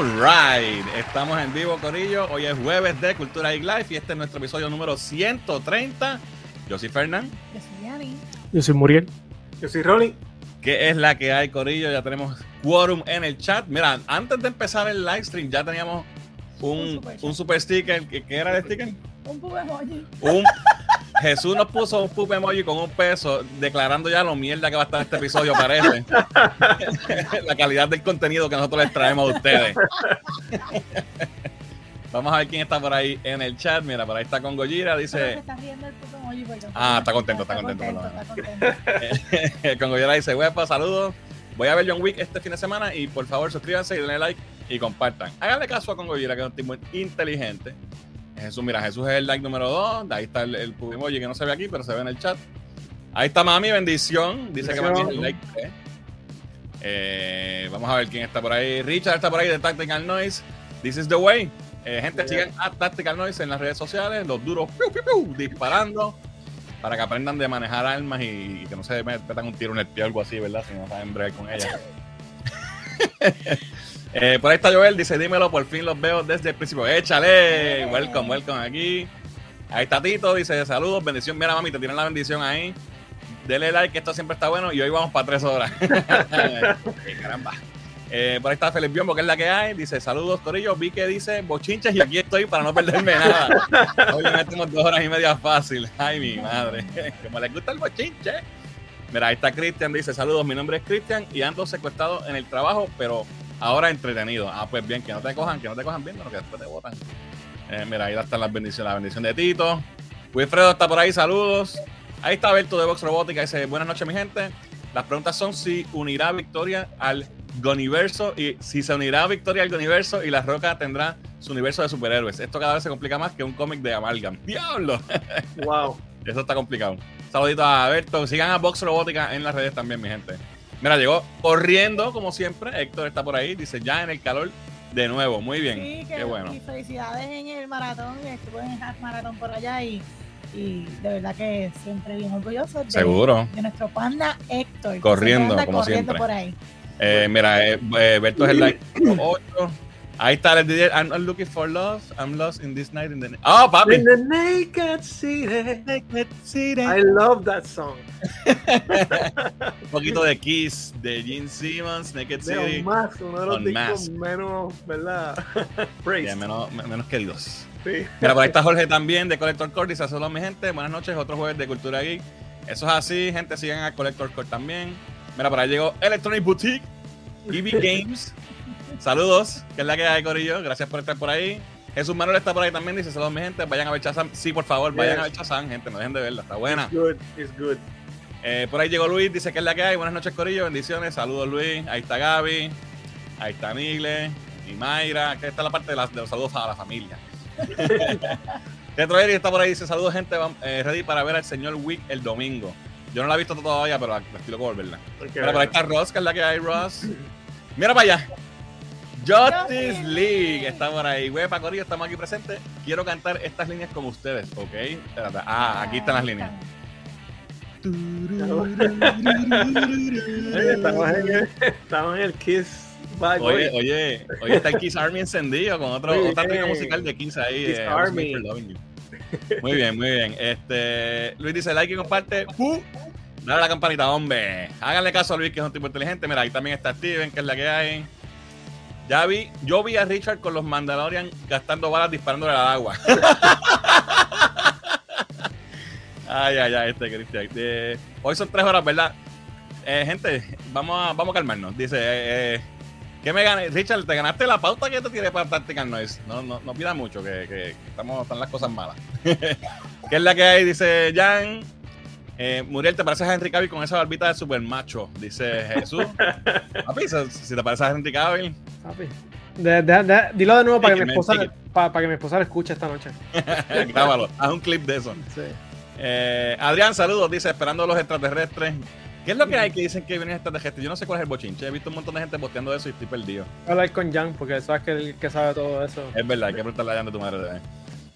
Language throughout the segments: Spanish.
All right, estamos en vivo, Corillo. Hoy es jueves de Cultura y Life y este es nuestro episodio número 130. Yo soy Fernán. Yo soy Yani. Yo soy Muriel. Yo soy Rolly. ¿Qué es la que hay, Corillo? Ya tenemos quórum en el chat. Mira, antes de empezar el live stream ya teníamos un, Un super chat. un super sticker. ¿Qué, era el sticker? Un poco emoji. Un, Jesús nos puso un pup emoji con un peso, declarando ya lo mierda que va a estar este episodio, parece. La calidad del contenido que nosotros les traemos a ustedes. Vamos a ver quién está por ahí en el chat. Mira, por ahí está con Gojira, dice. está riendo el puto emoji porque- Ah, está contento, está contento, Está contento. con Gojira dice, huepa, saludos. Voy a ver John Wick este fin de semana y por favor suscríbanse y denle like y compartan. Háganle caso a Congoyera, que es un tipo inteligente. Jesús, mira, Jesús es el like número 2. Ahí está el, el emoji que no se ve aquí, pero se ve en el chat. Ahí está Mami, bendición. Dice que Mami es el like 3. Eh, vamos a ver quién está por ahí. Richard está por ahí de Tactical Noise. This is the way. Eh, gente, sigan a Tactical Noise en las redes sociales. Los duros piu, piu, piu, disparando para que aprendan de manejar armas y, y que no se metan un tiro en el pie o algo así, ¿verdad? Si no saben bregar con ella. Eh, por ahí está Joel, dice, dímelo, por fin los veo desde el principio. Échale, welcome, welcome aquí. Ahí está Tito, dice, saludos, bendición. Mira, mami, te tienen la bendición ahí. Dele like, que esto siempre está bueno. Y hoy vamos para tres horas. Eh, caramba. Eh, por ahí está Felipe Biombo, que es la que hay. Dice, saludos, Corillo. Vi que dice bochinches y aquí estoy para no perderme nada. Hoy le metemos dos horas y media fácil. Ay, mi madre. Como les gusta el bochinche. Mira, ahí está Cristian, dice, saludos, mi nombre es Cristian y ando secuestrado en el trabajo, pero ahora entretenido. Ah, pues bien, que no te cojan, que no te cojan bien, pero que después te botan. Eh, mira, ahí están las bendiciones, la bendición de Tito. Wilfredo está por ahí, saludos. Ahí está Berto de Vox Robótica, dice, buenas noches, mi gente. Las preguntas son si unirá Victoria al Goniverso y si se unirá Victoria al Goniverso y La Roca tendrá su universo de superhéroes. Esto cada vez se complica más que un cómic de Amalgam. ¡Diablo! Wow. Eso está complicado. Saludito a Berto. Sigan a Vox Robótica en las redes también, mi gente. Mira, llegó corriendo, como siempre. Héctor está por ahí. Dice, ya en el calor de nuevo. Muy bien. Sí, que, Qué bueno. y felicidades en el maratón. Estuve en el half maratón por allá y, y de verdad que siempre bien orgulloso de, Seguro. de nuestro panda Héctor. Corriendo, como corriendo siempre. por ahí. Eh, mira, eh, eh, Berto es el like 8. Ahí está el DJ. I'm not looking for love. I'm lost in this night. In the... ¡Oh, papi! In the naked city. I love that song. Un poquito de Kiss de Gene Simmons, Naked De City. Unmasked, uno de los discos menos, ¿verdad? Praised. menos, menos queridos. Sí. Mira, por ahí está Jorge también de Collector Core. Dice, saludos mi gente. Buenas noches, otro jueves de Cultura Geek. Eso es así, gente. Sigan a Collector Core también. Mira, por ahí llegó Electronic Boutique, EV Games. Saludos, que es la que hay, Corillo. Gracias por estar por ahí. Jesús Manuel está por ahí también. Dice, saludos mi gente. Vayan a ver Chazam. Sí, por favor, vayan Yes. a ver Chazam, gente. No dejen de verla. Está buena. It's good. It's good. Eh, por ahí llegó Luis, dice que es la que hay. Buenas noches, Corillo. Bendiciones. Saludos, Luis. Ahí está Gaby. Ahí está Nigle. Y Mayra. Que esta es la parte de, las- de los saludos a la familia. Retro Eri está por ahí. Dice saludos, gente. eh, ready para ver al señor Wick el domingo. Yo no la he visto todavía, pero estoy loco por verla. Mira, por ahí está Ross, que es la que hay, Ross. Mira para allá. Justice League está por ahí. Huepa, Corillo, estamos aquí presentes. Quiero cantar estas líneas con ustedes, ¿ok? Espérate. Ah, aquí están las líneas. Estamos en el, estamos en el Kiss vibe. Oye, oye, oye, está el Kiss Army encendido con otro, otra musical de Kiss ahí. Kiss eh, Army. Super Loving You. Muy bien, muy bien. Este, Luis dice like y comparte. ¡Pu! Dale a la campanita, hombre. Háganle caso a Luis, que es un tipo inteligente. Mira, ahí también está Steven, que es la que hay. Ya vi, yo vi a Richard con los Mandalorian gastando balas disparándole al agua. ay, ay, ay, este Cristian. Eh, hoy son tres horas, ¿verdad? Eh, gente, vamos a, vamos a calmarnos. Dice, eh, eh, ¿qué me gané? Richard, te ganaste la pauta que te tiré para Tactical Noise. No, no, no pida mucho, que, que estamos, están las cosas malas. ¿Qué es la que hay? Dice Jan. Eh, Muriel, ¿te pareces a Henry Cavill con esa barbita de super macho? Dice Jesús. Papi, si te pareces a Henry Cavill, Papi. De- de- de- dilo de nuevo para que, mi esposa, para que mi esposa lo escuche esta noche. grábalo. Haz un clip de eso. Sí. Eh, Adrián, saludos. Dice, esperando a los extraterrestres. ¿Qué es lo que hay que dicen que vienen extraterrestres? Yo no sé cuál es el bochinche. He visto un montón de gente posteando eso y estoy perdido. Hablar con Jan porque sabes que él que sabe todo eso. Es verdad, hay que preguntarle a Jan de tu madre. también.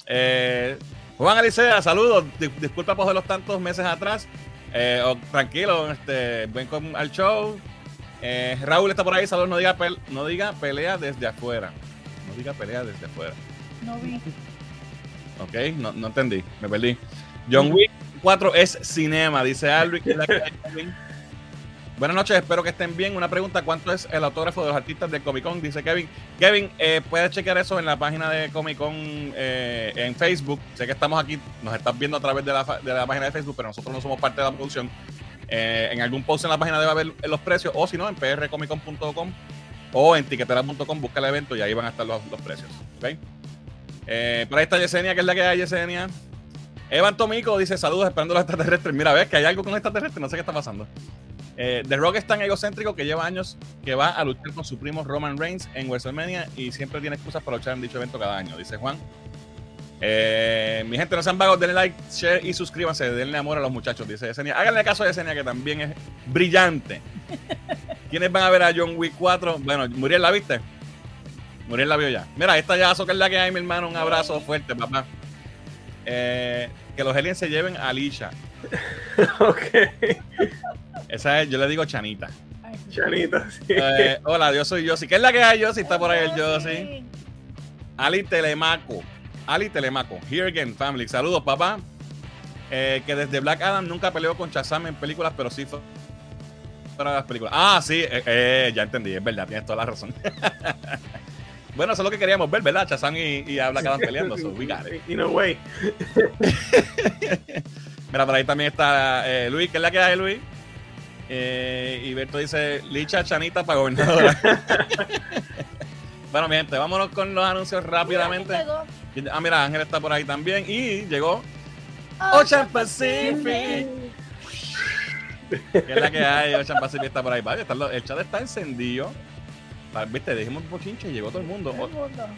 Eh, Juan Alicea, saludos. Di- disculpa por los tantos meses atrás. Eh, oh, tranquilo, este, ven con, al show. Eh, Raúl está por ahí, saludos, no diga, pel- no diga pelea desde afuera. No diga pelea desde afuera. No vi. Ok, no, no entendí, me perdí. John Wick 4 es cinema, dice Alvin. Buenas noches, espero que estén bien. Una pregunta, ¿cuánto es el autógrafo de los artistas de Comic Con? Dice Kevin. Kevin, eh, puedes chequear eso en la página de Comic Con eh, en Facebook. Sé que estamos aquí, nos estás viendo a través de la, página de Facebook, pero nosotros no somos parte de la producción. Eh, en algún post en la página debe haber los precios, o si no, en prcomiccon.com o en tiquetera.com, busca el evento y ahí van a estar los, precios. ¿ok? Eh, por ahí está Yesenia, que es la que hay, Yesenia. Evan Tomico dice saludos esperando los extraterrestres. Mira, ves que hay algo con extraterrestres, no sé qué está pasando. Eh, The Rock es tan egocéntrico que lleva años que va a luchar con su primo Roman Reigns en WrestleMania y siempre tiene excusas para luchar en dicho evento cada año, dice Juan. Eh, mi gente, no sean vagos, denle like, share y suscríbanse, denle amor a los muchachos, dice Yesenia. Háganle caso a Yesenia, que también es brillante. ¿Quiénes van a ver a John Wick 4? Bueno, Muriel, ¿la viste? Muriel la vio ya. Mira, esta ya que es la que hay, mi hermano. Un abrazo fuerte, papá. Eh, que los aliens se lleven a Alicia. ok. Esa es, yo le digo Chanita. Ay, sí. Chanita, sí. Eh, hola, yo soy Yossi. ¿Qué es la que hay, Yossi? Está por ahí el Yo Yossi. Ali Telemaco. Ali Telemaco. Here again, family. Saludos, papá. Eh, que desde Black Adam nunca peleó con Shazam en películas, pero sí fue para las películas. Ah, sí, eh, eh, ya entendí, es verdad, tienes toda la razón. bueno, eso es lo que queríamos ver, ¿verdad? Shazam y, y a Black Adam peleando. So we got it. In a way. Mira, por ahí también está eh, Luis, ¿qué es la que hay, Luis? Eh, y Berto dice, Licha Chanita para gobernadora. bueno, mi gente, vámonos con los anuncios rápidamente. Ah, mira, Ángel está por ahí también. Y llegó Ocean Pacific. Que es la que hay, Ocean Pacific está por ahí. Lo- el chat está encendido. Viste, dijimos un pochinche y llegó todo el mundo.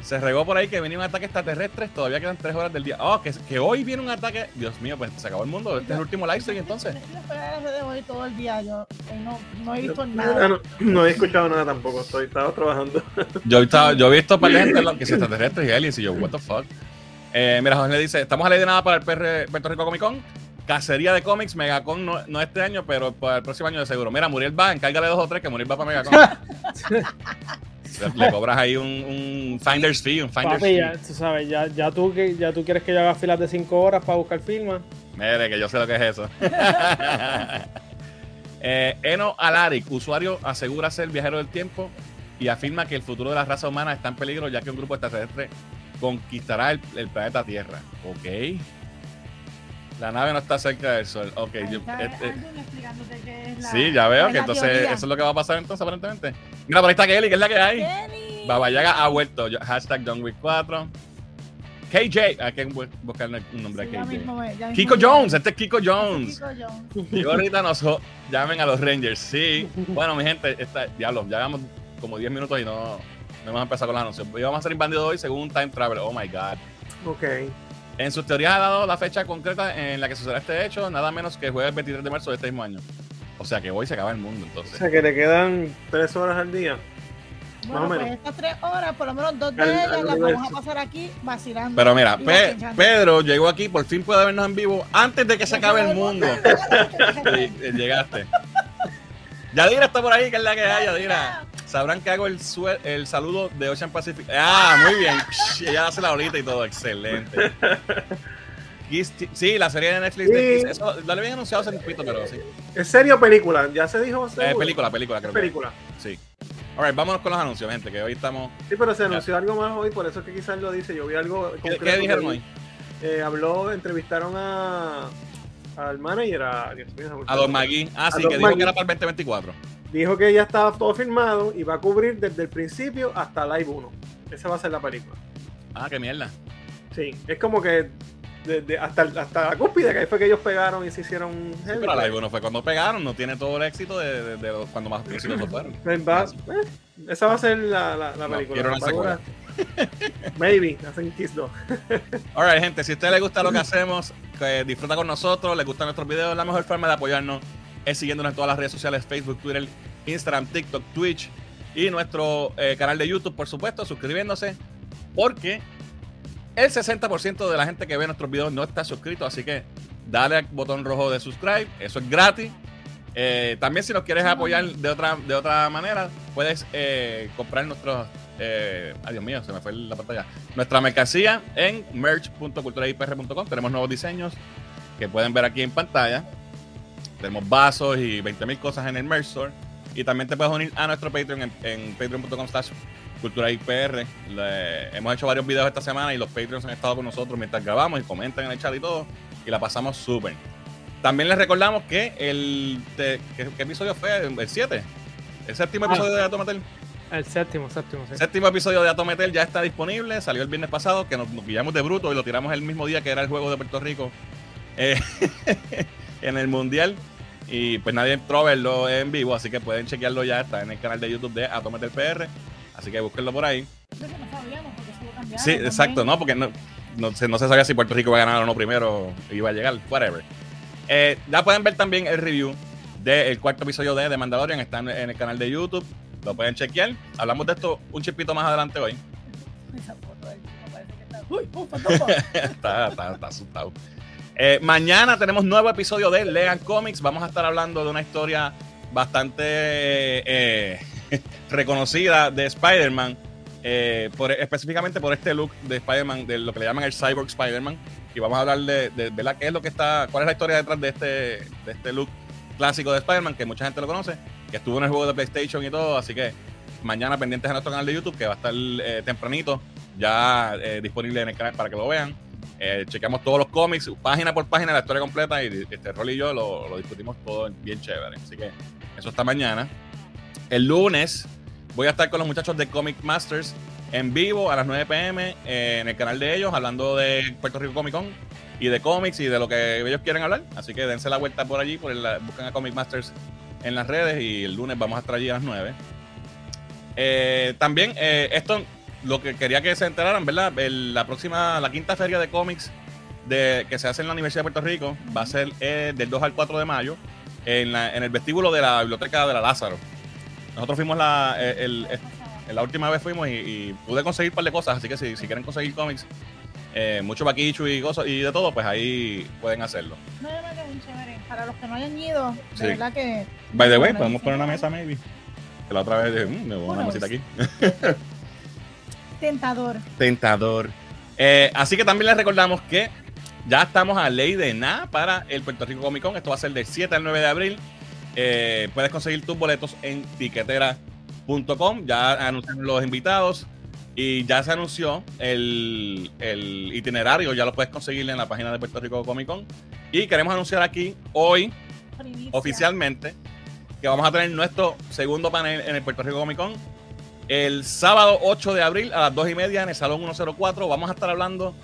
Se regó por ahí que venía un ataque extraterrestre. Todavía quedan tres horas del día. Oh, que, que hoy viene un ataque. Dios mío, pues se acabó el mundo. Este es el último live stream entonces. Yo hoy todo el día. Yo hoy no, no he visto nada. no, no he escuchado nada tampoco. Estoy, estaba trabajando. Yo, estaba, yo he visto para gente lo- que si extraterrestres y aliens y yo, what the fuck. Eh, mira, Jorge le dice, estamos a ley de nada para el PR Puerto Rico Comic Con. Cacería de cómics, Megacon no, no este año, pero para el próximo año de seguro. Mira, Muriel va, encárgale dos o tres que Muriel va para Megacon. le, le cobras ahí un, un finder's fee, un finder's Papi, ya, fee. tú sabes, ya, ya, tú, ya tú quieres que yo haga filas de 5 horas para buscar firmas. Mire, que yo sé lo que es eso. Eh, Eno Alaric, usuario, asegura ser viajero del tiempo y afirma que el futuro de la raza humana está en peligro ya que un grupo extraterrestre conquistará el, el planeta Tierra. Ok. La nave no está cerca del Sol. Ok. Ahí yo- este- es la- sí, ya veo que entonces teoría. eso es lo que va a pasar entonces aparentemente. Mira, por ahí está Kelly, que es la que hay. Kenny. Babayaga ha vuelto. Yo- Hashtag John Wick 4. KJ. Hay que bu- buscar un nombre Sí, a KJ. mismo Kiko Jones, este es Kiko Jones. Kiko Jones. Y ahorita nos llamen a los Rangers. Sí. Bueno, mi gente, está, diablo, ya llevamos como 10 minutos y no, no hemos empezado con los anuncios. Y vamos a hacer Inbandido hoy según un time travel. Oh my God. Ok. En sus teorías ha dado la fecha concreta en la que sucederá este hecho, nada menos que jueves 23 de marzo de este mismo año. O sea que hoy se acaba el mundo, O entonces. sea que le quedan tres horas al día. Bueno, Más o pues menos. estas tres horas, por lo menos dos de Al- ellas, al las vamos a pasar aquí vacilando. Pero mira, Pe-. Pedro llegó aquí, por fin puede vernos en vivo antes de que se acabe el mundo. Sí, eh, llegaste. Yadira está por ahí, que es la que hay, Yadira. Sabrán que hago el, el saludo de Ocean Pacific. Ah, muy bien. Ella hace la bolita y todo, excelente. Sí, la serie de Netflix de Sí. Kiss. Eso lo habían anunciado hace un poquito, pero sí. ¿Es serio o película? ¿Ya se dijo? Eh, película, película, creo que. Película. Sí. Alright, vámonos con los anuncios, gente, que hoy estamos. Sí, pero se anunció algo más hoy, por eso es que quizás lo dice. Yo vi algo. ¿Qué, concreto qué dijeron que- hoy? Eh, habló, entrevistaron a al manager, a, Dios mío, A. Don Magui. Ah, sí, que dijo Magui. que era para el 2024. Dijo que ya estaba todo firmado y va a cubrir desde el principio hasta Live 1. Esa va a ser la película. Ah, qué mierda. Sí, es como que desde hasta, el- hasta la cúspide, que ahí fue que ellos pegaron y se hicieron Sí, pero la bueno fue cuando pegaron, no tiene todo el éxito de, de- de los- cuando más exitosos fueron. Pues va- eh, esa va a ser la, la, la No, película. quiero una Va a durar- Maybe, hacen Kiss 2. Alright, gente, si a usted le gusta lo que hacemos, que disfruta con nosotros, le gustan nuestros videos, la mejor forma de apoyarnos es siguiéndonos en todas las redes sociales, Facebook, Twitter, Instagram, TikTok, Twitch y nuestro eh, canal de YouTube, por supuesto, suscribiéndose, porque el 60% de la gente que ve nuestros videos no está suscrito, así que dale al botón rojo de subscribe, eso es gratis. Eh, también si nos quieres apoyar de otra, de otra manera, puedes eh, comprar nuestros... Eh, ay Dios mío, se me fue la pantalla. Nuestra mercancía en merch.culturaipr.com. Tenemos nuevos diseños que pueden ver aquí en pantalla. Tenemos vasos y 20.000 cosas en el merch store. Y también te puedes unir a nuestro Patreon en, en patreon.com slash culturaipr. Le- hemos hecho varios videos esta semana y los Patreons han estado con nosotros mientras grabamos y comentan en el chat y todo. Y la pasamos súper. También les recordamos que el... te- ¿qué, qué episodio fue? ¿El 7? ¿El séptimo Ah. episodio de Atometel? El séptimo, séptimo, sí. El séptimo episodio de Atometel ya está disponible. Salió el viernes pasado, que nos, nos pillamos de bruto y lo tiramos el mismo día que era el juego de Puerto Rico eh, en el Mundial. Y pues nadie entró a verlo en vivo, así que pueden chequearlo ya. Está en el canal de YouTube de Atometel PR. Así que búsquenlo por ahí. Eso que no sabíamos, porque eso lo cambiaron Sí, también. exacto, ¿no? Porque no, no, se, no se sabía si Puerto Rico iba a ganar o no primero, iba a llegar, whatever. Eh, ya pueden ver también el review del cuarto episodio de The Mandalorian, está en, en el canal de YouTube, lo pueden chequear. Hablamos de esto un chipito más adelante hoy. Uy, ¡uh, está, está, está asustado. Eh, mañana tenemos nuevo episodio de Legan Comics. Vamos a estar hablando de una historia bastante eh, reconocida de Spider-Man. eh, específicamente por este look de Spider-Man, de lo que le llaman el Cyborg Spider-Man. Y vamos a hablar de, de, ¿verdad? qué es lo que está, cuál es la historia detrás de este, de este look clásico de Spider-Man, que mucha gente lo conoce, que estuvo en el juego de PlayStation y todo. Así que mañana pendientes a nuestro canal de YouTube, que va a estar eh, tempranito, ya eh, disponible en el canal para que lo vean. Eh, chequeamos todos los cómics, página por página, la historia completa, y este Rolly y yo lo, lo discutimos todo bien chévere. Así que eso está mañana. El lunes voy a estar con los muchachos de Comic Masters en vivo a las 9 pm eh, en el canal de ellos, hablando de Puerto Rico Comic Con y de cómics y de lo que ellos quieren hablar. Así que dense la vuelta por allí, por el, buscan a Comic Masters en las redes y el lunes vamos a estar allí a las 9. Eh, también, eh, esto, lo que quería que se enteraran, ¿verdad? La próxima, la quinta feria de cómics que se hace en la Universidad de Puerto Rico va a ser eh, del 2 al 4 de mayo en, la- en el vestíbulo de la Biblioteca de la Lázaro. Nosotros fuimos la, eh, el- el- la última vez fuimos y, y pude conseguir un par de cosas, así que si, si quieren conseguir cómics, eh, mucho baquichu y cosas y de todo, pues ahí pueden hacerlo. No, de verdad que es bien chévere. Para los que no hayan ido, de Sí. verdad que. By the way, Bueno, podemos poner una mesa, maybe. Que la otra vez dije, "Mm, me voy a una Bueno, mesita aquí. Tentador. Tentador. Eh, así que también les recordamos que ya estamos a ley de nada para el Puerto Rico Comic Con. Esto va a ser del 7 al 9 de abril. Eh, puedes conseguir tus boletos en tiquetera.com. Ya anunciaron los invitados y ya se anunció el, el itinerario. Ya lo puedes conseguir en la página de Puerto Rico Comic Con. Y queremos anunciar aquí hoy primicia. oficialmente que vamos a tener nuestro segundo panel en el Puerto Rico Comic Con el sábado 8 de abril a las 2 y media en el Salón 104. Vamos a estar hablando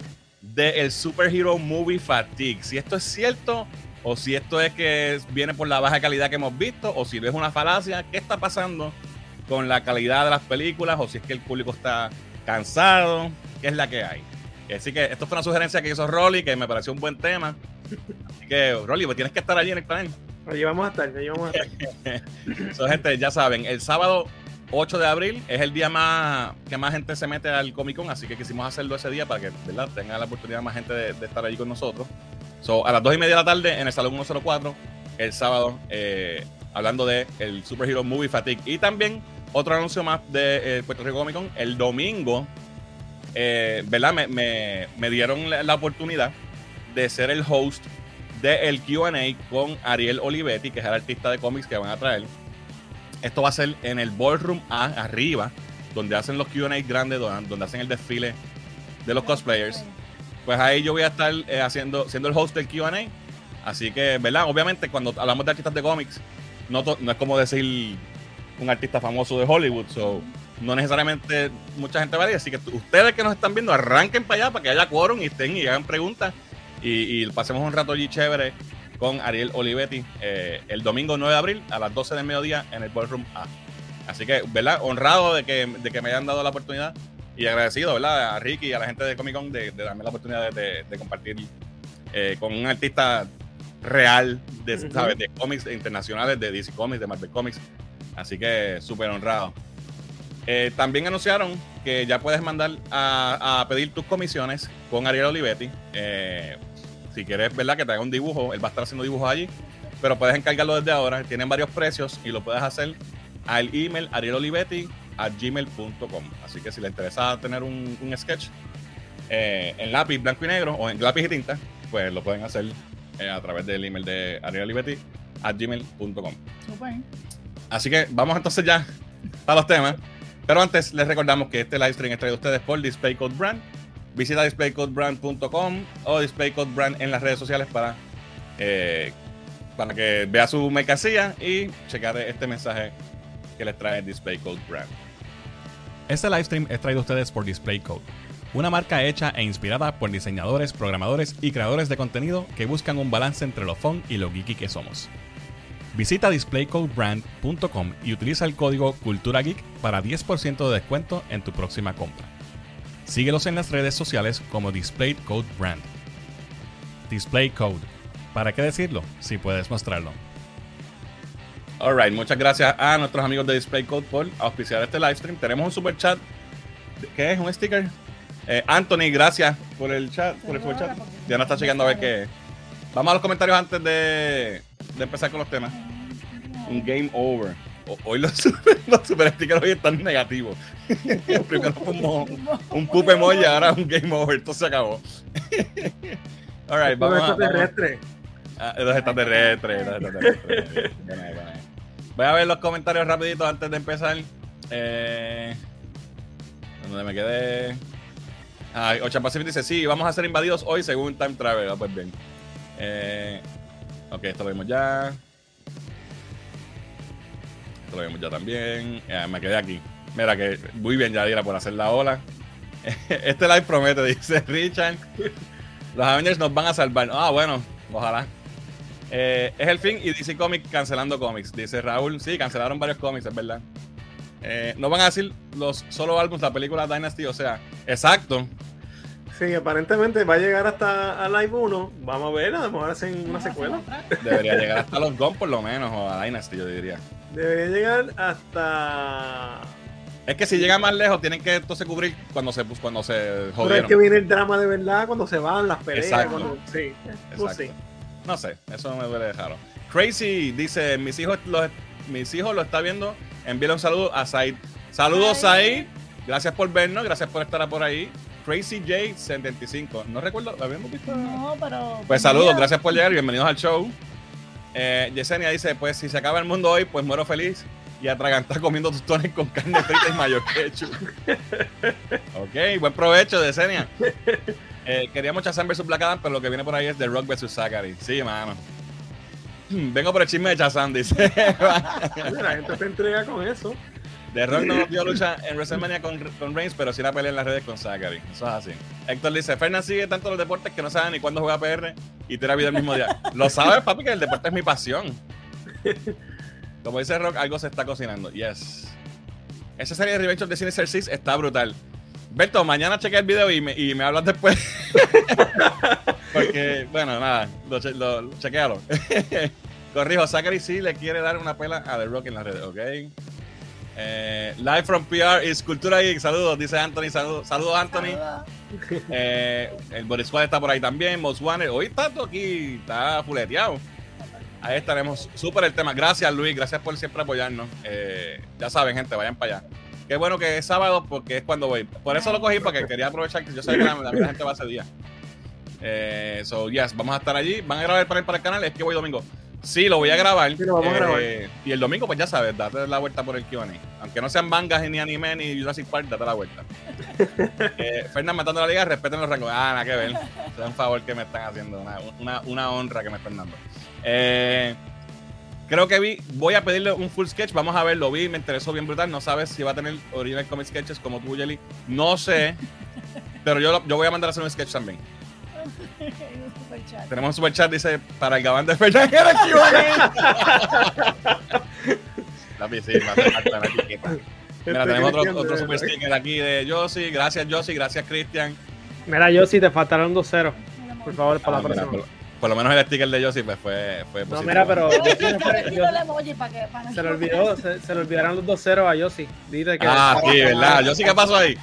del Superhero Movie Fatigue. Si esto es cierto o si esto es que viene por la baja calidad que hemos visto o si es una falacia, ¿qué está pasando con la calidad de las películas o si es que el público está cansado? ¿Qué es la que hay? Así que esto fue una sugerencia que hizo Rolly, que me pareció un buen tema. Así que, Rolly, pues tienes que estar allí en el panel. Allí vamos a estar, allí vamos a estar. So, gente, ya saben, el sábado 8 de abril es el día más que más gente se mete al Comic Con, así que quisimos hacerlo ese día para que ¿verdad? tenga la oportunidad más gente de, de estar allí con nosotros. So, a las 2 y media de la tarde en el Salón 104, el sábado, eh, hablando de el Superhero Movie Fatigue. Y también otro anuncio más de eh, Puerto Rico Comic Con, el domingo, eh, ¿verdad? Me, me- me dieron la, oportunidad de ser el host del QA con Ariel Olivetti, que es el artista de cómics que van a traer. Esto va a ser en el Ballroom A, arriba, donde hacen los QA grandes, donde, donde hacen el desfile de los cosplayers. Pues ahí yo voy a estar eh, haciendo, siendo el host del QA. Así que, ¿verdad? Obviamente, cuando hablamos de artistas de cómics, no, no es como decir un artista famoso de Hollywood. So, no necesariamente mucha gente va a ir. Así que ustedes que nos están viendo, arranquen para allá para que haya quórum y estén y hagan preguntas. Y, y pasemos un rato allí chévere con Ariel Olivetti eh, el domingo 9 de abril a las 12 del mediodía en el Ballroom A. Así que, ¿verdad? Honrado de que, de que me hayan dado la oportunidad y agradecido, ¿verdad? A Ricky y a la gente de Comic Con de, de darme la oportunidad de, de- de compartir eh, con un artista real de, de cómics internacionales, de DC Comics, de Marvel Comics. Así que súper honrado. Eh, también anunciaron que ya puedes mandar a, a pedir tus comisiones con Ariel Olivetti. Eh, si quieres, ¿verdad? Que te haga un dibujo, él va a estar haciendo dibujos allí. pero puedes encargarlo desde ahora. Tienen varios precios y lo puedes hacer al email arielolivetti a gmail.com. Así que si les interesa tener un, un sketch eh, en lápiz blanco y negro o en lápiz y tinta, pues lo pueden hacer eh, a través del email de arielolivetti a gmail.com. Así que vamos entonces ya para los temas. Pero antes les recordamos que este live stream es traído a ustedes por Display Code Brand. Visita displaycodebrand.com o displaycodebrand en las redes sociales para, eh, para que vea su mercancía y checar este mensaje que les trae Display Code Brand. Este live stream es traído a ustedes por Display Code, una marca hecha e inspirada por diseñadores, programadores y creadores de contenido que buscan un balance entre lo fun y lo geeky que somos. Visita displaycodebrand.com y utiliza el código Cultura Geek para 10% de descuento en tu próxima compra. Síguelos en las redes sociales como Display Code Brand. Display Code. ¿Para qué decirlo si puedes mostrarlo? Alright, muchas gracias a nuestros amigos de Display Code por auspiciar este live stream. Tenemos un super chat. ¿Qué es? ¿Un sticker? Eh, Anthony, gracias por el chat, por el super chat. Ya no está checando a ver qué. Vamos a los comentarios antes de, de empezar con los temas. Un game over. O- Hoy los super, los super stickers hoy están negativos. Primero fue un, un poop emoji, ahora un game over. Esto se acabó. Alright, vamos a, vamos a- extraterrestre. Ah, los extraterrestres, los extraterrestres. Voy a ver los comentarios rapidito antes de empezar. Eh, ¿Dónde me quedé? Ah, Ocean Pacific dice, sí, vamos a ser invadidos hoy según Time Travel. Ah, pues bien. Eh, ok, esto lo vimos ya. Esto lo vimos ya también. Me quedé aquí. Mira que muy bien, Yadira, por hacer la ola. Este live promete, dice Richard. Los Avengers nos van a salvar. Ah, bueno, ojalá. Eh, es el fin y DC Comics cancelando cómics, dice Raúl. Sí, cancelaron varios cómics, es verdad. Eh, no van a decir los solo álbumes, la película Dynasty, o sea, exacto. Sí, aparentemente va a llegar hasta a Live 1. Vamos a ver, a lo mejor hacen una secuela. Debería llegar hasta los Gun por lo menos, o a Dynasty, yo diría. Debería llegar hasta. Es que si llega más lejos, tienen que entonces cubrir cuando se, cuando se Pero es que viene el drama de verdad cuando se van las peleas. Exacto. cuando- sí, Exacto. pues sí. No sé, eso me duele dejarlo. Crazy dice, mis hijos los, mis hijos lo está viendo, envíale un saludo a Said. Saludos Said, gracias por vernos, gracias por estar por ahí. Crazy J 75, no recuerdo, ¿lo habíamos visto? No, pero. Pues saludos, gracias por llegar bienvenidos al show. Eh, Yesenia dice, pues si se acaba el mundo hoy, pues muero feliz y atragantar comiendo tostones con carne frita y mayo ketchup. ok, buen provecho, Yesenia. Eh, queríamos Chazam vs Black Adam, pero lo que viene por ahí es The Rock vs Zachary. Sí, mano. Vengo por el chisme de Chazam, dice. La gente se entrega con eso. The Rock no dio lucha en WrestleMania con, con Reigns, pero sí la pelea en las redes con Zachary. Eso es así. Héctor dice, Fernan sigue tanto los deportes que no sabe ni cuándo juega PR y tira vida el mismo día. Lo sabes, papi, que el deporte es mi pasión. Como dice Rock, algo se está cocinando. Yes. Esa serie de Revenge of the Sinister Six está brutal. Berto, mañana chequea el video y me, y me hablas después. Porque, bueno, nada, lo, che- lo- lo- chequealo. Corrijo, Zachary sí le quiere dar una pela a The Rock en las redes, ¿ok? Eh, live from PR is Cultura Geek. Saludos, dice Anthony. Saludos, saludos Anthony. Eh, el Boris Squad está por ahí también. Most Wanted. Hoy está todo aquí, está fuleteado. Ahí estaremos. Súper el tema. Gracias, Luis. Gracias por siempre apoyarnos. Eh, ya saben, gente, vayan para allá. Qué bueno que es sábado porque es cuando voy. Por eso lo cogí, porque quería aprovechar que yo sé que la, la gente va ese día. Eh, so, yes, vamos a estar allí. ¿Van a grabar para el, para el canal? Es que voy domingo. Sí, lo voy a grabar. Sí, lo vamos a grabar. Y el domingo, pues ya sabes, date la vuelta por el QA. Aunque no sean mangas ni anime ni Jurassic Park, date la vuelta. eh, Fernan matando la liga, respeten los rangos. Ah, nada que ver. Es un favor que me están haciendo. Una, una, una honra que me están dando. Eh, creo que vi, voy a pedirle un full sketch. Vamos a ver, lo vi, me interesó bien brutal. No sabes si va a tener original comic sketches como tú, Jelly. No sé. Pero yo, lo- yo voy a mandar a hacer un sketch también. Un. Tenemos un super chat, dice, para el gabán de Fernández la. Mira, tenemos otro, otro super sticker aquí de Josie. Gracias, Josie. Gracias, Cristian. Mira, yo si te faltaron 2-0. Mira, Por favor, para Ah, la mira, próxima. Por lo menos el sticker de Josie pues, fue, fue No, positivo. mira, pero no se le olvidó, se, se le olvidaron los 2-0 a Yossi. Dice que Ah, sí, ¿verdad? Josie, ¿qué pasó ahí?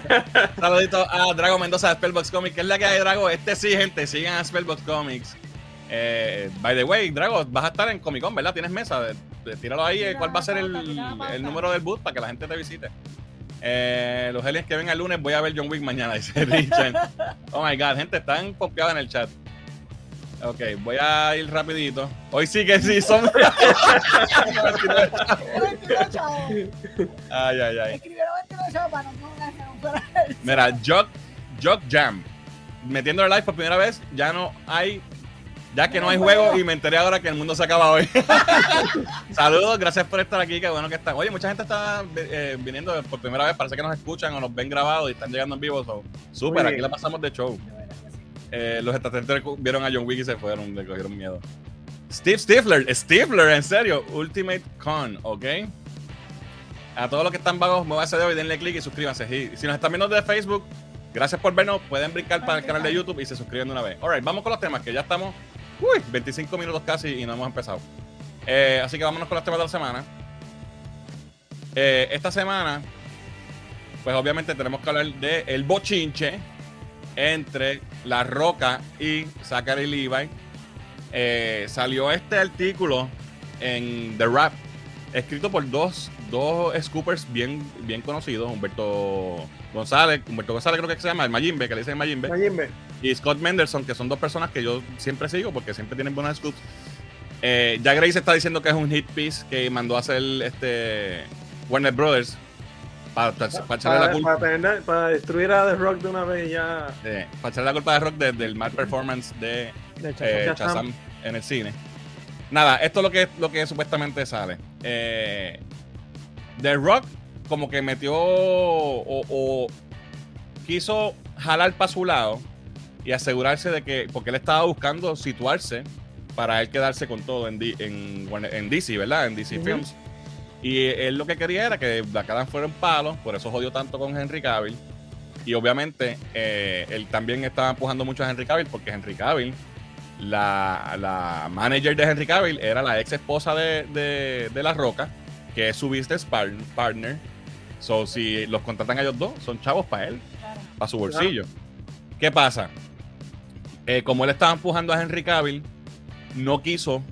Saludito a Drago Mendoza de Spellbox Comics. ¿Qué es la que hay, Drago? Este sí, gente. Sigan a Spellbox Comics. Eh, by the way, Drago, vas a estar en Comic Con, ¿verdad? Tienes mesa. De- de- tíralo ahí. Tira ¿Cuál va a ser el, el número del booth para que la gente te visite? Eh, los aliens que ven el lunes, voy a ver John Wick mañana, dice Richard. Oh my god, gente, están pompeadas en el chat. Ok, voy a ir rapidito. Hoy sí que sí son. 22 chavos. ay, ay, ay. Escribieron 22 chavos para no. Mira, Jog, Jog Jam. Metiendo el live por primera vez, ya no hay. Ya que no hay juego y me enteré ahora que el mundo se acaba hoy. Saludos, gracias por estar aquí, qué bueno que están. Oye, mucha gente está eh, viniendo por primera vez, parece que nos escuchan o nos ven grabados y están llegando en vivo. So, Súper, aquí la pasamos de show. Eh, los extraterrestres vieron a John Wick y se fueron, le cogieron miedo. Steve Stifler, Stifler, en serio, Ultimate Con, ¿ok? A todos los que están vagos, muévanse de hoy, denle click y suscríbanse. Y si nos están viendo desde Facebook, gracias por vernos. Pueden brincar para el canal de YouTube y se suscriben de una vez. Alright, vamos con los temas, que ya estamos, uy, 25 minutos casi y no hemos empezado. Eh, así que vámonos con los temas de la semana. Eh, esta semana, pues obviamente tenemos que hablar de el bochinche entre La Roca y Zachary Levi. Eh, salió este artículo en The Rap, escrito por dos, dos scoopers bien, bien conocidos, Humberto González, Humberto González creo que se llama, el Mayimbe, que le dicen Mayimbe, Mayimbe. y Scott Mendelson, que son dos personas que yo siempre sigo porque siempre tienen buenas scoops. Eh, ya Grace está diciendo que es un hit piece que mandó a hacer este Warner Brothers para, para echarle la Para, culpa. para tener- para destruir a The Rock de una vez y ya. eh, para echarle la culpa de Rock de- del mal performance de De hecho, eh, en el cine. Nada, esto es lo que, lo que supuestamente sale. Eh, The Rock como que metió o, o quiso jalar para su lado y asegurarse de que, porque él estaba buscando situarse para él quedarse con todo en, D- en, DC, ¿verdad? En DC. Films. Y él lo que quería era que Black Adam fuera un palo, por eso jodió tanto con Henry Cavill. Y obviamente eh, él también estaba empujando mucho a Henry Cavill porque Henry Cavill, la, la manager de Henry Cavill, era la ex esposa de, de- de La Roca, que es su business par- partner. So, si los contratan a ellos dos, son chavos para él, Claro. para su bolsillo. ¿Qué pasa? Eh, como él estaba empujando a Henry Cavill, no quiso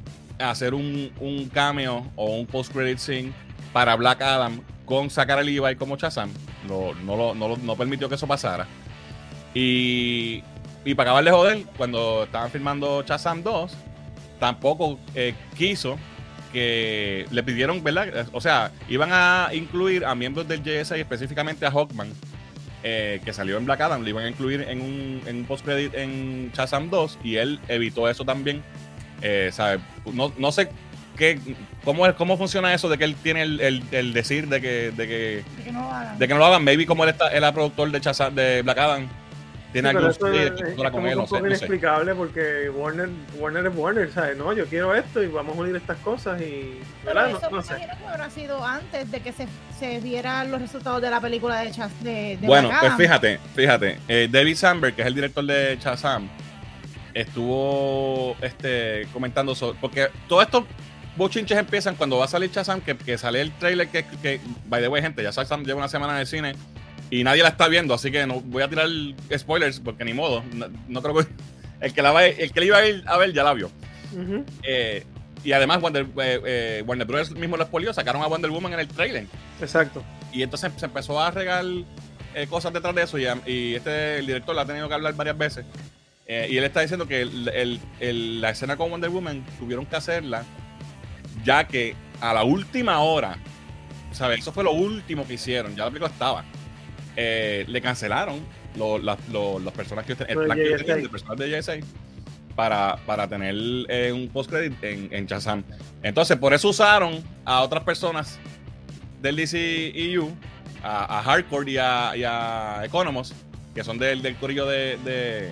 hacer un, un cameo o un post-credit scene para Black Adam con sacar a Levi como Shazam. No, no, lo- no lo- no permitió que eso pasara. Y, y para acabar de joder, cuando estaban filmando Shazam 2, tampoco eh, quiso que le pidieron, ¿verdad? O sea, iban a incluir a miembros del JSA y específicamente a Hawkman, eh, que salió en Black Adam, le iban a incluir en un, en un post-credit en Shazam 2 y él evitó eso también. Eh, ¿sabe? No, no sé qué, cómo, es, cómo funciona eso de que él tiene el, el- el decir de que, de, que, De que no lo hagan. de que no lo hagan. Maybe como él, está, él era productor de, Shazam, de Black Adam, tiene Sí, sí, es, es controla con él, un no sé, poco no sé. inexplicable porque Warner, Warner es Warner, ¿sabes? No, yo quiero esto y vamos a unir estas cosas y. Pero ¿verdad? eso No, no me sé. imagino que habrá sido antes de que se, se vieran los resultados de la película de, Chas, de, de Bueno, Black pues Adam. fíjate, fíjate. eh, David Sandberg, que es el director de Shazam, estuvo este, comentando sobre. Porque todos estos bochinches empiezan cuando va a salir Shazam, que, que sale el trailer que, que, by the way, gente, ya Shazam lleva una semana en el cine y nadie la está viendo, así que no voy a tirar spoilers porque ni modo. No, no creo que. El que, la va, el que le iba a ir a ver ya la vio. Eh, y además, Wonder, eh, eh, Warner Bros. mismo lo expolió, sacaron a Wonder Woman en el trailer. Exacto. Y entonces se empezó a regar eh, cosas detrás de eso y, y este el director la ha tenido que hablar varias veces. Eh, y él está diciendo que el- el- el- la escena con Wonder Woman tuvieron que hacerla ya que a la última hora, ¿sabes? Eso fue lo último que hicieron, ya la película estaba. Eh, le cancelaron lo- la- lo- las personas que el plan que tenían de personas de JSA para, para tener eh, un post-credit en, en Shazam. Entonces, por eso usaron a otras personas del DCEU, a, a Hardcore y a, y a Economos, que son del, del corillo de, de-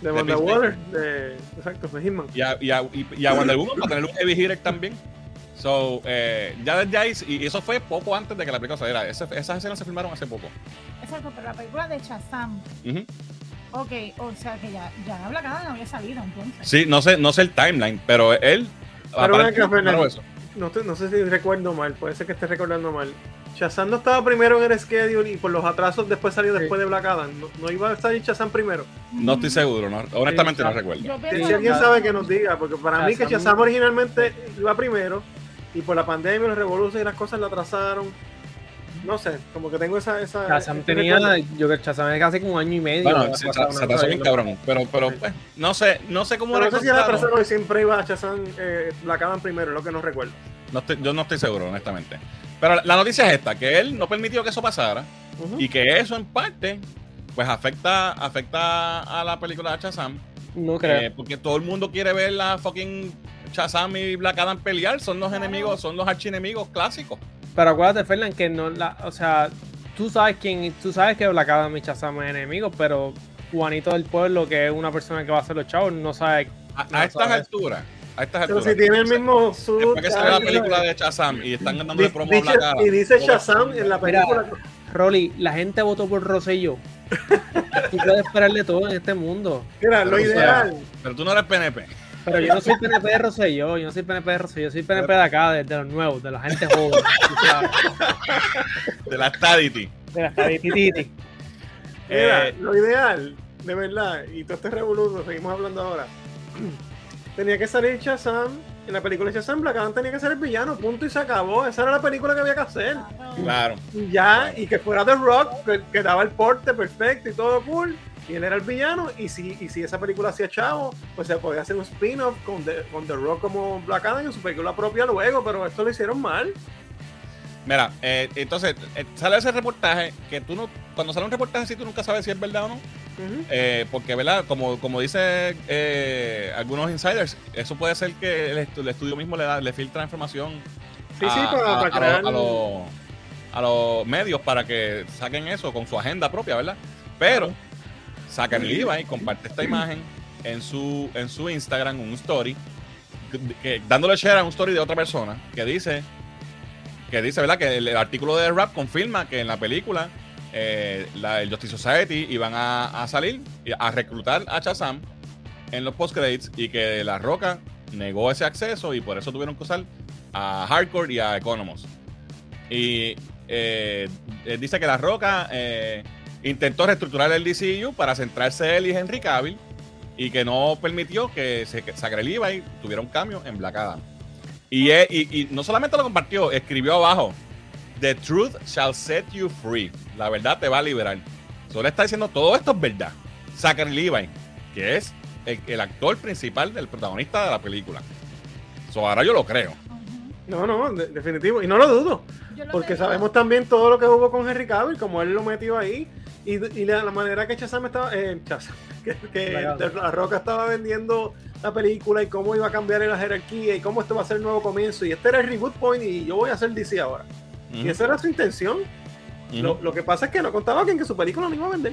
De Wonder. Water, de, exacto, de Hitman. y, a, y, a, y- y a Wonder Woman para tener un heavy hitter también. So, eh, ya desde ahí, y eso fue poco antes de que la película saliera. Ese- esas escenas se filmaron hace poco. Exacto, pero la película de Shazam. Ujú. Ok, o sea que ya, ya Black Adam había salido entonces. Sí, no sé, no sé el timeline, pero él. Pero ven acá, aparentemente Fernando. filmaron eso. No, te- no sé si recuerdo mal, puede ser que esté recordando mal. Shazam no estaba primero en el schedule y por los atrasos después salió después de Black Adam. No, no iba a salir Shazam primero. No estoy seguro, no- honestamente no recuerdo. Si alguien sabe que nos diga, porque para mí que Shazam- Shazam originalmente iba primero y por la pandemia, los revoluciones y las cosas la atrasaron. No sé, como que tengo esa. esa Shazam ese tenía, yo que Shazam es casi como un año y medio. Bueno, se, se atrasó bien cabrón, pero, pero pues, no sé, no sé cómo Pero era no sé si la contaron. atrasaron y siempre iba a Shazam, eh, Black Adam primero, es lo que no recuerdo. No estoy- yo no estoy seguro, honestamente. Pero la- la noticia es esta, que él no permitió que eso pasara y que eso en parte pues afecta, afecta a la película de Shazam. No creo. eh, porque todo el mundo quiere ver la fucking Shazam y Black Adam pelear. Son los Claro. enemigos, son los archienemigos clásicos. Pero acuérdate, Fernan, que no la, o sea, tú sabes quién, tú sabes que Black Adam y Shazam es enemigo, pero Juanito del Pueblo, que es una persona que va a hacer los chavos, no sabe. A, No a estas alturas, a estas Pero alturas. si tiene el mismo suit, Después que sale la película de Shazam y están dándole di- promo a dice- Black Adam. y dice Shazam en la Mira, película. Rolly, la gente votó por Rosselló. tú puedes esperarle todo en este mundo. Mira, lo Pero, o sea, ideal. Pero tú no eres PNP. Pero yo no soy PNP de Rosselló, yo no soy PNP de Rosselló, yo soy PNP de acá, de, de los nuevos, de la gente joven. De la Stadity. de la. Mira, Eh, lo ideal, de verdad, y todo este revoludo, seguimos hablando ahora. Tenía que salir Shazam, en la película de Shazam, Black Adam tenía que ser el villano, punto y se acabó. Esa era la película que había que hacer. Claro. Y ya, y que fuera The Rock, que, que daba el porte perfecto y todo cool. Y él era el villano. Y si, y si esa película hacía chavo, pues se podía hacer un spin-off con The, con The Rock como Black Adam en su película propia luego. Pero esto lo hicieron mal. Mira, eh, entonces eh, sale ese reportaje que tú no, cuando sale un reportaje así tú nunca sabes si es verdad o no. Eh, porque, ¿verdad? Como, como dice eh, algunos insiders, eso puede ser que el, estu- el estudio mismo le, da, le filtra información Sí, a, sí, para, a- para a crear. los- a los- a los medios para que saquen eso con su agenda propia, ¿verdad? Pero Zachary Levi comparte esta imagen en su, en su Instagram, un story, que- dándole share a un story de otra persona que dice, que dice, ¿verdad? Que el, el artículo de Rap confirma que en la película eh, la, el Justice Society iban a, a salir y a reclutar a Shazam en los post-credits y que La Roca negó ese acceso y por eso tuvieron que usar a Hardcore y a Economos. Y eh, dice que La Roca eh, intentó reestructurar el DCU para centrarse él y Henry Cavill y que no permitió que, se, que Zachary Levi tuviera un cambio en Black Adam. Y, él- y, y no solamente lo compartió, escribió abajo: The truth shall set you free. La verdad te va a liberar. Solo está diciendo todo esto es verdad. Zachary Levi, que es el, el actor principal del protagonista de la película. So, ahora yo lo creo. No, no, de- definitivo. Y no lo dudo. Porque sabemos también todo lo que hubo con Henry Cavill, como él lo metió ahí. Y, y la, la manera que Shazam estaba. Eh, Shazam, que. La Roca estaba vendiendo la película y cómo iba a cambiar en la jerarquía y cómo esto va a ser el nuevo comienzo. Y este era el reboot point y yo voy a hacer DC ahora. Y esa era su intención. Lo, lo que pasa es que no contaba con que su película no iba a vender.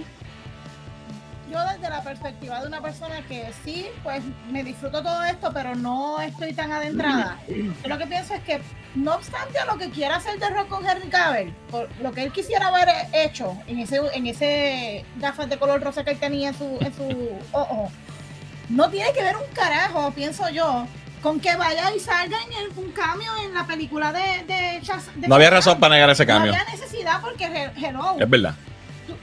Desde la perspectiva de una persona que sí, pues me disfruto todo esto, pero no estoy tan adentrada. Yo lo que pienso es que, no obstante a lo que quiera hacer de rock con Henry Cavill, por lo que él quisiera haber hecho en ese, en ese gafas de color rosa que él tenía en su, en su ojo, no tiene que ver un carajo, pienso yo, con que vaya y salga en el- un cambio en la película de, de, de No había razón para negar ese cambio. No había necesidad porque, he- hello, Es verdad.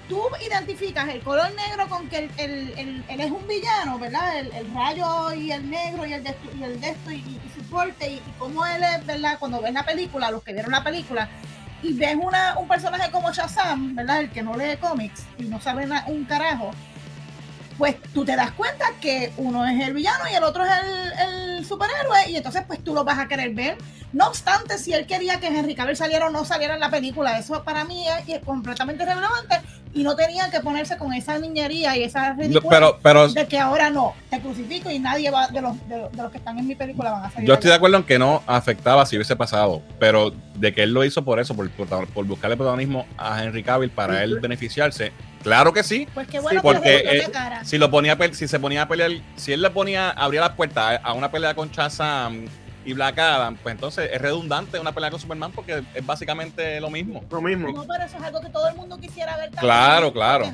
Tú, identificas el color negro con que el, el- el- él es un villano, ¿verdad? El, el rayo y el negro y el de y, el de esto y su porte y, y cómo él es, ¿verdad? Cuando ves la película, los que vieron la película, y ves una, un personaje como Shazam, ¿verdad? El que no lee cómics y no sabe na- un carajo, pues tú te das cuenta que uno es el villano y el otro es el, superhéroe y entonces pues tú lo vas a querer ver. No obstante, si él quería que Henry Cavill saliera o no saliera en la película, eso para mí es, es completamente irrelevante y no tenían que ponerse con esa niñería y esa ridícula Pero, pero de que ahora no, te crucifico y nadie va de los, de, los- de los que están en mi película van a salir. yo estoy de acuerdo en que no afectaba si hubiese pasado, pero de que él lo hizo por eso, por, por, por buscarle protagonismo a Henry Cavill para él beneficiarse, claro que sí. Pues qué bueno, Sí, porque, eh. Si lo ponía si se ponía a pelear, si él le ponía, abría las puertas a, una pelea con Shazam y Black Adam, pues entonces es redundante una pelea con Superman porque es básicamente lo mismo. Lo mismo. No, pero eso es algo que todo el mundo quisiera ver. también, Claro, claro.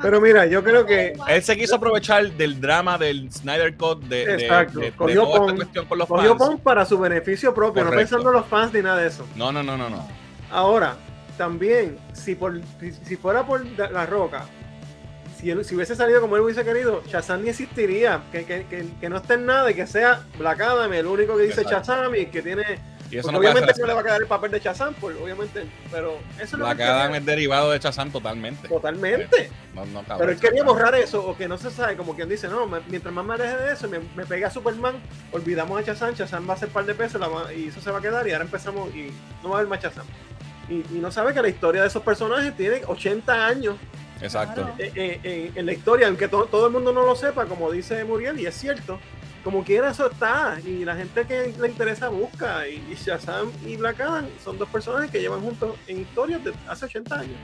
Pero mira, yo creo que Él se quiso aprovechar del drama del Snyder Cut de, de- Exacto. de- de Cogió toda esta cuestión con los cogió fans. Pon para su beneficio propio, no pensando en los fans ni nada de eso. No, no, no, no, no. Ahora, también, si, por, si, si fuera por La Roca, si, él- si hubiese salido como él hubiese querido, Shazam ni existiría. Que, que, que, que no esté en nada y que sea Black Adam el único que dice Exacto. Shazam y que tiene. Y eso no obviamente no le va a quedar el papel de Shazam, pues, obviamente. Pero eso es lo Black que Adam es derivado de Shazam totalmente. Totalmente. No, no, Pero él quería borrar eso, o que no se sabe, como quien dice, no, me- mientras más me aleje de eso, me, me pega Superman, olvidamos a Shazam, Shazam va a ser par de pesos la y eso se va a quedar y ahora empezamos y no va a haber más Shazam. Y, y no sabe que la historia de esos personajes tiene 80 años Exacto. Claro. eh, eh, eh, en la historia, aunque to- todo el mundo no lo sepa, como dice Muriel, y es cierto, como quiera eso está, y la gente que le interesa busca, y, y Shazam y Black Adam son dos personajes que llevan juntos en historias de hace 80 años.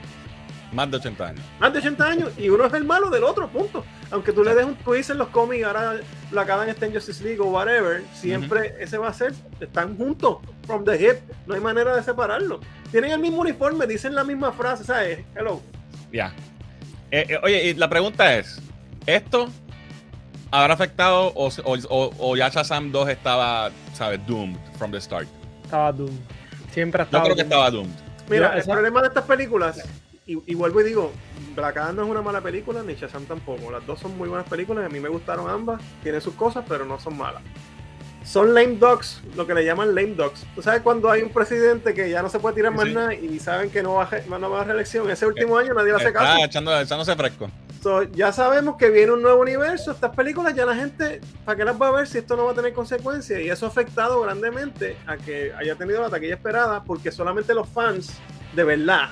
Más de 80 años. más de 80 años y uno es el malo del otro, punto. Aunque tú le des un twist en los cómics, ahora la cada está en Justice League o whatever, siempre ese va a ser, están juntos, from the hip, no hay manera de separarlo. Tienen el mismo uniforme, dicen la misma frase, ¿sabes? Hello. Ya. Eh, eh, oye, y la pregunta es: ¿esto habrá afectado o, o, o- o ya Shazam 2 estaba, ¿sabes? Doomed from the start? Estaba Doom. Siempre ha Yo creo que estaba doomed. Mira, Yo, el esa- problema de estas películas, y, y vuelvo y digo, Black Adam no es una mala película, ni Shazam tampoco. Las dos son muy buenas películas, a mí me gustaron ambas, tienen sus cosas, pero no son malas. Son lame dogs, lo que le llaman lame dogs. Tú sabes cuando hay un presidente que ya no se puede tirar Sí, más sí. nada y saben que no va, a, no va a reelección. Ese último año nadie le hace Está caso. echando, echándose fresco. So, ya sabemos que viene un nuevo universo. Estas películas ya la gente, ¿para qué las va a ver si esto no va a tener consecuencias? Y eso ha afectado grandemente a que haya tenido la taquilla esperada, porque solamente los fans, de verdad,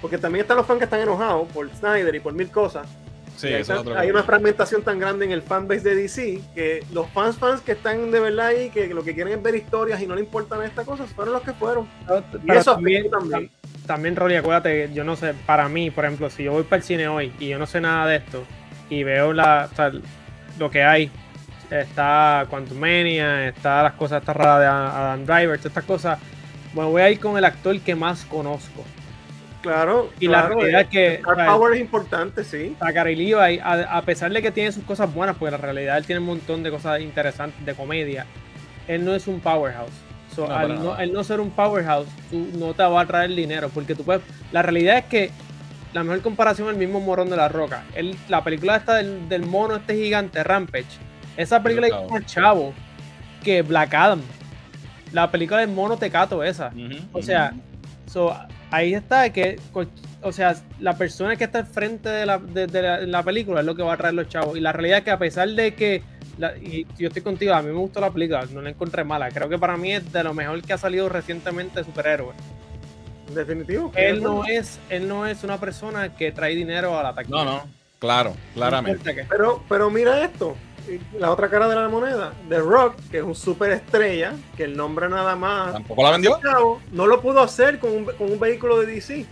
porque también están los fans que están enojados por Snyder y por mil cosas. Sí, hay, eso es tan- otro. hay una fragmentación tan grande en el fanbase de DC que los fans fans que están de verdad ahí, que lo que quieren es ver historias y no le importan estas cosas, fueron los que fueron. Pero, Y pero eso también, también. tam- también, Rolly, acuérdate, yo no sé, para mí, por ejemplo, si yo voy para el cine hoy y yo no sé nada de esto y veo la, o sea, lo que hay, está Quantumania, está las cosas estas raras de Adam Driver, todas estas cosas, bueno, voy a ir con el actor que más conozco. Claro. Y la realidad eh, es que, Star o sea, Power es importante, sí. Zachary Levi, a, a pesar de que tiene sus cosas buenas, porque la realidad él tiene un montón de cosas interesantes de comedia, él no es un powerhouse. So, No, al no, el no ser un powerhouse, tú no te va a traer dinero, porque tú puedes. La realidad es que la mejor comparación es el mismo morón de la roca. Él, la película esta del, del mono este gigante, Rampage, esa película Chavo. es más chavo que Black Adam. La película del mono tecato esa. O sea, so, ahí está que, o sea, la persona que está al frente de la, de- de la, la película es lo que va a traer los chavos. Y la realidad es que a pesar de que, la- y yo estoy contigo, a mí me gustó la película, no la encontré mala. Creo que para mí es de lo mejor que ha salido recientemente de superhéroes. Definitivo. Él no es, él no es una persona que trae dinero a la taquilla. No, no. Claro, claramente. Pero, pero mira esto, la otra cara de la moneda, The Rock, que es un superestrella, que el nombre nada más, ¿Tampoco la vendió? chavo, no lo pudo hacer con un, con un vehículo de DC.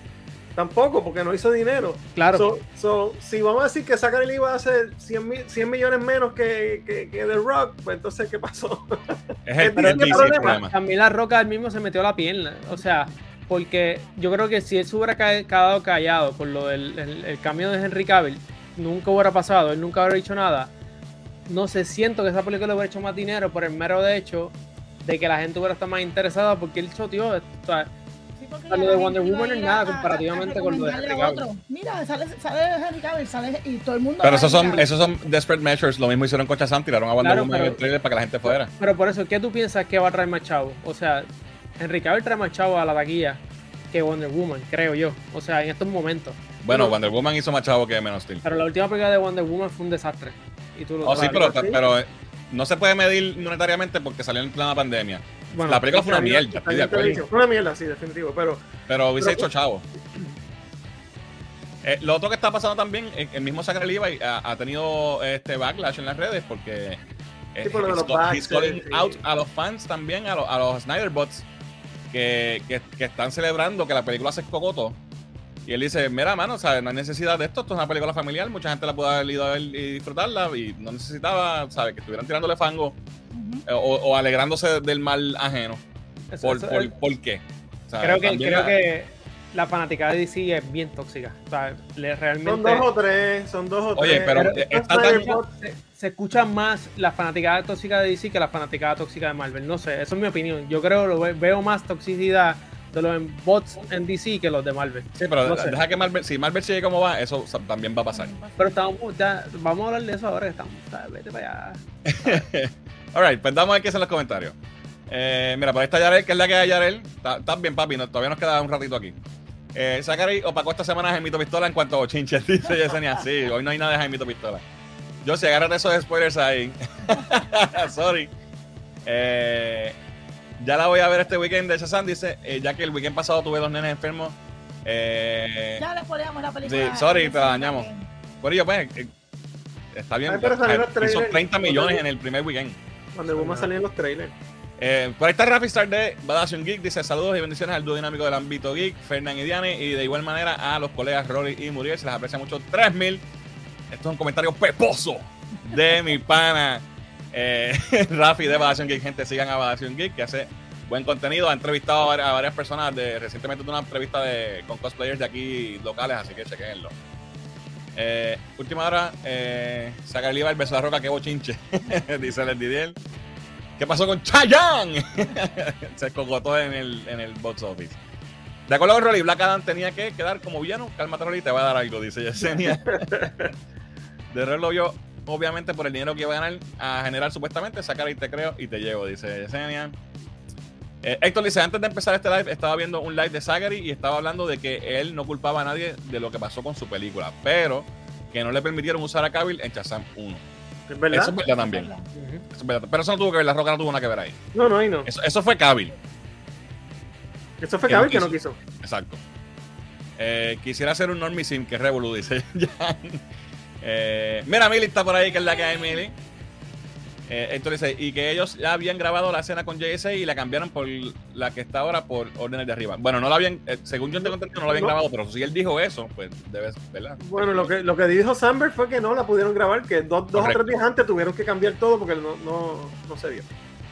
Tampoco, porque no hizo dinero. Claro. So, so, si vamos a decir que Zachary iba a hacer 100, mil- 100 millones menos que, que, que The Rock, pues entonces, ¿qué pasó? Es el, el ¿qué DC problema? problema. También la roca él mismo se metió la pierna. O sea, porque yo creo que si él se hubiera quedado callado por lo del el, el cambio de Henry Cavill, nunca hubiera pasado, él nunca hubiera dicho nada. No sé, siento que esa película hubiera hecho más dinero por el mero de hecho de que la gente hubiera estado más interesada porque él choteó. O sea, Sí, Lo de Wonder Woman es nada a- comparativamente a con lo de Henry otro. Mira, sale, sale Henry Cavill, sale y todo el mundo. Pero esos son, Cavill. esos son desperate measures. Lo mismo hicieron con Shazam, tiraron a Wonder Claro, Woman en pero- el trailer para que la gente fuera. pero por eso, ¿qué tú piensas que va a traer más chavo? O sea, Henry Cavill trae más chavo a la taquilla que Wonder Woman, creo yo. O sea, en estos momentos. Bueno, Pero- Wonder Woman hizo más chavo que menos Steel. Pero la última película de Wonder Woman fue un desastre. Y tú lo Oh, sí, pero, sí. pero no se puede medir monetariamente porque salió en plena pandemia. Bueno, la película fue una mierda, estoy de acuerdo. Fue una mierda, sí, definitivo. Pero Pero hubiese hecho chavo. Eh, lo otro que está pasando también, eh, el mismo Zachary Levi ha, ha tenido este backlash en las redes porque eh, Sí, por lo he's calling sí. out a los fans también, a, los- a los Snyder Bots que, que- que están celebrando que la película se escogotó. Y él dice, mira, mano, ¿sabes? no hay necesidad de esto, esto es una película familiar, mucha gente la puede haber ido a ver y disfrutarla y no necesitaba, ¿sabes? Que estuvieran tirándole fango eh, o, o alegrándose del mal ajeno. eso- ¿Por, eso- por, ¿por qué? O sea, creo que, creo la- que la fanática de DC es bien tóxica. O sea, le, son realmente dos o tres, son dos o Oye, tres. pero, Pero eh, está tan- se, se escucha más la fanaticada tóxica de DC que la fanaticada tóxica de Marvel. No sé, eso es mi opinión. Yo creo lo ve- veo más toxicidad de los bots en DC que los de Marvel. Sí, pero No sé. deja que Marvel, si Marvel sigue como va, eso también va a pasar. Pero estamos, ya, vamos a hablar de eso ahora que estamos. Vete para allá. Alright, pues damos a es en los comentarios. Eh, mira, por ahí está Yarel, que es la que hay Yarel. Está- Estás bien, papi, no- todavía nos queda un ratito aquí. Eh, Zachary opacó esta semana Jaimito Pistola en cuanto a chinches, dice Yesenia. Sí, hoy no hay nada de Jaimito Pistola. Yo si agárrate esos spoilers ahí. Sorry. Eh, ya la voy a ver este weekend de Shazam, dice, eh, ya que el weekend pasado tuve dos nenes enfermos. Eh, Ya le ponemos la película. Sí, sorry, te la dañamos. por ello, pues, eh, está bien. Ay, pero salieron los Hizo trailers. 30 millones en el primer weekend. Cuando Woman salía en los trailers. Eh, por ahí está Rafi Star de Badación Geek. Dice saludos y bendiciones al dúo dinámico del ámbito geek, Fernán y Diane. Y de igual manera a los colegas Rory y Muriel. Se les aprecia mucho. 3000. Esto es un comentario peposo de mi pana eh, Rafi de Badación Geek. Gente, sigan a Badación Geek que hace buen contenido. Ha entrevistado a varias, personas. De, recientemente tuvo una entrevista de, con cosplayers de aquí locales, así que chequenlo. Eh, última hora, eh, saca el IVA el beso de la roca, que bochinche, dice el Didier. ¿Qué pasó con Chayanne? Se escogotó en el, en el box office. De acuerdo con Rolly, Black Adam tenía que quedar como villano. Cálmate, Rolly, te va a dar algo, dice Yesenia. De Rolly lo vio, obviamente, por el dinero que iba a ganar a generar supuestamente. Sacar y te creo y te llevo, dice Yesenia. Eh, Héctor dice, antes de empezar este live, estaba viendo un live de Zachary y estaba hablando de que él no culpaba a nadie de lo que pasó con su película, pero que no le permitieron usar a Cavill en Shazam 1. ¿Es verdad? Eso es verdad también. Ujú. Eso es verdad. Pero eso no tuvo que ver, la roca no tuvo nada que ver ahí. No, no, ahí no. Eso, eso fue Cavill. Eso fue que no Cavill que no quiso. Exacto. Eh, quisiera hacer un normie sim que Revolu, dice Jan. Eh, mira, Milly está por ahí, que es la que hay, Milly. Eh, dice, y que ellos ya habían grabado la escena con JSA y la cambiaron por la que está ahora por órdenes de arriba. Bueno, no la habían, eh, según yo tengo entendido, no la habían No. grabado, pero si él dijo eso, pues debes, ¿verdad? Bueno, lo que, lo que dijo Samberg fue que no la pudieron grabar, que dos, dos o tres días antes tuvieron que cambiar todo porque no, no, no se dio.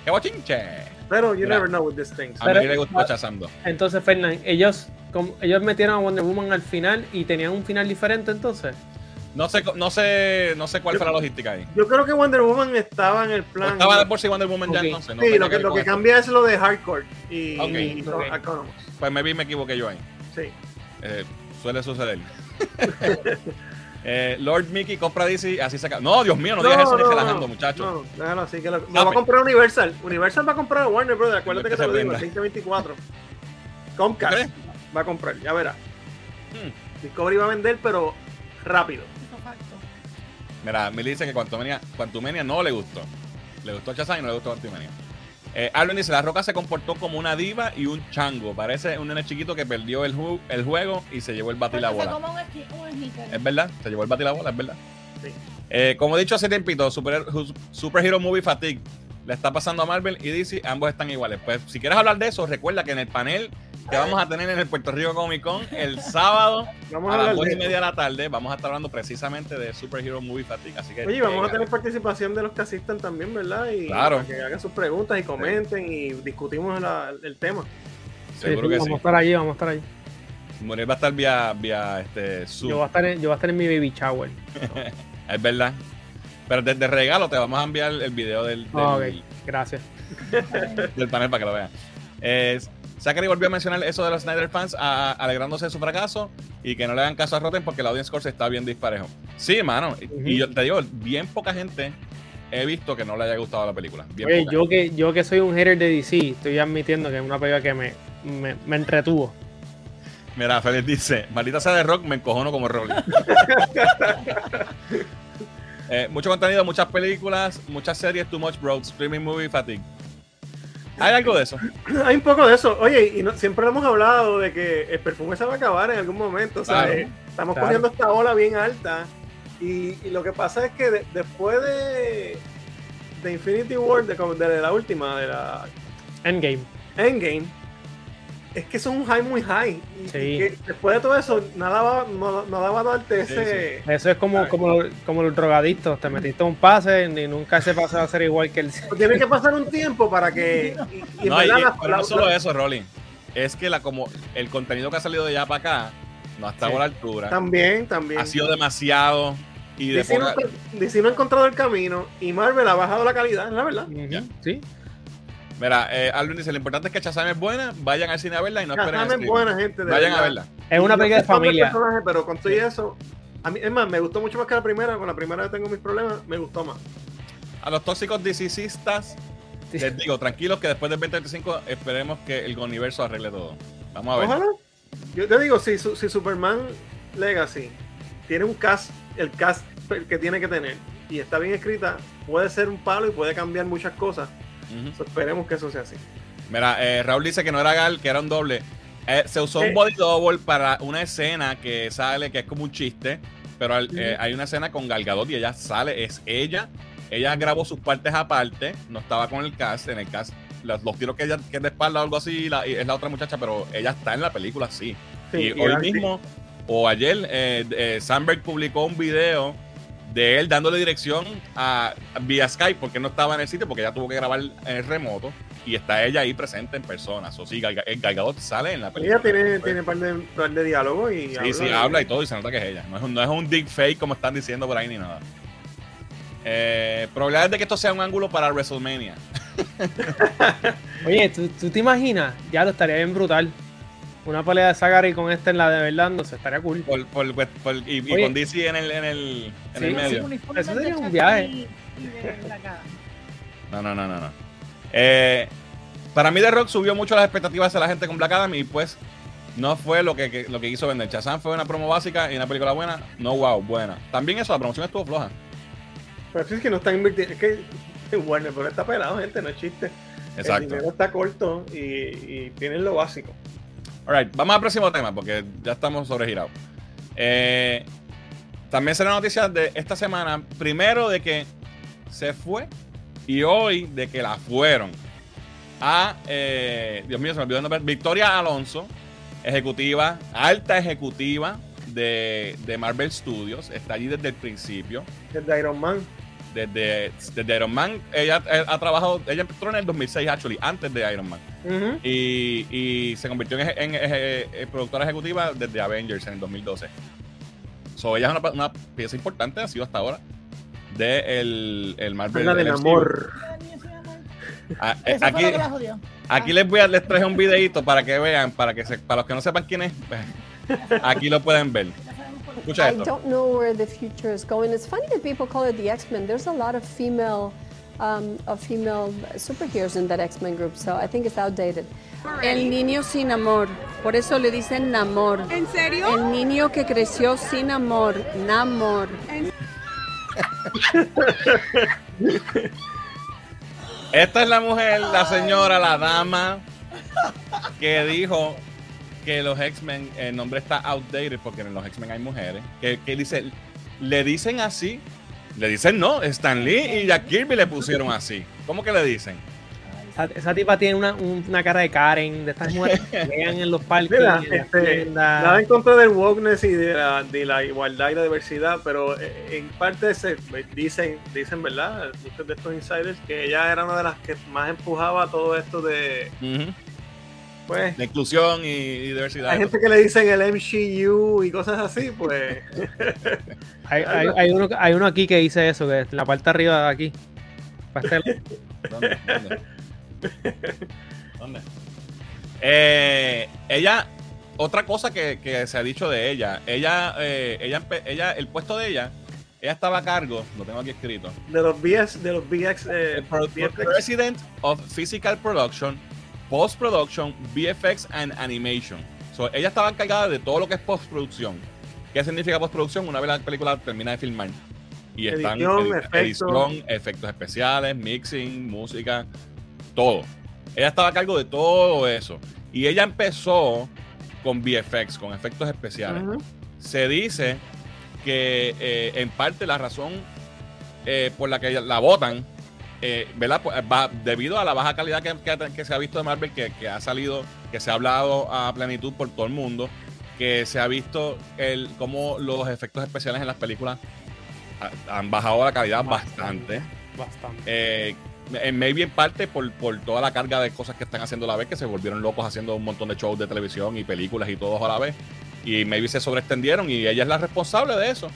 ¡Qué bochinche! Pero you Mira. never know with these things. A Pero- mí le gustó Chazando. Entonces, Fernán, ellos, como- ellos metieron a Wonder Woman al final y tenían un final diferente entonces. No sé, no sé, no sé cuál fue la logística ahí. Yo creo que Wonder Woman estaba en el ¿O plan. estaba de por sí Wonder Woman ya entonces. No sí, lo que, lo que cambia es lo de hardcore y, Ok, y ok. Economos. Pues maybe me equivoqué yo ahí. Sí. Eh, suele suceder. Eh, Lord Mickey compra DC, así se acaba. No, Dios mío, no, digas eso ni relajando, muchachos. No, déjalo así que lo, lo Ah, va a comprar Universal. Universal va a comprar a Warner Brothers. Acuérdate Que que te se lo digo, prenda. 2024. ¿Tú Comcast va a comprar, ya verás. Hmm. Discovery va a vender, pero rápido. Mira, me dice que Quantumania, Quantumania no le gustó. Le gustó Shazam y no le gustó Quantumania. Eh, Arlen dice, La Roca se comportó como una diva y un chango. Parece un nene chiquito que perdió el, ju- el juego y se llevó el bate y la bola. Es verdad, se llevó el bate y la bola, es verdad. Sí. Eh, como he dicho hace tiempito, Super, Superhero Movie Fatigue le está pasando a Marvel y DC, ambos están iguales. Pues si quieres hablar de eso, recuerda que en el panel que vamos a tener en el Puerto Rico Comic Con el sábado Vamos a a las hablar dos de y eso. media de la tarde, vamos a estar hablando precisamente de Superhero Movie Fatigue. Así que Oye, vamos a llega. tener participación de los que asistan también, ¿verdad? Y Claro. para que hagan sus preguntas y comenten y discutimos la- el tema. Seguro Sí, que vamos sí. a estar allí, vamos a estar allí. Muriel va a estar vía, vía este, Zoom. Yo voy, a estar en, yo voy a estar en mi baby shower. Es verdad. Pero desde regalo te vamos a enviar el video del, del, Ah, ok, gracias. del panel para que lo vean. Eh, Zachary volvió a mencionar eso de los Snyder fans, a- alegrándose de su fracaso y que no le hagan caso a Rotten porque la audience score está bien disparejo. Sí, hermano. Y- yo te digo, bien poca gente he visto que no le haya gustado la película. Bien Oye, poca. yo que, yo que soy un hater de DC, estoy admitiendo que es una película que me, me, me entretuvo. Mira, Félix dice, maldita sea de rock, me encojono como Rolly. Eh, mucho contenido, muchas películas, muchas series, too much bro, streaming movie fatigue. ¿Hay algo de eso? Hay un poco de eso. Oye, y no- siempre hemos hablado de que el perfume se va a acabar en algún momento. O sea, Claro. eh, estamos Claro. cogiendo esta ola bien alta. Y, y lo que pasa es que de- después de, de Infinity War, de, de la última, de la Endgame. Endgame, es que es un high muy high. Y, Sí. y que después de todo eso, nada va, no- nada va a darte Sí, ese. Eso es como, como, como los drogadictos. Te metiste un pase y nunca ese pase va a ser igual que el. Tiene que pasar un tiempo para que. Y, y No, y- verdad, y- la- pero la- no solo la- eso, Rolly. Es que la, como el contenido que ha salido de allá para acá no ha estado Sí. a la altura. También, también. Ha sido demasiado. Y de DC no, poca- DC no ha encontrado el camino y Marvel ha bajado la calidad, es la verdad. Sí. Mira, eh, Alvin dice, lo importante es que Shazam es buena, vayan al cine a verla y no esperen Shazam el es buena gente. de Vayan a verla. Es una película de familia. personaje, pero con todo y eso, a mí, es más, me gustó mucho más que la primera. Con la primera tengo mis problemas, me gustó más. A los tóxicos DCistas, Sí. les digo, tranquilos que después del 2025 esperemos que el universo arregle todo. Vamos a ver. Ojalá. Yo te digo, si, su- si Superman Legacy tiene un cast, el cast que tiene que tener, y está bien escrita, puede ser un palo y puede cambiar muchas cosas. So, esperemos que eso sea así. Mira, eh, Raúl dice que no era Gal, que era un doble. Eh, se usó Eh. un body double para una escena que sale, que es como un chiste, pero al- eh, hay una escena con Gal Gadot y ella sale, es ella. Ella grabó sus partes aparte, no estaba con el cast. En el cast, los, los tiros que ella que es de espalda o algo así, la- y es la otra muchacha, pero ella está en la película, sí. Sí, y y hoy mismo, o ayer, eh, eh, Sandberg publicó un video de él dándole dirección a, vía Skype porque no estaba en el sitio, porque ella tuvo que grabar en el remoto y está ella ahí presente en persona. O sí, Gal, el Gal Gadot sale en la película. Ella tiene, tiene par de, par de diálogo y Sí, sí, habla y todo y se nota que es ella. No es, un- no es un deep fake como están diciendo por ahí ni nada. Eh, probabilidades de que esto sea un ángulo para WrestleMania. Oye, ¿tú, tú te imaginas? Ya lo estaría bien brutal. Una pelea de Zachary con este en la de verdad, no sé, estaría cool. Por, por- por- y, y con DC en el, en el, en Sí, el sí, medio. uniforme Eso sería un viaje. y- y de la cara. No, no, no, no, no. Eh, para mí The Rock subió mucho las expectativas de la gente con Black Adam y pues no fue lo que, que- lo que quiso vender. Shazam fue una promo básica y una película buena. No, wow, buena. También eso, la promoción estuvo floja. Pero sí es que no están invirtiendo. Es que Warner Bros. está pelado, gente, no es chiste. El Exacto. dinero está corto y, y tienen lo básico. Alright, vamos al próximo tema porque ya estamos sobregirados. Eh, también será noticia de esta semana, primero de que se fue y hoy de que la fueron a, eh, Dios mío, se me olvidó el nombre, Victoria Alonso, ejecutiva, alta ejecutiva de, de Marvel Studios, está allí desde el principio. Desde Iron Man. Desde, desde Iron Man, ella eh, ha trabajado, ella entró en el 2006, actually, antes de Iron Man. Y, y se convirtió en, en- en- en productora ejecutiva desde Avengers en el 2012. So, ella es una, una pieza importante, ha sido hasta ahora, de el, el Marvel. Del amor. Ah, eh, aquí, aquí les voy a les traje un videito para que vean, para que se, para los que no sepan quién es, aquí lo pueden ver. Escucha I esto. don't know where the future is going. It's funny that people call it the X-Men. There's a lot of female, um, of female superheroes in that X-Men group, so I think it's outdated. El niño sin amor, por eso le dicen Namor. ¿En serio? El niño que creció sin amor, Namor. Esta es la mujer, la señora, la dama que dijo que los X-Men, el nombre está outdated porque en los X-Men hay mujeres. Que, que dice, le dicen así, le dicen no, Stan Lee y Jack Kirby le pusieron así. ¿Cómo que le dicen? Esa, esa tipa tiene una, un- una cara de Karen, de estas mujeres que pelean en los parques, Mira, en este, nada en contra del wokeness y de la, de la igualdad y la diversidad, pero eh, en parte se dicen, dicen, ¿verdad? Muchos de estos insiders que ella era una de las que más empujaba todo esto de. Pues, De inclusión y, y diversidad. hay gente que le dicen el MCU y cosas así, pues, Hay, hay- hay uno, hay uno aquí que dice eso, que es la parte arriba de aquí. Pastel. ¿Dónde? ¿Dónde? ¿Dónde? Eh, ella, otra cosa que, que se ha dicho de ella, ella, eh, ella, ella, el puesto de ella, ella estaba a cargo, lo tengo aquí escrito, de los BX, de los BX, eh. President of Physical Production, Post Production, VFX and Animation. So, ella estaba encargada de todo lo que es postproducción. ¿Qué significa postproducción? Una vez la película termina de filmar. Y están Edición, edi- efectos. edición, efectos especiales, mixing, música, todo. Ella estaba a cargo de todo eso. Y ella empezó con VFX, con efectos especiales se dice que eh, en parte la razón eh, por la que la votan, eh, ¿verdad? Pues, va, debido a la baja calidad que, que- que se ha visto de Marvel, que, que ha salido, que se ha hablado a plenitud por todo el mundo, que se ha visto el cómo los efectos especiales en las películas ha- han bajado la calidad bastante. Bastante. Eh, en maybe en parte por, por toda la carga de cosas que están haciendo a la vez, que se volvieron locos haciendo un montón de shows de televisión y películas y todos a la vez. Y maybe se sobreextendieron y ella es la responsable de eso.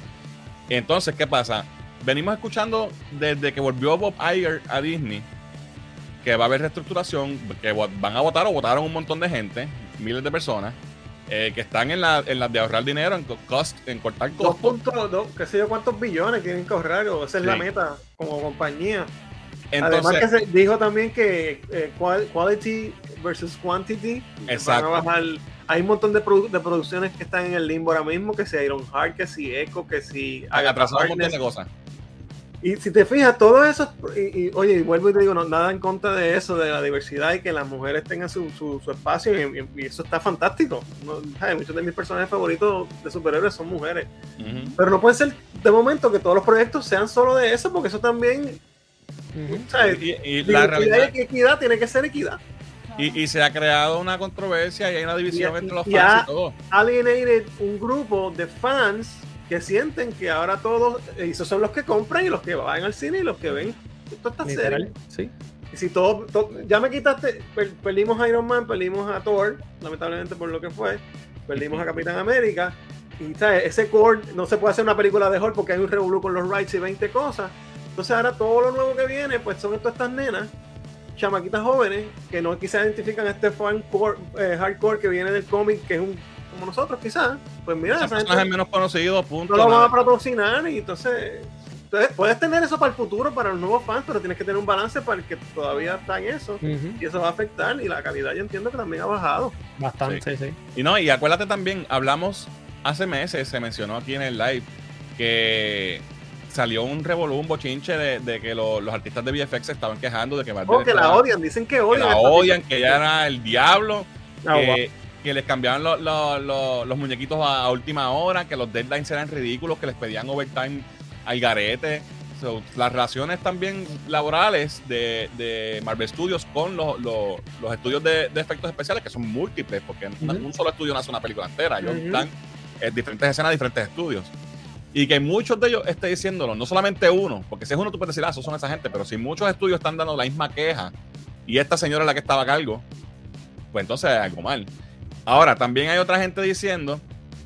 Entonces, ¿qué pasa? Venimos escuchando desde que volvió Bob Iger a Disney que va a haber reestructuración, que van a votar o votaron un montón de gente, miles de personas, eh, que están en la, en las de ahorrar dinero, en, co- cost, en cortar Dos costos. puntos, dos, qué sé yo cuántos billones tienen que ahorrar, o esa es la meta como compañía. Entonces, Además que se dijo también que eh, qual- quality versus quantity Exacto. van a bajar. Hay un montón de, produ- de producciones que están en el limbo ahora mismo, que si Iron Heart, que si Echo, que si atrasado un montón de cosas. Y si te fijas, todo eso, y, y, oye, y vuelvo y te digo, no, nada en contra de eso, de la diversidad y que las mujeres tengan su, su, su espacio, y, y eso está fantástico. No, ¿sabes? Muchos de mis personajes favoritos de superhéroes son mujeres. Pero no puede ser de momento que todos los proyectos sean solo de eso, porque eso también, Ujú. ¿sabes? Y, y la realidad, y equidad tiene que ser equidad. y, y se ha creado una controversia y hay una división Y- entre los y fans y todo. alienated un grupo de fans que sienten que ahora todos, eh, esos son los que compran y los que van al cine y los que ven toda esta serie. Literal, sí. Y si todo, to- ya me quitaste, per- perdimos a Iron Man, perdimos a Thor, lamentablemente por lo que fue, perdimos a Capitán América, y ¿sabes? ese core no se puede hacer una película de Hulk porque hay un revolú con los rights y 20 cosas. Entonces ahora todo lo nuevo que viene, pues son todas estas nenas, chamaquitas jóvenes, que no quizás identifican a este fan core, eh, hardcore que viene del cómic, que es un como nosotros quizás. Pues mira, esa gente personajes menos conocidos, punto. no lo van a patrocinar y entonces entonces, puedes tener eso para el futuro, para los nuevos fans, pero tienes que tener un balance para el que todavía está en eso. Y eso va a afectar y la calidad yo entiendo que también ha bajado. Bastante, sí. Y no, y acuérdate también, hablamos hace meses, se mencionó aquí en el live, que salió un revolú, un bochinche de, de que lo- los artistas de VFX se estaban quejando de que Marvel Oh, que la odian, dicen que que odian. la esta odian, que ella era el diablo, Ah, que, wow. Que les cambiaban lo- lo- lo- los muñequitos a, a última hora, que los deadlines eran ridículos, que les pedían overtime al garete. So, las relaciones también laborales de, de Marvel Studios con los, los- los estudios de, de efectos especiales, que son múltiples, porque Ujú. un solo estudio no hace una película entera, ellos Ujú. dan eh, diferentes escenas, diferentes estudios. Y que muchos de ellos esté diciéndolo, no solamente uno, porque si es uno tú puedes decir, ah, esos son esa gente, pero si muchos estudios están dando la misma queja y esta señora es la que estaba a cargo, pues entonces algo mal. Ahora, también hay otra gente diciendo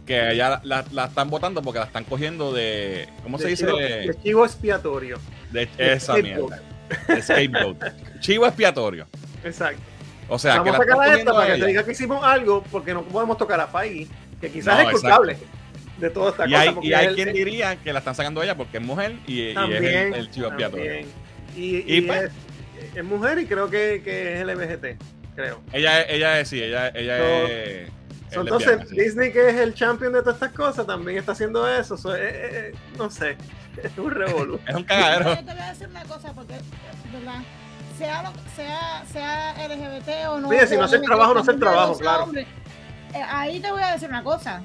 que ya la, la están votando porque la están cogiendo de, ¿cómo se dice? chivo- De, chivo expiatorio. de de esa mierda. De scapegoat. Chivo expiatorio. Exacto. O sea, Vamos a sacar esta para que te diga que hicimos algo porque no podemos tocar a Feige, que quizás No, es culpable de toda esta Y cosa. hay, y hay quien diría que la están sacando a ella porque es mujer y, y es el, el chivo expiatorio. Y, Y y pues- es, es mujer y creo que, que es LGBT, creo. Ella, ella es, sí, ella, ella So- es. So, entonces, lesbiana, sí. Disney, que es el champion de todas estas cosas, también está haciendo eso. So, eh, eh, eh, no sé, es un revolú. Es un Yo cagadero. te voy a decir una cosa, porque, ¿verdad? Sea, lo, sea, sea LGBT o no. Oye, si no hacer trabajo, no hacer trabajo, claro. eh, ahí te voy a decir una cosa.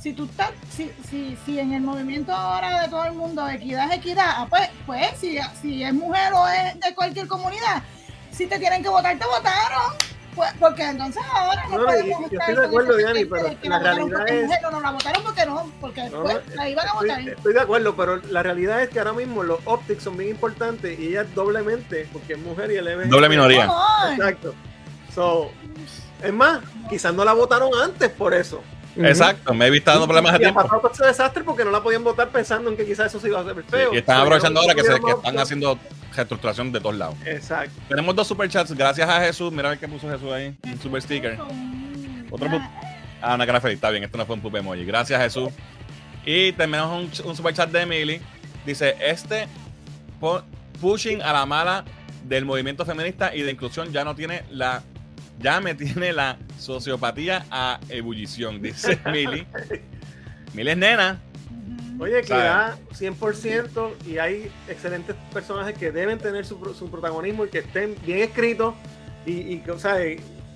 Si tú estás, si, si, si en el movimiento ahora de todo el mundo equidad es equidad, ah, pues, pues si, si es mujer o es de cualquier comunidad, si te tienen que votar, te votaron. Pues, porque entonces ahora no, podemos yo estar estoy de con acuerdo, ese Diani, pendiente pero de que la votaron realidad porque es- mujer, no, no la votaron porque no, porque No, pues, la iban a votar. estoy, de acuerdo, pero la realidad es que ahora mismo los optics son bien importantes y ella es doblemente, porque es mujer y LGBT. Doble minoría. Exacto. So, es más, quizás no la votaron antes por eso. Exacto, me he visto dando problemas de y ha tiempo. pasado todo ese desastre porque no la podían votar pensando en que quizás eso se iba a hacer feo. Y están aprovechando ahora que, se, que están haciendo reestructuración de todos lados. Exacto. Tenemos dos superchats, gracias a Jesús. Mira a ver qué puso Jesús ahí. Un super sticker. Otro Ah, una cara feliz. Está bien, esto no fue un pupe emoji. Gracias, Jesús. Y terminamos un, un superchat de Emily. Dice: Este pushing a la mala del movimiento feminista y de inclusión ya no tiene la. Ya me tiene la sociopatía a ebullición, dice Emily. Emily es nena. Oye, equidad 100% y hay excelentes personajes que deben tener su, pro- su protagonismo y que estén bien escritos y, y o sea,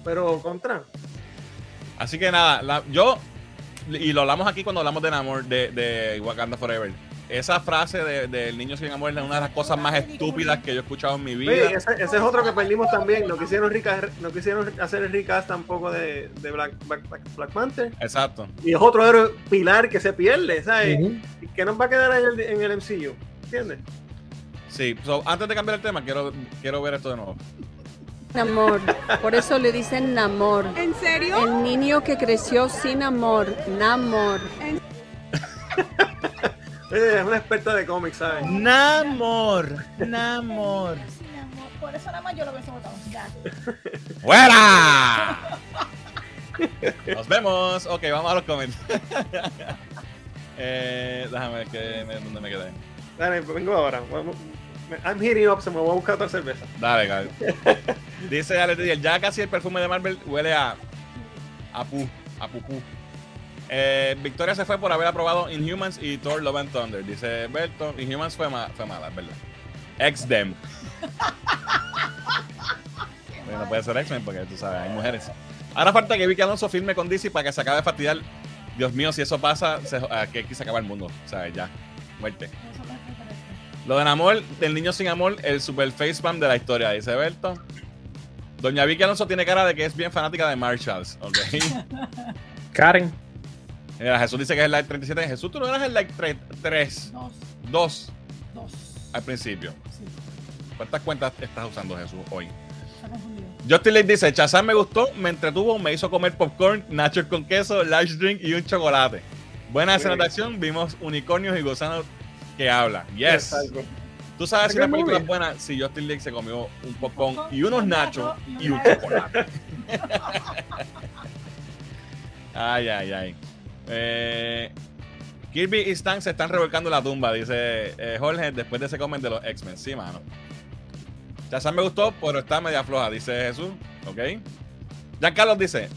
pero contra. Así que nada, la- yo, y lo hablamos aquí cuando hablamos de Namor, de, de Wakanda Forever. Esa frase de- del niño sin amor es una de las cosas más estúpidas que yo he escuchado en mi vida. Oye, ese, ese es otro que perdimos también. No quisieron, rica- no quisieron hacer el recast tampoco de, de Black, Black, Black Panther. Exacto. Y es otro héroe pilar que se pierde, ¿sabes? ¿Y ¿Qué nos va a quedar en el, en el MCU? ¿Entiendes? Sí, so, antes de cambiar el tema, quiero, quiero ver esto de nuevo. Amor. Por eso le dicen Namor. ¿En serio? El niño que creció sin amor. Namor. Es una experta de cómics, ¿sabes? Namor, Namor. Por eso nada más yo lo hubiese votado. Ya. ¡Fuera! Nos vemos. Ok, vamos a los comentarios. eh, déjame ver que me- dónde me quedé. Dale, vengo ahora. Vamos. I'm heating up, se me voy a buscar otra cerveza. Dale, Gaby. Dice Alex ya casi el perfume de Marvel huele a. a pu. a pupú. Eh, Victoria se fue por haber aprobado Inhumans y Thor Love and Thunder. Dice Berto, Inhumans fue, ma- fue mala, es verdad. Ex-Dem. Bueno, no puede ser X-Men porque tú sabes, hay mujeres. Ahora falta que Vicky Alonso firme con DC para que se acabe de fastidiar. Dios mío, si eso pasa, se, aquí, aquí se acaba el mundo. O sea, ya. Muerte. Lo explicaré. Lo de Namor, del niño sin amor, el super facepalm de la historia, dice Berto. Doña Vicky Alonso tiene cara de que es bien fanática de Marshalls, ¿ok? Karen. Mira, Jesús dice que es el like 37. Jesús, tú no eras el like 3, Dos. 2 Dos. al principio. Sí, ¿Cuántas cuentas estás usando, Jesús, hoy? Justin Lake dice, Chazán me gustó, me entretuvo, me hizo comer popcorn, nachos con queso, large drink y un chocolate. Buena escena de acción, vimos unicornios y gusanos que hablan. Yes. Tú sabes si muy película es buena si Justin Lake se comió un popcorn y unos un nachos nacho y un chocolate. ay, ay, ay. Eh, Kirby y Stan se están revolcando en la tumba, dice eh, Jorge, después de ese comment de los X-Men. Sí, mano. Shazam me gustó, pero está media floja, dice Jesús. Ok. Carlos dice: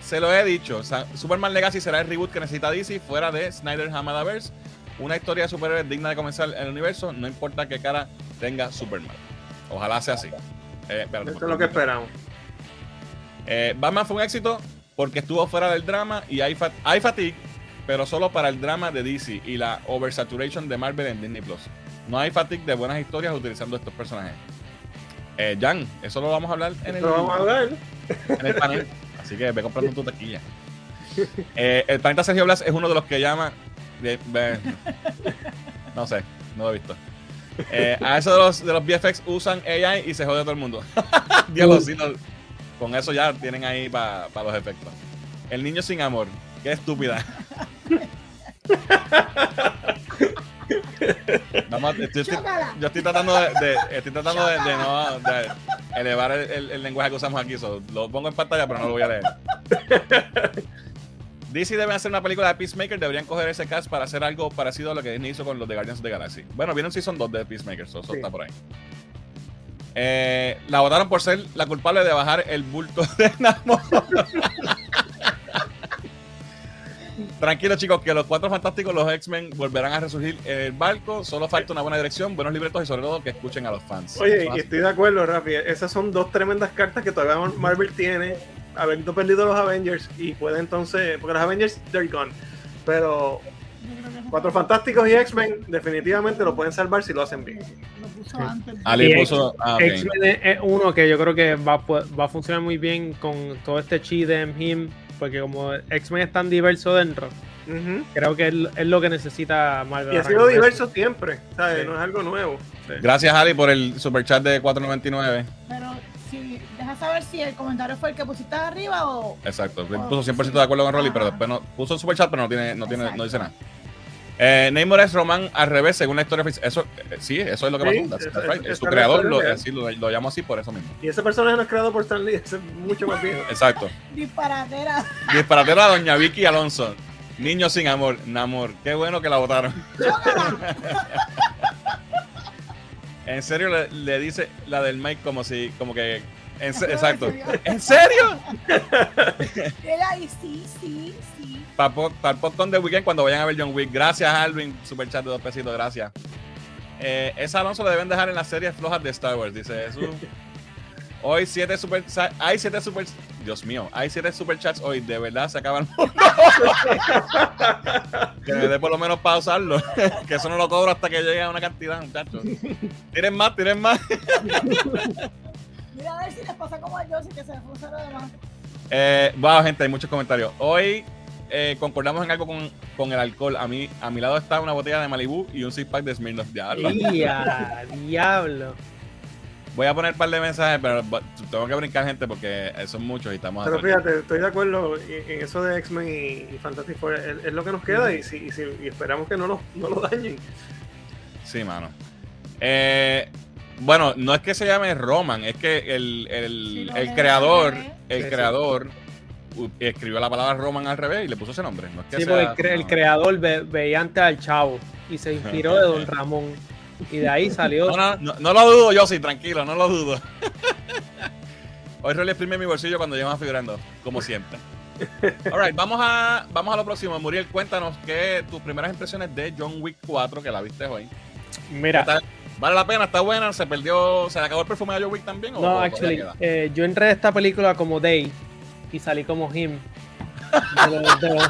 Se lo he dicho, Superman Legacy será el reboot que necesita DC fuera de Snyder Hamadaverse. Una historia de superhéroes digna de comenzar el universo, no importa qué cara tenga Superman. Ojalá sea así. Eh, espérate, Eso es lo que esperamos. eh, Batman fue un éxito porque estuvo fuera del drama y hay, fa- hay fatigue, pero solo para el drama de DC y la oversaturation de Marvel en Disney Plus. No hay fatigue de buenas historias utilizando estos personajes. Eh, Jan, eso lo vamos a hablar en el, Lo vamos a en el panel. Así que ve comprando tu taquilla. Eh, el planeta Sergio Blas es uno de los que llama. de- no sé, no lo he visto. Eh, a eso de los, de los VFX usan AI y se jode todo el mundo. Diablo, sí, no- con eso ya tienen ahí para los efectos. El niño sin amor. Qué estúpida. Vamos, estoy, Chócala. yo estoy tratando de, de- estoy tratando de, de no de elevar el, el- el lenguaje que usamos aquí. so, lo pongo en pantalla, pero no lo voy a leer. DC deben hacer una película de Peacemaker. Deberían coger ese cast para hacer algo parecido a lo que Disney hizo con los de Guardians of the Galaxy. Bueno, viene un season 2 de Peacemaker, so, eso Sí. está por ahí. Eh, la votaron por ser la culpable de bajar el bulto de Namor. Tranquilos chicos, que los cuatro fantásticos, los X-Men, volverán a resurgir en el barco. Solo falta una buena dirección, buenos libretos y sobre todo que escuchen a los fans. Oye, y es estoy de acuerdo, Rafi. Esas son dos tremendas cartas que todavía Marvel tiene, habiendo perdido los Avengers y puede entonces, porque los Avengers, they're gone. Pero Cuatro Fantásticos y X-Men definitivamente lo pueden salvar si lo hacen bien. Lo puso antes. Ali puso. ah. X-Men es- es uno que yo creo que va, va a funcionar muy bien con todo este chi de him, porque como X-Men es tan diverso dentro, creo que es, es lo que necesita Marvel. Y ha sido diverso siempre, ¿sabes? Sí. No es algo nuevo. Gracias, Ali, por el super chat de 4.99. Pero si deja saber si el comentario fue el que pusiste arriba o. Exacto. Oh, puso 100% sí. de acuerdo con Rolly, pero después no, puso super chat, pero no tiene, no tiene, no dice nada. Eh, Namor es Román al revés, según la historia oficial. Eso, eh, sí, eso es lo que Sí, pasó. Right. eso- Su creador es lo, así lo, lo llamo así por eso mismo. Y ese personaje no es creado por Stan Lee, ese es mucho más viejo. Exacto. Disparatera. Disparatera Doña Vicky Alonso. Niño sin amor, Namor. Qué bueno que la votaron. en serio le, le dice la del Mike como si, como que. En se- exacto. ¿En serio? Ahí sí, sí, sí. Para el podcast de Weekend cuando vayan a ver John Wick. Gracias, Alvin. Super chat de dos pesitos, gracias. Eh, esa Alonso lo deben dejar en las series flojas de Star Wars, dice Jesús. Hoy siete super hay siete super Dios mío, hay siete super chats hoy, de verdad se acaban. que me dé por lo menos para usarlo. que eso no lo cobro hasta que llegue a una cantidad, muchachos. Tiren más, tiren más. Mira a ver si les pasa como a Josie que se le puso lo demás. Eh, wow, gente, hay muchos comentarios. Hoy eh, concordamos en algo con, con el alcohol. A mí, a mi lado está una botella de Malibu y un six pack de Smirnoff. Diablo. ¡Ya, diablo! Voy a poner un par de mensajes, pero tengo que brincar gente porque son muchos y estamos Pero fíjate, estoy de acuerdo en eso de X-Men y, y Fantastic Four, es, es lo que nos queda y, si, y, si- y esperamos que no lo, no lo dañen. Sí, mano. Eh, Bueno, no es que se llame Roman, es que el, el, el creador, el creador escribió la palabra Roman al revés y le puso ese nombre. No es que Sí, sea- porque el, cre- el no. creador ve- veía antes al chavo y se inspiró de Don Ramón. Y de ahí salió. No, no, no, no lo dudo yo, sí, tranquilo, no lo dudo. Hoy Rolly exprime mi bolsillo cuando llevamos figurando, como siempre. Alright, vamos a, vamos a lo próximo. Muriel, cuéntanos que tus primeras impresiones de John Wick 4, que la viste hoy. Mira, ¿Vale la pena? ¿Está buena? ¿Se perdió? ¿Se le acabó el perfume de John Wick también? o- no, actually, eh, yo entré a esta película como Day y salí como Him. De de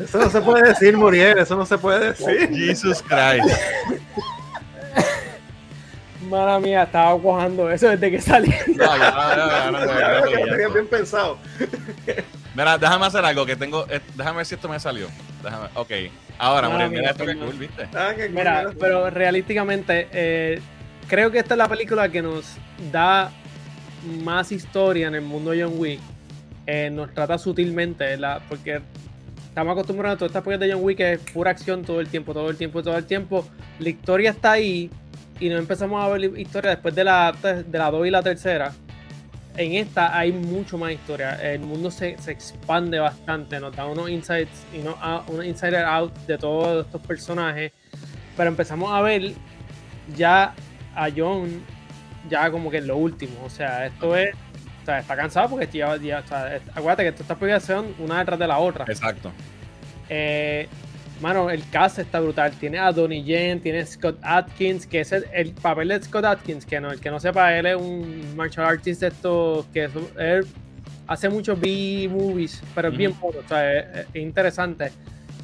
Eso no se puede decir, Muriel, eso no se puede decir. Jesus Christ. Mala mía, estaba cuajando eso desde que salí. No, ya, ya, ya. Mira, déjame hacer algo que tengo. eh, déjame ver si esto me salió. Déjame. Ok. Ahora, No, Muriel, mira, mira esto que cool, ¿viste? Ah, que- Mira, pero realísticamente, eh, creo que esta es la película que nos da más historia en el mundo de John Wick. Eh, nos trata sutilmente, la, porque estamos acostumbrados a todas estas películas de John Wick que es pura acción todo el tiempo, todo el tiempo, todo el tiempo. La historia está ahí y no empezamos a ver historia después de la, de la 2 y la tercera. En esta hay mucho más historia. El mundo se, se expande bastante, nos da unos insights y no, unos insider out de todos estos personajes. Pero empezamos a ver ya a John, ya como que en lo último. O sea, esto es. O sea, está cansado porque ya, ya o sea, acuérdate que estas películas son una detrás de la otra. Exacto. Eh, mano, el cast está brutal. Tiene a Donnie Yen, tiene a Scott Atkins, que es el, el papel de Scott Atkins, que no, el que no sepa, él es un martial artist de estos que es- él hace muchos B-movies, pero es bien bueno, o sea, es, es interesante.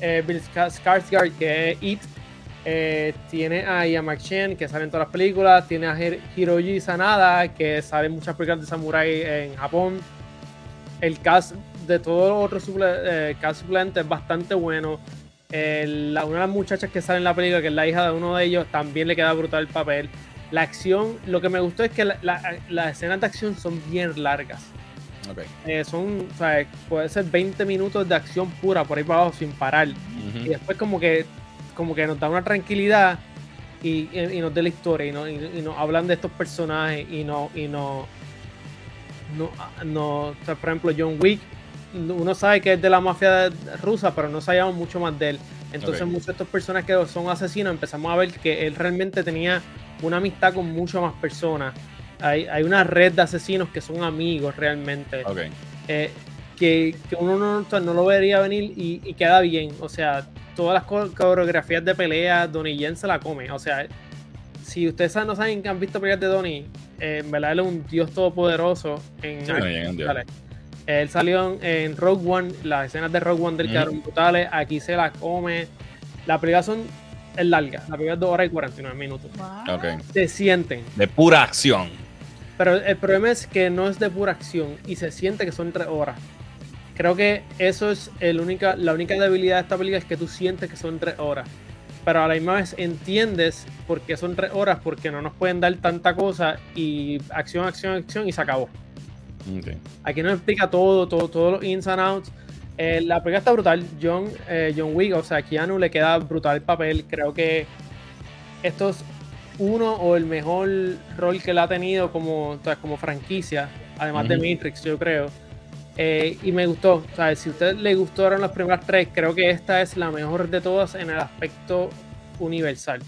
Eh, Bill Ska- Skarsgård, que es It. Eh, tiene a Ian McShane, que sale en todas las películas. Tiene a Hir- Hiroji Sanada, que sale en muchas películas de samurai en Japón. El cast de todos los otros suple- eh, cast suplentes es bastante bueno. El- la- una de las muchachas que sale en la película, que es la hija de uno de ellos, también le queda brutal el papel. La acción, lo que me gustó es que la- la- las escenas de acción son bien largas. Eh, son, o sea, puede ser 20 minutos de acción pura por ahí para abajo sin parar. Y después como que, como que nos da una tranquilidad y, y- y nos da la historia y, no, y, y nos hablan de estos personajes y no, y no, no, no o sea, por ejemplo, John Wick, uno sabe que es de la mafia rusa, pero no sabíamos mucho más de él. Entonces Ok. muchos de estos personajes que son asesinos empezamos a ver que él realmente tenía una amistad con muchas más personas. Hay, hay una red de asesinos que son amigos realmente Ok. eh, que, que uno no, no lo vería venir y, y queda bien. O sea, todas las co- coreografías de pelea, Donnie Yen se la come. O sea, si ustedes no saben que han visto peleas de Donnie, eh, en verdad él es un dios todopoderoso. En Sí, Donnie Él salió en, Rogue One, las escenas de Rogue One del Ujú. quedaron brutales. Aquí se la come. La pelea son es larga, la pelea es 2 horas y 49 minutos. Wow. Ok. Se sienten. De pura acción. Pero el problema es que no es de pura acción y se siente que son tres horas. Creo que eso es el única, la única debilidad de esta película es que tú sientes que son tres horas. Pero a la misma vez entiendes por qué son tres horas, porque no nos pueden dar tanta cosa y acción, acción, acción y se acabó. Aquí nos explica todo, todo, todos los ins and outs. Eh, la película está brutal. John, eh, John Wick, o sea, Keanu le queda brutal el papel. Creo que esto es uno o el mejor rol que él ha tenido como, o sea, como franquicia, además de. Matrix, yo creo. Eh, y me gustó. O sea, si a usted le gustaron las primeras tres, creo que esta es la mejor de todas en el aspecto universal.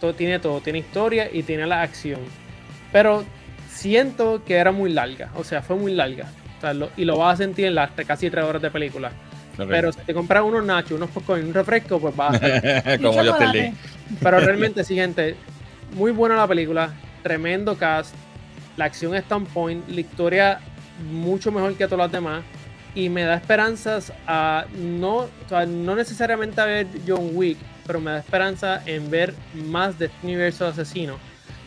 Todo, tiene todo, tiene historia y tiene la acción. Pero siento que era muy larga, o sea, fue muy larga. O sea, lo- y lo vas a sentir en las casi tres horas de película. Pero si te compras unos nachos, unos popcorn y un refresco, pues vas a hacer. Como yo te leí. Pero realmente, sí, gente, muy buena la película, tremendo cast, la acción está on point, la historia mucho mejor que todas las demás y me da esperanzas a no, o sea, no necesariamente a ver John Wick, pero me da esperanza en ver más de este universo de asesinos.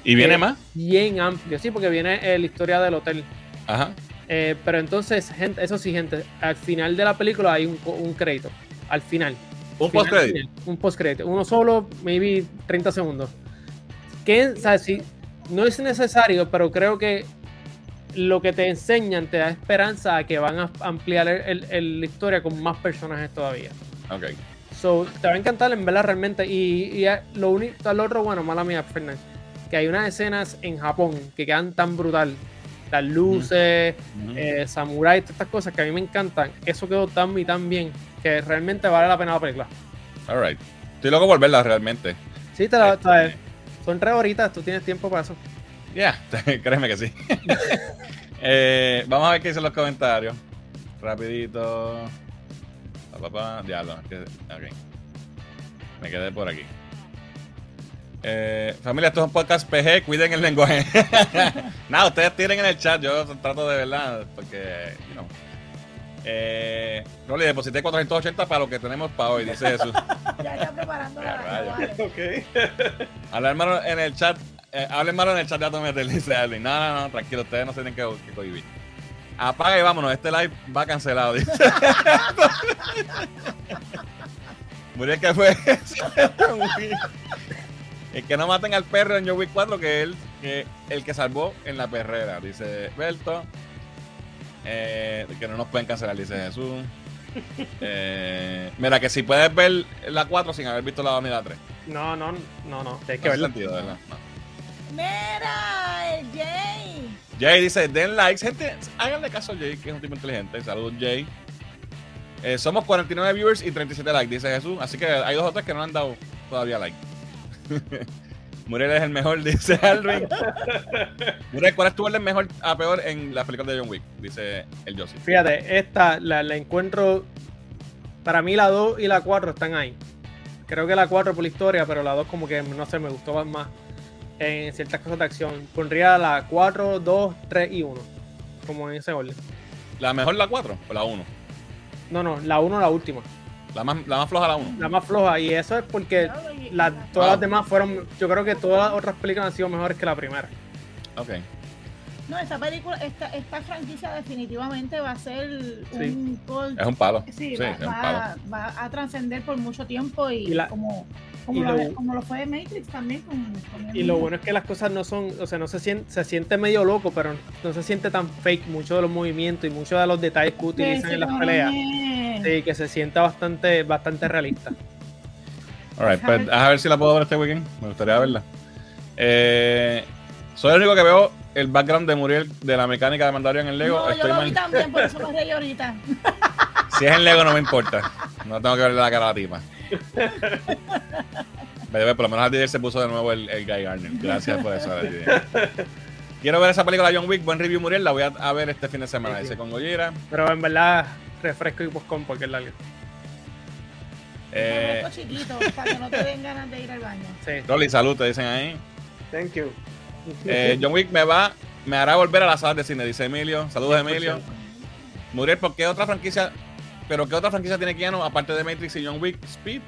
¿Y viene Eh, más? Bien amplio, sí, porque viene eh, la historia del hotel. Ajá. Eh, pero entonces, gente, eso sí, gente, al final de la película hay un, un crédito. Al final. Un Final, post-credit. final, Un post-crédito. Uno solo, maybe 30 segundos. Que, o sea, sí, no es necesario, pero creo que lo que te enseñan te da esperanza a que van a ampliar el- el- el- la historia con más personajes todavía. Ok. So, te va a encantar en verla realmente. Y, y eh, lo único, lo otro, bueno, mala mía, Fernández, que hay unas escenas en Japón que quedan tan brutal. Las luces, Ujú. eh, samurai, todas estas cosas que a mí me encantan. Eso quedó tan y tan bien que realmente vale la pena la película. All right. Estoy loco por verla realmente. Sí, te la, Este- te- son tres horitas, tú tienes tiempo para eso. Ya, créeme que sí. Eh, vamos a ver qué dicen los comentarios. Rapidito. Pa, pa, pa. Diablo. que- ok. Me quedé por aquí. Eh, familia, esto es un podcast PG, cuiden el lenguaje. Nada, ustedes tiren en el chat, yo trato de verdad, porque, you know. Eh, Rolly, deposité 480 para lo que tenemos para hoy, dice Jesús. Ya está preparando Ya, la vale. Ok. Hablar en el chat. Eh, hablen malo en el chat de Atometer, dice Alvin. No, no, no, tranquilo, ustedes no se tienen que, que cohibir. Apaga y vámonos, este live va cancelado, dice. Muriel, ¿qué fue? El que no maten al perro en Wick 4, que él, que el que salvó en la perrera, dice Berto. Eh, que no nos pueden cancelar, dice Jesús. Eh, mira, que si puedes ver la 4 sin haber visto la 2 ni la 3. No, no, no, no. Tienes que No verlo. sentido, ¿verdad? No. Mira, el Jay. Jay dice, den likes, gente, háganle caso a Jay, que es un tipo inteligente. Saludos, Jay. Eh, somos 49 viewers y 37 likes, dice Jesús. Así que hay dos o tres que no han dado todavía like. Muriel es el mejor, dice Alvin. Muriel, ¿cuál es tu orden mejor a peor en la película de John Wick? Dice el Joseph. Fíjate, esta la, la encuentro. Para mí, la 2 y la 4 están ahí. Creo que la 4 por la historia, pero la 2 como que no sé, me gustó más en ciertas cosas de acción. Pondría la 4, 2, 3 y 1. Como en ese orden. ¿La mejor la 4 o la 1? No, no, la 1 la última. La más, la más floja la 1. La más floja. Y eso es porque todas las demás fueron. Yo creo que todas las otras películas han sido mejores que la primera. Ok. No, esta película, esta, esta franquicia definitivamente va a ser Sí. un cult. Es un palo. Sí, Sí, va, es un va- palo. va a trascender por mucho tiempo y, Y la- como, como, y lo, lo- como lo fue de Matrix también. Con, con Y lo bueno es que las cosas no son, o sea, no se siente, se siente medio loco, pero no se siente tan fake muchos de los movimientos y muchos de los detalles que utilizan en las peleas. Sí, que se sienta bastante, bastante realista. Alright, pues a ver si la puedo ver este weekend. Me gustaría verla. Eh, soy el único que veo el background de Muriel de la mecánica de Mandalorian en Lego. No, yo Estoy lo mal- vi también, por eso me reí ahorita. Si es en Lego no me importa. No tengo que verle la cara a la tipa. Pero por lo menos DJ se puso de nuevo el, el Guy Garner. Gracias por eso. DJ. Quiero ver esa película John Wick, buen review Muriel, la voy a, a ver este fin de semana. Sí, sí. Dice con Gojira. Pero en verdad, refresco y postcom porque es largo. Eh, Esto chiquito, para que no te den ganas de ir al baño. Sí. Rolly, salud, te dicen ahí. Thank you. Eh, John Wick me va, me hará volver a la sala de cine, dice Emilio. Saludos, Emilio. Muriel, ¿por qué otra franquicia? ¿Pero qué otra franquicia tiene Keanu aparte de Matrix y John Wick? Speed.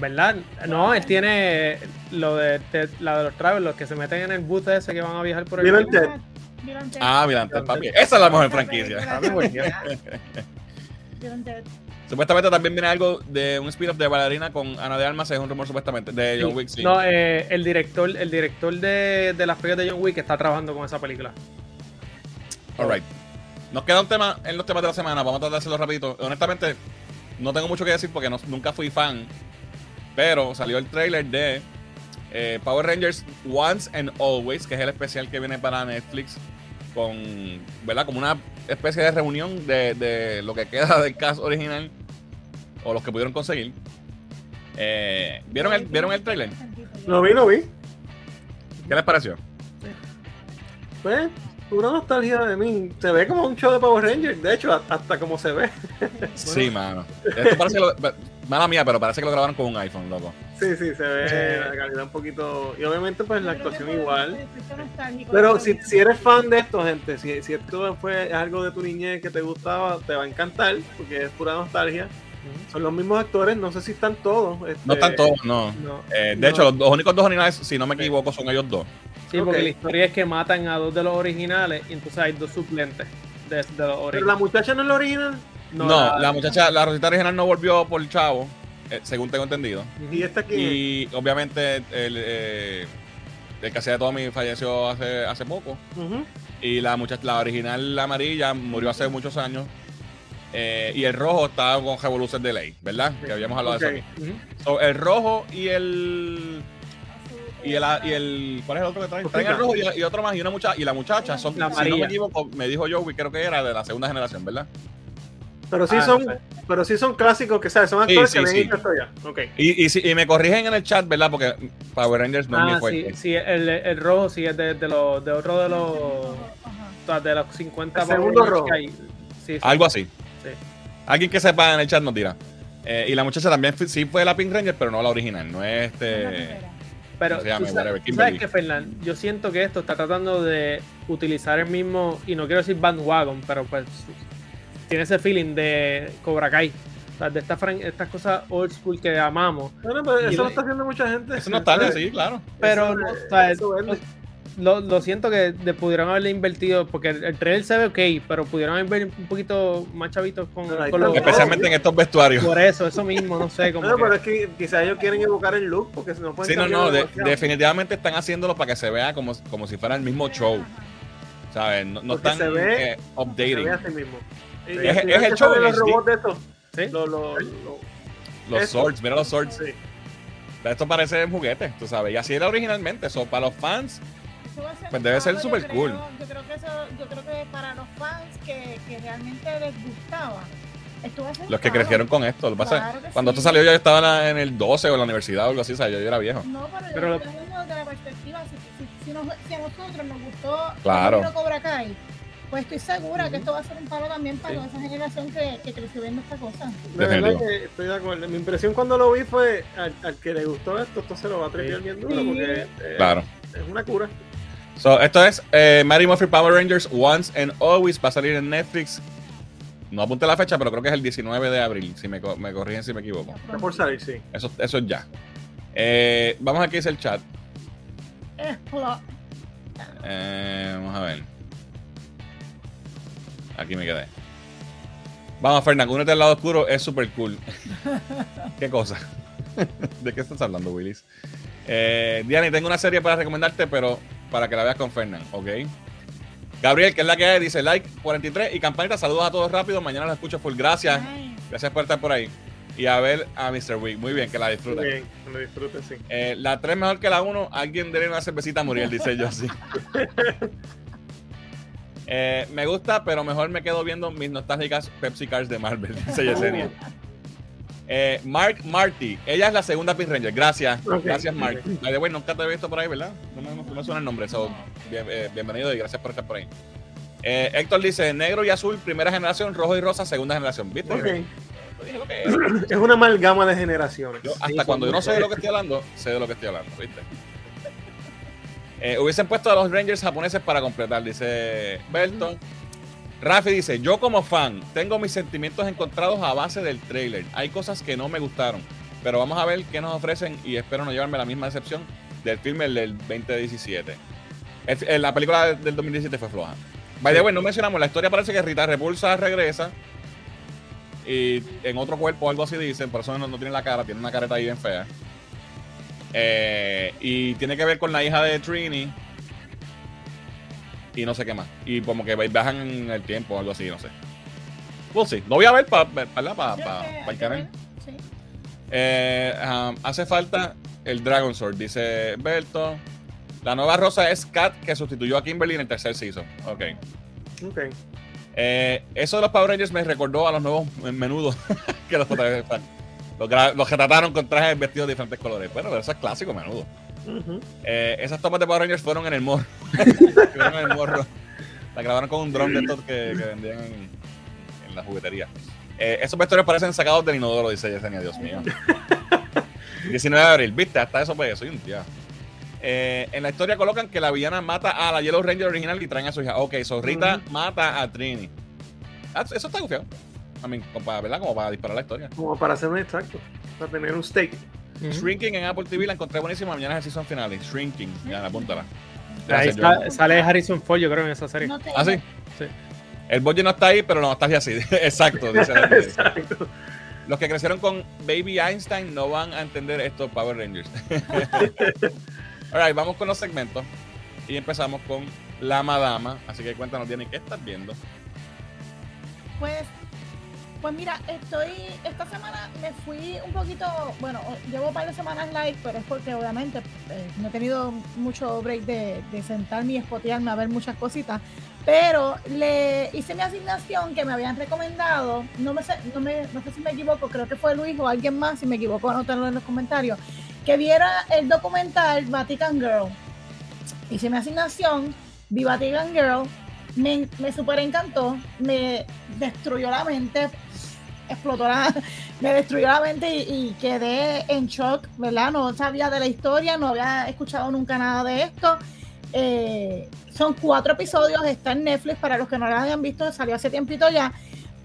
¿Verdad? No, él tiene lo de, de- la de los travelers que se meten en el bus ese que van a viajar por el. Ted. Ted. Ah, mira, antes, papi. Esa es la mejor franquicia. Supuestamente también viene algo de un spin-off de bailarina con Ana de Almas, es un rumor supuestamente, de John Wick, sí. No, eh, el director, el director de, de las películas de John Wick está trabajando con esa película. Alright. Nos queda un tema en los temas de la semana, vamos a tratar de hacerlo rapidito. Honestamente, no tengo mucho que decir porque no- nunca fui fan, pero salió el trailer de eh, Power Rangers Once and Always, que es el especial que viene para Netflix, con, ¿verdad? Como una especie de reunión de, de lo que queda del cast original, o los que pudieron conseguir. Eh, ¿vieron, el, ¿Vieron el trailer? Lo vi, lo vi. ¿Qué les pareció? Pues, una nostalgia de mí. Se ve como un show de Power Rangers. De hecho, hasta como se ve. Sí, mano. Esto parece que lo- mala mía, pero parece que lo grabaron con un iPhone, loco. Sí, sí, se ve la calidad un poquito. Y obviamente, pues la actuación igual. Pero si, si eres fan de esto, gente, si, si esto fue algo de tu niñez que te gustaba, te va a encantar, porque es pura nostalgia. Son los mismos actores, no sé si están todos. este, No están todos, no. No. Eh, de No. hecho, los, dos únicos dos originales, si no me equivoco, son ellos dos. Sí, porque la historia es que matan a dos de los originales y entonces hay dos suplentes de, de los Pero la originales. muchacha no es la original. No, la, muchacha, la Rosita original no volvió por el chavo, eh, según tengo entendido. Y esta aquí. Y obviamente el, eh, el que hacía de Tommy falleció hace, hace poco. Y la muchacha, la original la amarilla, murió hace muchos años. Eh, y el rojo está con Revolution de ley, ¿verdad? Que habíamos hablado de eso aquí. So, el rojo y el. Y el, y el. ¿Cuál es el otro que traen? Traen el rojo y, y otro más y una muchacha. Y la muchacha son, La si no me equivoco, me dijo Joey, creo que era de la segunda generación, ¿verdad? Pero sí Ah, son, no sé. pero sí son clásicos que sabes, son Sí, actores sí, que sí. ven hecho esto ya. Ok. Y, y, si- y me corrigen en el chat, ¿verdad? Porque Power Rangers no es Ah, mi sí, fuerte. sí, el, el rojo sí es de, de, los, de otro de los, de los 50 El segundo Power Rangers rojo. que hay. Sí, sí. Algo así. Sí. Alguien que sepa en el chat nos dirá. Eh, y la muchacha también fue- sí fue la Pink Ranger, pero no la original. No es este. Pero ¿Cómo se llama? tú sabes que, Fernán, yo siento que esto está tratando de utilizar el mismo, y no quiero decir bandwagon, pero pues tiene ese feeling de Cobra Kai. O sea, de esta fran- estas cosas old school que amamos. Bueno, pero eso lo- lo está haciendo mucha gente. Es nostalgia, sí, claro. Pero Eso, no, o sea, eso. Lo, lo siento que de- pudieron haberle invertido, porque el, el trailer se ve ok, pero pudieron haber un poquito más chavitos con, ahí con los... Especialmente en estos vestuarios. Por eso, eso mismo, no sé. Como que- pero es que quizás ellos quieren evocar el look porque si no pueden Sí, no, no, de- definitivamente están haciéndolo para que se vea como, como si fuera el mismo show. ¿Sabes? No, no están se ve- eh, Se ve updating. así mismo. Y- Es- el show en los robots de estos. ¿Sí? Lo- lo- lo- Los Eso. swords, mira los swords. sí. Esto parece un juguete, tú sabes. Y así era originalmente. Eso para los fans. Eso va a ser Pues debe ser súper cool. Yo creo que eso, yo creo que para los fans que, que realmente les gustaba, esto va a ser Los que crecieron con esto. Lo que pasa es- Claro que cuando sí. esto salió, yo estaba en la- el 12 o en la universidad o algo así. O sea, yo, yo era viejo. No, pero, Pero yo lo- de la perspectiva. Si, si- si nos- si a nosotros nos gustó Claro. el Cobra Kai, pues estoy segura que esto va a ser un palo también para esa generación que, que creció viendo esta cosa. De verdad que estoy de acuerdo. Mi impresión cuando lo vi fue al, al que le gustó esto, esto se lo va a tripear bien duro Sí. porque eh, Claro. es una cura. So, esto es eh, Mary Murphy Power Rangers Once and Always. Va a salir en Netflix. No apunté la fecha, pero creo que es el 19 de abril. Si me, me corrigen si me equivoco. Por salir, sí. Eso, eso es ya. Eh, vamos aquí, dice el chat. Explo- Eh, vamos a ver. Aquí me quedé. Vamos, Fernando, únete al lado oscuro, es súper cool. ¿Qué cosa? ¿De qué estás hablando, Willis? Eh, Diani, tengo una serie para recomendarte, pero para que la veas con Fernán, ¿ok? Gabriel, que es la que hay, dice like 43 y campanita, saludos a todos rápido, mañana la escucho full, gracias, Ay, gracias por estar por ahí. Y a ver a Mr. Wick, muy bien, que la Muy disfruten. bien, que lo disfrute, sí. Eh, la 3 mejor que la 1. Alguien debe una cervecita a Muriel, dice yo, sí. Eh, me gusta, pero mejor me quedo viendo mis nostálgicas Pepsi Cars de Marvel, dice Yesenia. Eh, Mark Marty, ella es la segunda Pink Ranger. Gracias, gracias Mark. Way, nunca te he visto por ahí, ¿verdad? No me, no me suena el nombre, so, bien- eh, bienvenido y gracias por estar por ahí. Eh, Héctor dice, negro y azul, primera generación, rojo y rosa, segunda generación. ¿Viste? Ok. Yo dije lo que era. Es una amalgama de generaciones. Yo, hasta cuando yo no sé de lo que estoy hablando, sé de lo que estoy hablando, ¿viste? Eh, hubiesen puesto a los Rangers japoneses para completar, dice Belton. Rafi dice, yo como fan tengo mis sentimientos encontrados a base del trailer. Hay cosas que no me gustaron, pero vamos a ver qué nos ofrecen y espero no llevarme la misma decepción del filme del 2017. El- el- la película del 2017 fue floja. By the way, no mencionamos, la historia parece que Rita Repulsa regresa y en otro cuerpo algo así dicen, por eso no, no tiene la cara, tiene una careta ahí bien fea. Eh, y tiene que ver con la hija de Trini y no sé qué más. Y como que viajan en el tiempo o algo así, no sé. We'll see. No voy a ver para pa, pa- pa el canal. sí. Eh, um, hace falta el Dragon Sword, dice Berto. La nueva rosa es Kat, que sustituyó a Kimberly en el tercer season. Ok. Ok. Eh, eso de los Power Rangers me recordó a los nuevos menudos que los, los, los retrataron con trajes vestidos de diferentes colores. Bueno, pero eso es clásico menudo. Eh, esas tomas de Power Rangers fueron en el morro. fueron en el morro. La grabaron con un dron de estos que, que vendían en, en la juguetería. Eh, esos vestuarios parecen sacados del inodoro, dice Yesenia, Dios mío. 19 de abril, viste, hasta eso pues soy un tía. Eh, en la historia colocan que la villana mata a la Yellow Ranger original y traen a su hija. Ok, so Rita mata a Trini. Ah, eso está gufiado. Mean, como para, ¿verdad? Como para disparar la historia. Como para hacer un extracto. Para tener un steak. Shrinking en Apple TV la encontré buenísima. Mañana es el season final. Shrinking. Ya, apúntala. Ahí está- sale Harrison Ford, yo creo, en esa serie. No ¿Ah, sí? Sí. El budget no está ahí, pero la nostalgia sí. Exacto, dice la. Exacto. Los que crecieron con Baby Einstein no van a entender estos Power Rangers. Alright, vamos con los segmentos. Y empezamos con la madama. Así que cuéntanos, Diana, ¿qué estás viendo? Pues Pues mira, estoy, esta semana me fui un poquito, bueno, llevo un par de semanas live, pero es porque obviamente eh, no he tenido mucho break de, de sentarme y espotearme a ver muchas cositas, pero le hice mi asignación que me habían recomendado, no, me sé, no, me, no sé si me equivoco, creo que fue Luis o alguien más, si me equivoco, anótalo en los comentarios, que viera el documental Vatican Girl. Hice mi asignación, vi Vatican Girl, me, me super encantó, me destruyó la mente, explotó la, me destruyó la mente y, quedé en shock, ¿verdad? No sabía de la historia, no había escuchado nunca nada de esto. Eh, son cuatro episodios, está en Netflix para los que no lo hayan visto, salió hace tiempito ya,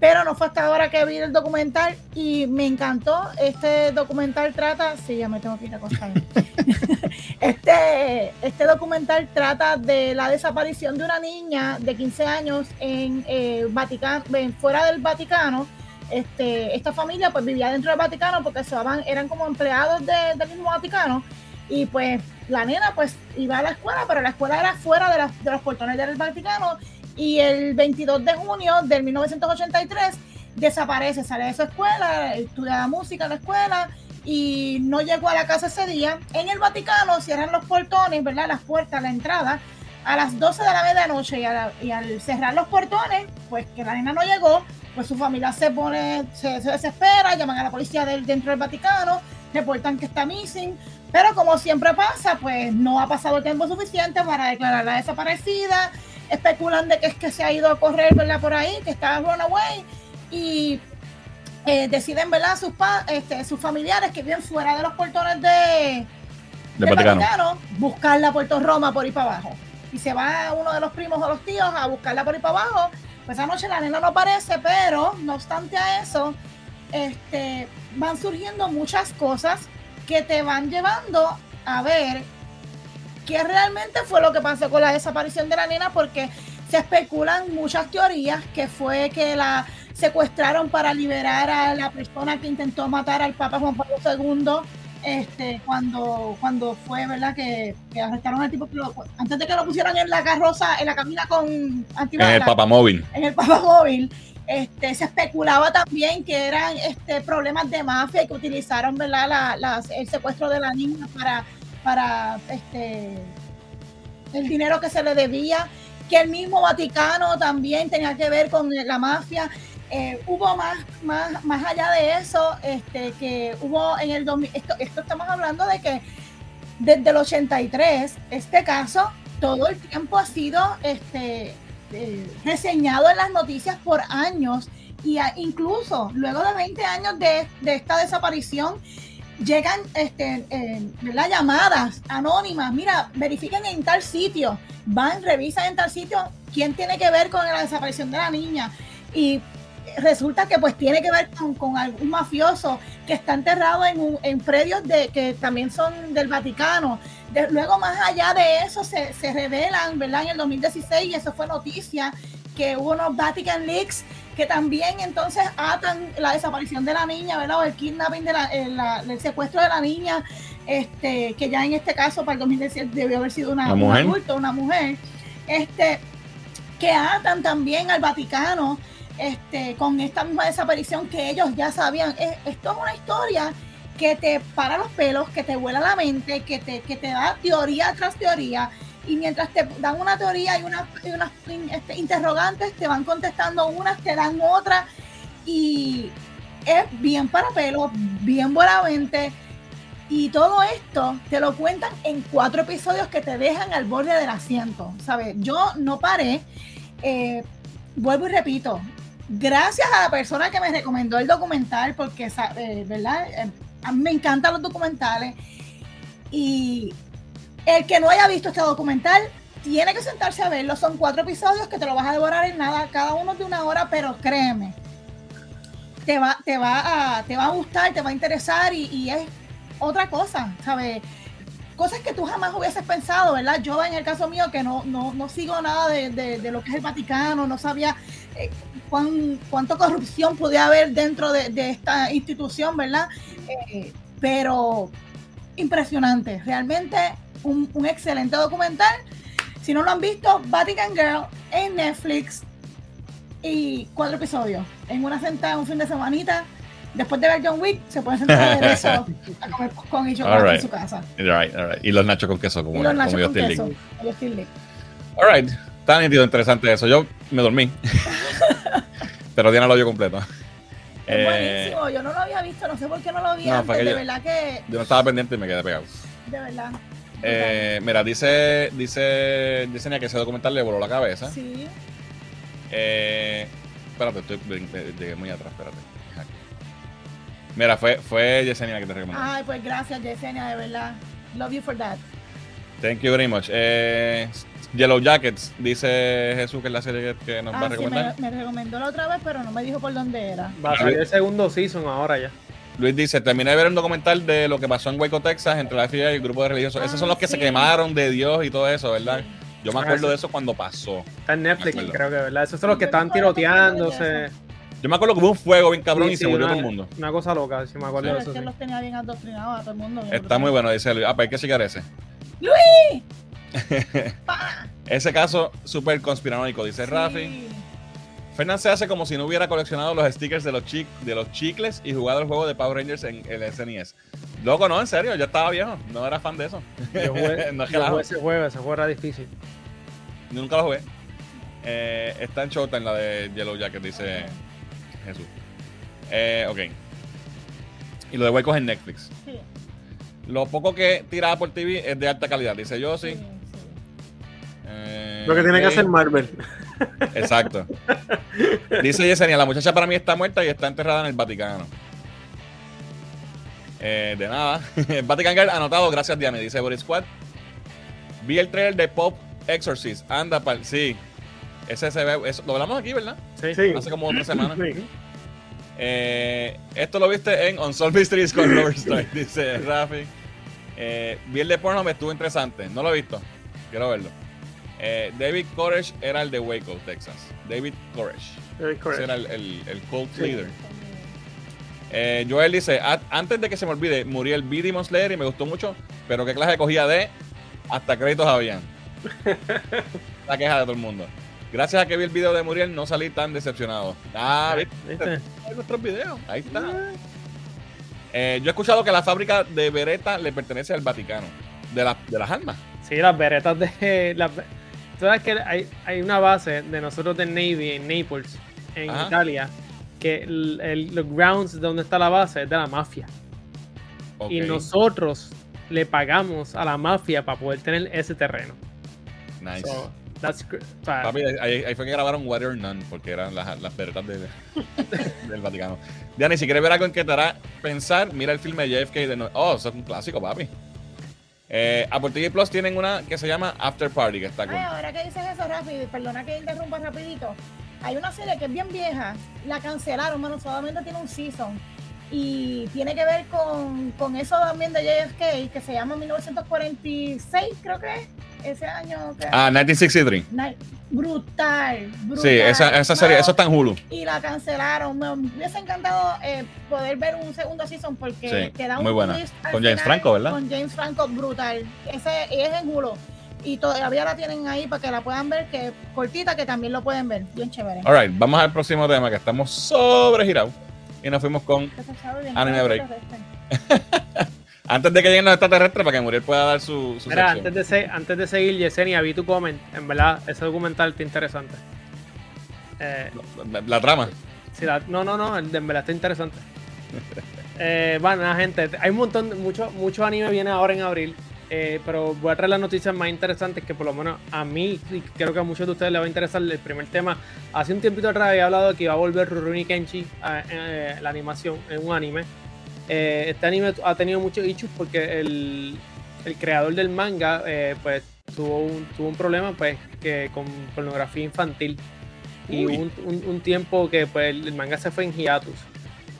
pero no fue hasta ahora que vi el documental y me encantó. Este documental trata, sí, ya me tengo que ir a acostar. este, este documental trata de la desaparición de una niña de 15 años en eh, Vaticano, fuera del Vaticano. Este, esta familia pues vivía dentro del Vaticano porque eran como empleados de, del mismo Vaticano y pues la nena pues iba a la escuela, pero la escuela era fuera de, la, los portones del Vaticano y el 22 de junio del 1983 desaparece, sale de su escuela, estudia música en la escuela y no llegó a la casa ese día. En el Vaticano cierran los portones, ¿verdad? Las puertas, la entrada a las 12 de la medianoche y, y al cerrar los portones, pues que la nena no llegó, pues su familia se pone, se, se desespera, llaman a la policía del, dentro del Vaticano, reportan que está missing, pero como siempre pasa, pues no ha pasado el tiempo suficiente para declararla desaparecida, especulan de que es que se ha ido a correr, ¿verdad? Por ahí, que está runaway, y eh, deciden, ¿verdad? Sus, este, sus familiares que viven fuera de los portones de, de Vaticano. Vaticano, buscarla a Puerto Roma por ir para abajo. Y se va uno de los primos o los tíos a buscarla por ir para abajo. Pues esa noche la nena no aparece, pero no obstante a eso, este, van surgiendo muchas cosas que te van llevando a ver qué realmente fue lo que pasó con la desaparición de la nena, porque se especulan muchas teorías que fue que la secuestraron para liberar a la persona que intentó matar al Papa Juan Pablo II. Este, cuando, cuando fue, ¿verdad? Que, que arrestaron al tipo que lo, antes de que lo pusieran en la carroza, en la cabina con antibalas, En el papamóvil. En el papamóvil. Este, se especulaba también que eran este, problemas de mafia y que utilizaron ¿verdad? La, la, el secuestro de la niña para, para este, el dinero que se le debía, que el mismo Vaticano también tenía que ver con la mafia. Eh, hubo más, más, más allá de eso, este, que hubo en el 2000, esto, estamos hablando de que desde el 83, este caso, todo el tiempo ha sido este, eh, reseñado en las noticias por años y incluso luego de 20 años de, de esta desaparición llegan este, eh, las llamadas anónimas, mira, verifiquen en tal sitio, van, revisan en tal sitio quién tiene que ver con la desaparición de la niña. Y resulta que pues tiene que ver con, con algún mafioso que está enterrado en, un, en predios de, que también son del Vaticano. De, luego más allá de eso se, se, revelan, ¿verdad? En el 2016, y eso fue noticia, que hubo unos Vatican Leaks que también entonces atan la desaparición de la niña, ¿verdad? O el kidnapping, de la, el, la, el secuestro de la niña, este, que ya en este caso para el 2017 debió haber sido una, ¿Una un adulto, una mujer, este, que atan también al Vaticano este, con esta misma desaparición que ellos ya sabían. Esto es una historia que te para los pelos, que te vuela la mente, que te, que te da teoría tras teoría. Y mientras te dan una teoría y unas una, este, interrogantes, te van contestando unas, te dan otras. Y es bien para pelos, bien mente Y todo esto te lo cuentan en cuatro episodios que te dejan al borde del asiento. ¿Sabes? Yo no paré. Eh, vuelvo y repito, gracias a la persona que me recomendó el documental, porque, eh, ¿verdad? Mí me encantan los documentales. Y el que no haya visto este documental tiene que sentarse a verlo. Son cuatro episodios que te lo vas a devorar en nada, cada uno de una hora, pero créeme, te va, te va, a, te va a gustar, te va a interesar y, y es otra cosa, ¿sabes? Cosas que tú jamás hubieses pensado, ¿verdad? Yo en el caso mío que no, no, no sigo nada de, de, de, lo que es el Vaticano, no sabía eh, cuán, cuánta corrupción podía haber dentro de, de esta institución, ¿verdad? Eh, pero impresionante, realmente un, un, excelente documental. Si no lo han visto, Vatican Girl en Netflix. y cuatro episodios. En una sentada, un fin de semanita. Después de ver John Wick, se pueden sentar ver eso a comer con y chocolate Alright. en su casa. Alright, alright. Y los nachos con queso, como, Y los como nachos con queso. Alright. Está nítido, interesante eso. Yo me dormí. Pero Diana lo vio completo. Es Eh, buenísimo. Yo no lo había visto, no sé por qué no lo vi No, antes. De yo- verdad que. yo no estaba pendiente y me quedé pegado. De verdad. Eh, mira, dice, dice Yesenia que ese documental le voló la cabeza. Sí. Eh, espérate, estoy llegué muy atrás, espérate. Mira, fue, fue Yesenia que te recomendó. Ay, pues gracias, Yesenia, de verdad. Love you for that. Thank you very much. Eh, Yellow Jackets, dice Jesús que es la serie que, que nos va a Ah, sí, recomendar. me, me recomendó la otra vez, pero no me dijo por dónde era. Va a salir el segundo season ahora ya. Luis dice, terminé de ver un documental de lo que pasó en Waco, Texas, entre la FBI y el grupo de religiosos. Ah, Esos son los que se quemaron de Dios y todo eso, ¿verdad? Yo me Ah, acuerdo de eso cuando pasó. Está en Netflix, creo que, ¿verdad? Esos son los que están tiroteándose. Yo me acuerdo que hubo un fuego bien cabrón Sí, y sí, se murió una, todo el mundo. Una cosa loca, si me acuerdo de es eso. que sí. los tenía bien adoctrinados a todo el mundo. Está brutal. muy bueno, dice Luis. Ah, pues hay que checar ese. ¡Luis! Ese caso súper conspiranoico, dice Rafi. Sí. Fernan se hace como si no hubiera coleccionado los stickers de los, chi- de los chicles y jugado el juego de Power Rangers en el SNES. Loco, no, en serio, yo estaba viejo, no era fan de eso. Yo jugué, no es yo relajo. jugué ese juego, ese juego era difícil. Nunca lo jugué. Eh, está en Showtime la de Yellow Jacket, dice Jesús. Eh, ok. Y lo de Huecos en Netflix. Sí, Lo poco que tiraba por TV es de alta calidad, dice yo sí. Lo que tiene que hacer Marvel. Exacto. Dice Yesenia, la muchacha para mí está muerta y está enterrada en el Vaticano. Eh, de nada. Vatican Girl anotado, gracias Diane, dice Boris Squad. Vi el trailer de Pop Exorcist. Anda, pal. Sí. Ese se ve. Eso, lo hablamos aquí, ¿verdad? Sí. Sí. Hace como tres semanas. Sí. Eh, esto lo viste en Unsolved Mysteries con Robert Stein, dice Rafi. Eh, vi el de Pornhub, estuvo interesante. No lo he visto. Quiero verlo. Eh, David Koresh era el de Waco, Texas. David Koresh. Ese correct. era el, el, el cult Sí. leader. Eh, Joel dice, "A- antes de que se me olvide, murió el B Demon Slayer y me gustó mucho, pero qué clase de cogida de hasta créditos habían. La queja de todo el mundo. Gracias a que vi el video de Muriel, no salí tan decepcionado. Ah, ¿viste? ¿Viste? Nuestros videos. Ahí está. Eh, yo he escuchado que la fábrica de Beretta le pertenece al Vaticano. De, las de las armas. Sí, las beretas de. Las, tú sabes que hay, hay una base de nosotros de Navy en Naples, en Ajá. Italia, que el- el- los grounds donde está la base es de la mafia. Y nosotros le pagamos a la mafia para poder tener ese terreno. Nice. So, that's gr- o sea, Papi, ahí, ahí fue que grabaron Warrior or None, porque eran las, las beretas de- del Vaticano. Diana, si quieres ver algo en que te hará pensar, mira el filme de JFK de no- Oh, eso es un clásico, papi. Eh, Apple TV Plus tienen una que se llama After Party, que está Ay, con. ahora que dices eso, rápido, perdona que interrumpa rapidito. Hay una serie que es bien vieja, la cancelaron, bueno, solamente tiene un season. Y tiene que ver con, con eso también de JFK, que se llama 1946, creo que es. Ese año que... Ah, 1963. Night- Brutal, brutal. Sí, esa, esa serie, eso está en Hulu. Y la cancelaron. Me hubiese encantado eh, poder ver un segundo season porque Sí, te da un muy buena. twist Con James final, Franco, ¿verdad? Con James Franco, brutal. Ese es en Hulu. Y todavía la tienen ahí para que la puedan ver, que cortita, que también lo pueden ver. Bien chévere. Alright, vamos al próximo tema, que estamos sobregirados. Y nos fuimos con. Anime break. Antes de que lleguen los extraterrestres, para que Muriel pueda dar su, su Mira, antes de, se- antes de seguir, Yesenia, vi tu comment. En verdad, ese documental está interesante. Eh, La, la trama. si la- no, no, no, en verdad está interesante. Eh, bueno, gente, hay un montón, mucho, mucho anime viene ahora en abril. Eh, pero voy a traer las noticias más interesantes que por lo menos a mí y creo que a muchos de ustedes les va a interesar el primer tema. Hace un tiempito atrás había hablado de que iba a volver Rurouni Kenshi a, eh, la animación en un anime. Eh, este anime ha tenido muchos issues porque el, el creador del manga eh, pues tuvo un, tuvo un problema pues que con pornografía infantil y Uy. hubo un, un- un tiempo que pues el manga se fue en hiatus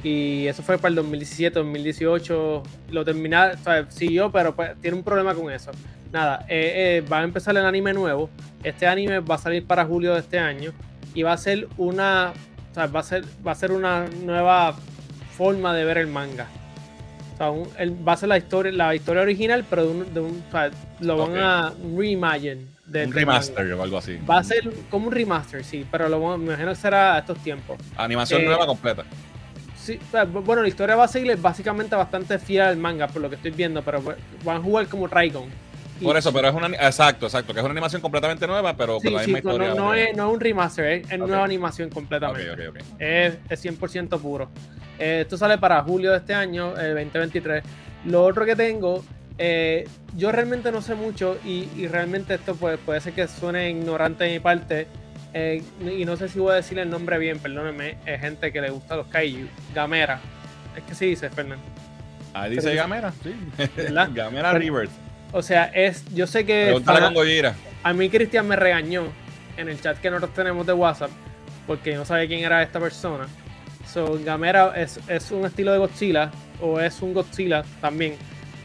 y eso fue para el 2017 2018 lo terminaron o sea, siguió pero pues tiene un problema con eso nada eh, eh, va a empezar el anime nuevo este anime va a salir para julio de este año y va a ser una o sea, va a ser va a ser una nueva forma de ver el manga o sea, un- el- va a ser la historia, la historia original, pero de un, de un- o sea, lo van a reimagine de- Un remaster o algo así. Va a ser como un remaster, sí, pero lo, me imagino que será a estos tiempos. Animación eh, nueva completa. Sí, bueno, la historia va a seguir básicamente bastante fiel al manga, por lo que estoy viendo, pero van a jugar como Raygon. Y- Por eso, pero es una. Exacto, exacto. Que es una animación completamente nueva, pero Sí, con la sí, misma no, historia. no ok. es, no es un remaster, es, es Ok. nueva animación completamente. ok, ok. Es, es 100% puro. Eh, esto sale para julio de este año, el 2023. Lo otro que tengo, eh, yo realmente no sé mucho y, y realmente esto puede, puede ser que suene ignorante de mi parte. Eh, y no sé si voy a decir el nombre bien, perdónenme. Es gente que le gusta los kaiju. Gamera. Es que sí dice, Fernando. Ahí dice Pero- Gamera, sí. ¿Verdad? Gamera Rivers. O sea, es, yo sé que a mí Cristian me regañó en el chat que nosotros tenemos de WhatsApp porque no sabía quién era esta persona. So, Gamera es, es un estilo de Godzilla o es un Godzilla también,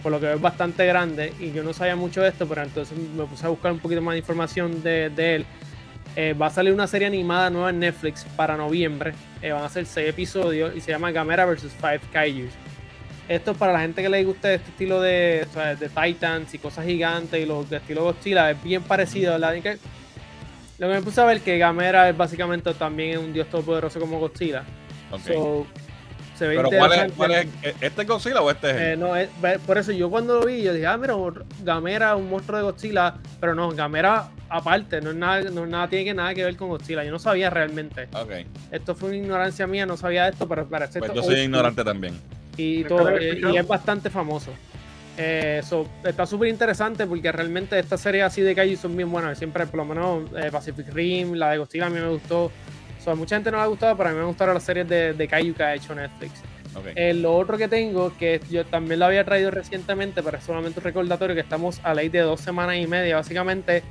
por lo que es bastante grande y yo no sabía mucho de esto, pero entonces me puse a buscar un poquito más de información de, de él. Eh, va a salir una serie animada nueva en Netflix para noviembre. Eh, van a ser seis episodios y se llama Gamera vs. Five Kaijus. Esto es para la gente que le guste este estilo de, o sea, de Titans y cosas gigantes y los de estilo Godzilla. Es bien parecido. La única- lo que me puse a ver que Gamera es básicamente también un dios todopoderoso como Godzilla. Ok. So, se ve pero ¿cuál es, cuál es? ¿Este es Godzilla o este es? Eh, no, es- por eso yo cuando lo vi, yo dije, ah, mira, Gamera, un monstruo de Godzilla, pero no, Gamera aparte, no es nada, no es nada, tiene que nada que ver con Godzilla. Yo no sabía realmente. Esto fue una ignorancia mía, no sabía esto, pero parece Pues esto yo soy ignorante también. y Es todo, eh, y es bastante famoso. Eh, so, está súper interesante porque realmente estas series así de calle son bien buenas. Siempre, por lo menos, eh, Pacific Rim, la de Godzilla a mí me gustó. So, a mucha gente no le ha gustado, pero a mí me gustaron las series de, de Kaiju que ha hecho Netflix. Eh, lo otro que tengo, que yo también lo había traído recientemente, pero es solamente un recordatorio que estamos a ley de dos semanas y media, básicamente,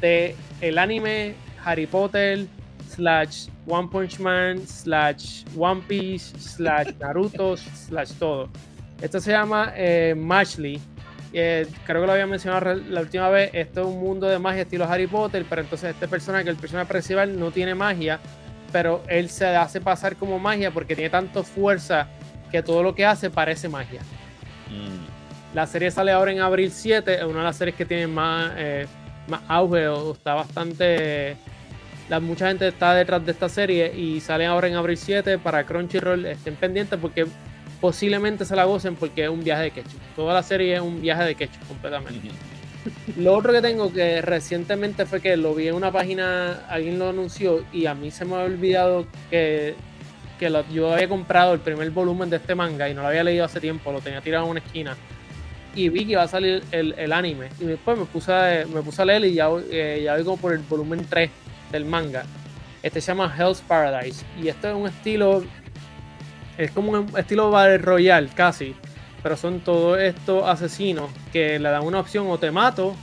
de el anime Harry Potter slash One Punch Man slash One Piece slash Naruto slash todo. Esto se llama eh, Matchly. Eh, creo que lo había mencionado la última vez. Esto es un mundo de magia estilo Harry Potter, pero entonces este personaje, el personaje principal, no tiene magia, pero él se hace pasar como magia porque tiene tanto fuerza que todo lo que hace parece magia. Mm. La serie sale ahora en abril 7, es una de las series que tiene más, eh, más auge o está bastante... La, mucha gente está detrás de esta serie y sale ahora en abril 7 para Crunchyroll. Estén pendientes porque posiblemente se la gocen porque es un viaje de ketchup. Toda la serie es un viaje de ketchup completamente. Lo otro que tengo que recientemente fue que lo vi en una página, alguien lo anunció y a mí se me había olvidado que, que yo había comprado el primer volumen de este manga y no lo había leído hace tiempo, lo tenía tirado en una esquina. Y vi que iba a salir el, el anime. Y después me puse a, me puse a leer y ya, eh, ya como por el volumen 3 del manga. Este se llama Hell's Paradise. Y esto es un estilo. Es como un estilo Battle Royale casi. Pero son todos estos asesinos que le dan una opción: o te mato,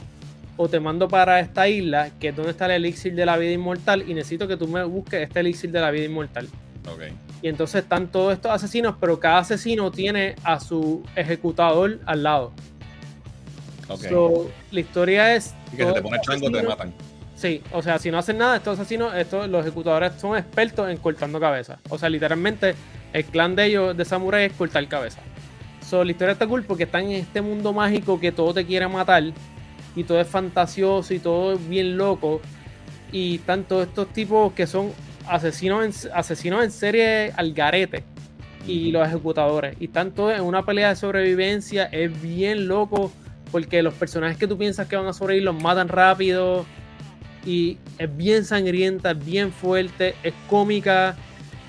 o te mando para esta isla, que es donde está el elixir de la vida inmortal. Y necesito que tú me busques este elixir de la vida inmortal. Ok. Y entonces están todos estos asesinos, pero cada asesino tiene a su ejecutador al lado. Ok. So, la historia es. y que se te pone chango, te matan. Sí, o sea, si no hacen nada, estos asesinos, estos, los ejecutadores son expertos en cortando cabezas. O sea, literalmente, el clan de ellos, de Samurai, es cortar cabezas. So, la historia está cool porque están en este mundo mágico que todo te quiere matar. Y todo es fantasioso y todo es bien loco. Y están todos estos tipos que son asesinos en, asesinos en serie al garete. Y los ejecutadores. Y están todos en una pelea de sobrevivencia. Es bien loco. Porque los personajes que tú piensas que van a sobrevivir los matan rápido y es bien sangrienta, es bien fuerte, es cómica.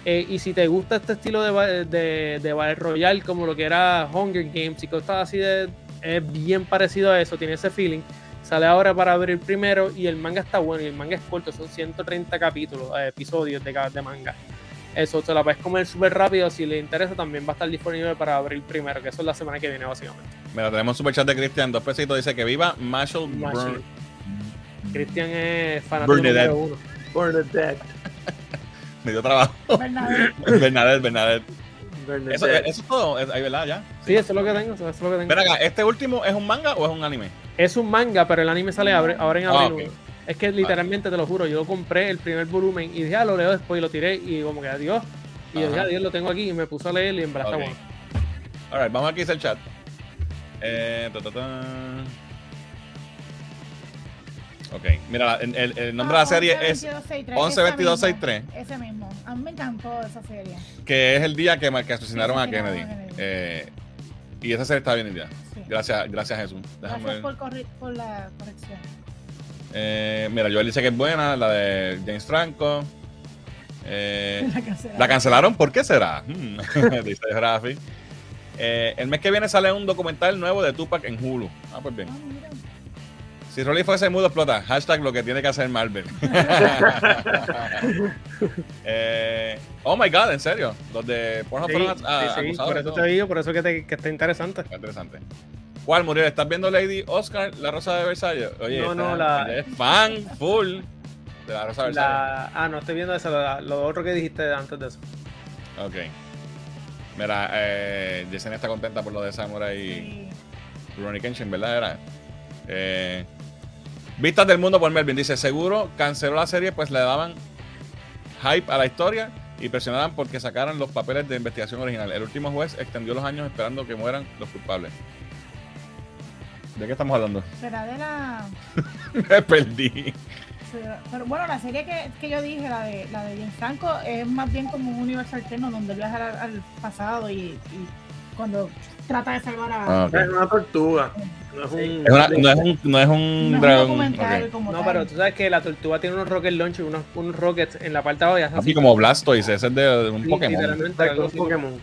Eh, y si te gusta este estilo de, de, de Battle Royale, como lo que era Hunger Games y cosas así, de, es bien parecido a eso, tiene ese feeling. Sale ahora para abrir primero y el manga está bueno y el manga es corto, son 130 capítulos, eh, episodios de, de manga. Eso te la puedes comer súper rápido. Si le interesa, también va a estar disponible para abrir primero, que eso es la semana que viene, básicamente. Mira, tenemos un superchat de Cristian, dos pesitos. Dice que viva Marshall Marshall. Burn. Cristian es fanático Bernadette. número uno. Bernadette. Me dio trabajo. Bernadette. Bernadette, Bernadette. Bernadette. Eso, eso es todo, es- ahí, ¿verdad? Ya. Sí, eso es lo que tengo. Eso es lo que tengo. Ven acá, ¿este último es un manga o es un anime? Es un manga, pero el anime sale abre- ahora en Ah, abril. ok. Es que literalmente, te lo juro, yo compré el primer volumen y dije, ah, lo leo después y lo tiré y como que adiós. Y yo dije, adiós, lo tengo aquí y me puse a leer y en verdad Ok. está bueno. Alright, vamos aquí a hacer el chat. Eh, ta, ta, ta. Ok, mira, el, el- el nombre de la serie es 11 22 63. Ese mismo. A mí me encantó esa serie. que es el día que, que asesinaron a Kennedy. a Kennedy. Eh, y esa serie está bien el día. Sí. Gracias, gracias Jesús. Déjame Gracias por, la corrección. Eh, mira, Joel dice que es buena, la de James Franco. Eh, La cancelaron. ¿La cancelaron? ¿Por qué será? Hmm, dice Rafi. Eh, el mes que viene sale un documental nuevo de Tupac en Hulu. Ah, pues bien. Ah, mira. Si Rolly fuese mudo, explota. Hashtag lo que tiene que hacer Marvel. Eh, oh my god, en serio. Los de Pornhub Sí, fueron sí, ah, sí, acusados por eso te digo, por eso que, te- que está interesante. Está interesante. ¿Cuál, Muriel? ¿Estás viendo Lady Oscar, La Rosa de Versalles? Oye, No, esta- no, la- es fan full de La Rosa de Versalles. La, ah, no estoy viendo eso, lo, lo otro que dijiste antes de eso. Ok. Mira, eh, Yesenia está contenta por lo de Samurai y Sí. Rurouni Kenshin, ¿verdad? Era. Eh, Vistas del mundo por Melvin. Dice, seguro canceló la serie pues le daban hype a la historia y presionaban porque sacaran los papeles de investigación original. El último juez extendió los años esperando que mueran los culpables. ¿De qué estamos hablando? Será de la. Me perdí. será- Pero bueno, la serie que, que yo dije, la de la de James Franco, es más bien como un universo alterno donde viaja al, al pasado y, y cuando trata de salvar a. Ah. Es una tortuga. No es un. Es una- no es un, no es un no es un dragón. como No, tal. pero tú sabes que la tortuga tiene unos rocket launch, unos, unos rockets en la parte de abajo Así como Blastoise, ese es de, de un Sí. Pokémon.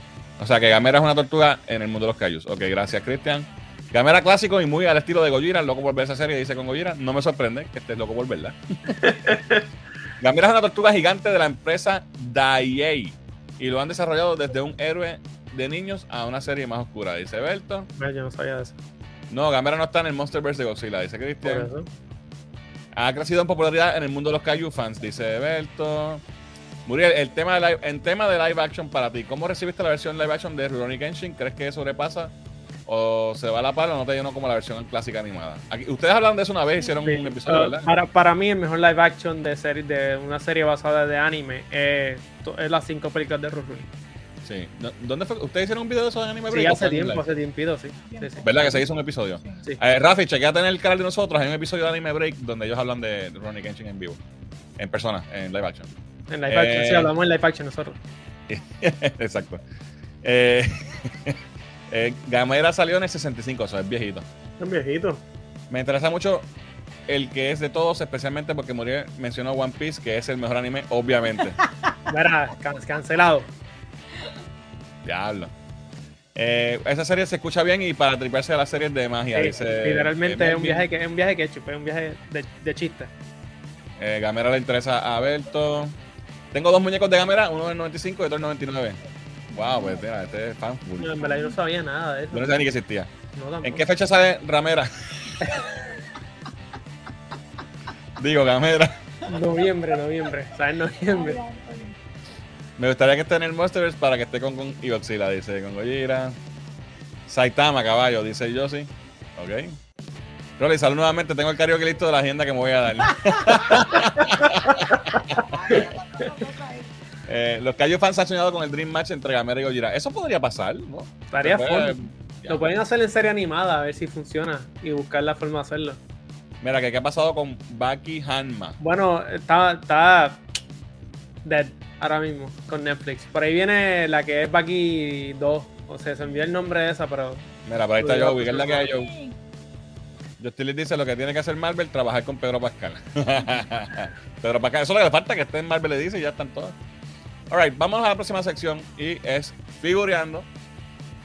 O sea que Gamera es una tortuga en el mundo de los Cayus. Ok, gracias, Cristian. Gamera clásico y muy al estilo de Gojira, loco por ver esa serie, dice con Gojira. No me sorprende que estés loco por verla. Gamera es una tortuga gigante de la empresa Daiei y lo han desarrollado desde un héroe de niños a una serie más oscura, dice Berto. Ah, Yo no sabía de eso. No, Gamera no está en el Monsterverse de Godzilla, dice Cristian. Ha crecido en popularidad en el mundo de los Kaiju fans, dice Berto. Muriel, el tema de live, en tema de live action para ti, ¿cómo recibiste la versión live action de Rurouni Kenshin? ¿Crees que sobrepasa o se va a la par o no te llenó como la versión clásica animada? Aquí- ustedes hablan de eso una vez, hicieron Sí, un episodio, uh, ¿verdad? para, para mí el mejor live action de serie de una serie basada de anime es, to- es las cinco películas de Rurouni. Sí. ¿Dónde fue? ¿Ustedes hicieron un video de eso en Anime Sí, Break o hace tiempo, hace tiempo, sí. sí, sí. ¿Verdad que se hizo un episodio? Sí. Sí. Eh, Rafi, chequeate en el canal de nosotros, hay un episodio de Anime Break donde ellos hablan de Rurouni Kenshin en vivo. En persona, en live action. En live action, Eh, sí, hablamos en live action nosotros. Exacto. Eh, eh, Gamera salió en el 65, o sea, es viejito. Es viejito. Me interesa mucho el que es de todos, especialmente porque Muriel mencionó One Piece, que es el mejor anime, obviamente. Mira, can- cancelado. Diablo. Eh, esa serie se escucha bien y para triparse a las series de magia. Sí, dice, literalmente es un viaje que es un viaje que es un viaje de, de chiste. Eh, Gamera le interesa a Berto. Tengo dos muñecos de Gamera, uno del 95 y otro del 99. Wow, pues mira, este es fan full. No, en verdad yo no sabía nada de eso. Yo no sabía ni que existía. No. ¿En qué fecha sale Ramera? Digo, Gamera. Noviembre, noviembre. O sea, en noviembre. Me gustaría que esté en el Monsterverse para que esté con, con Godzilla, dice con Gojira. Saitama, caballo, dice Yoshi. Ok. Rolly, salud nuevamente. Tengo el karaoke listo de la agenda que me voy a dar. Eh, los Kaiju fans han soñado con el Dream Match entre Gamera y Gojira. Eso podría pasar, ¿no? Estaría. Ya. Lo pueden hacer en serie animada a ver si funciona y buscar la forma de hacerlo. Mira, ¿qué ha pasado con Baki Hanma? Bueno, está, está dead ahora mismo con Netflix. Por ahí viene la que es Baki 2. O sea, se envió el nombre de esa, pero Mira, por ahí está Joey, que es la que hay Joe. Justin dice lo que tiene que hacer Marvel, trabajar con Pedro Pascal. Pedro Pascal, eso es lo que le falta, que esté en Marvel le dice y ya están todas. Alright, vamos a la próxima sección y es figureando.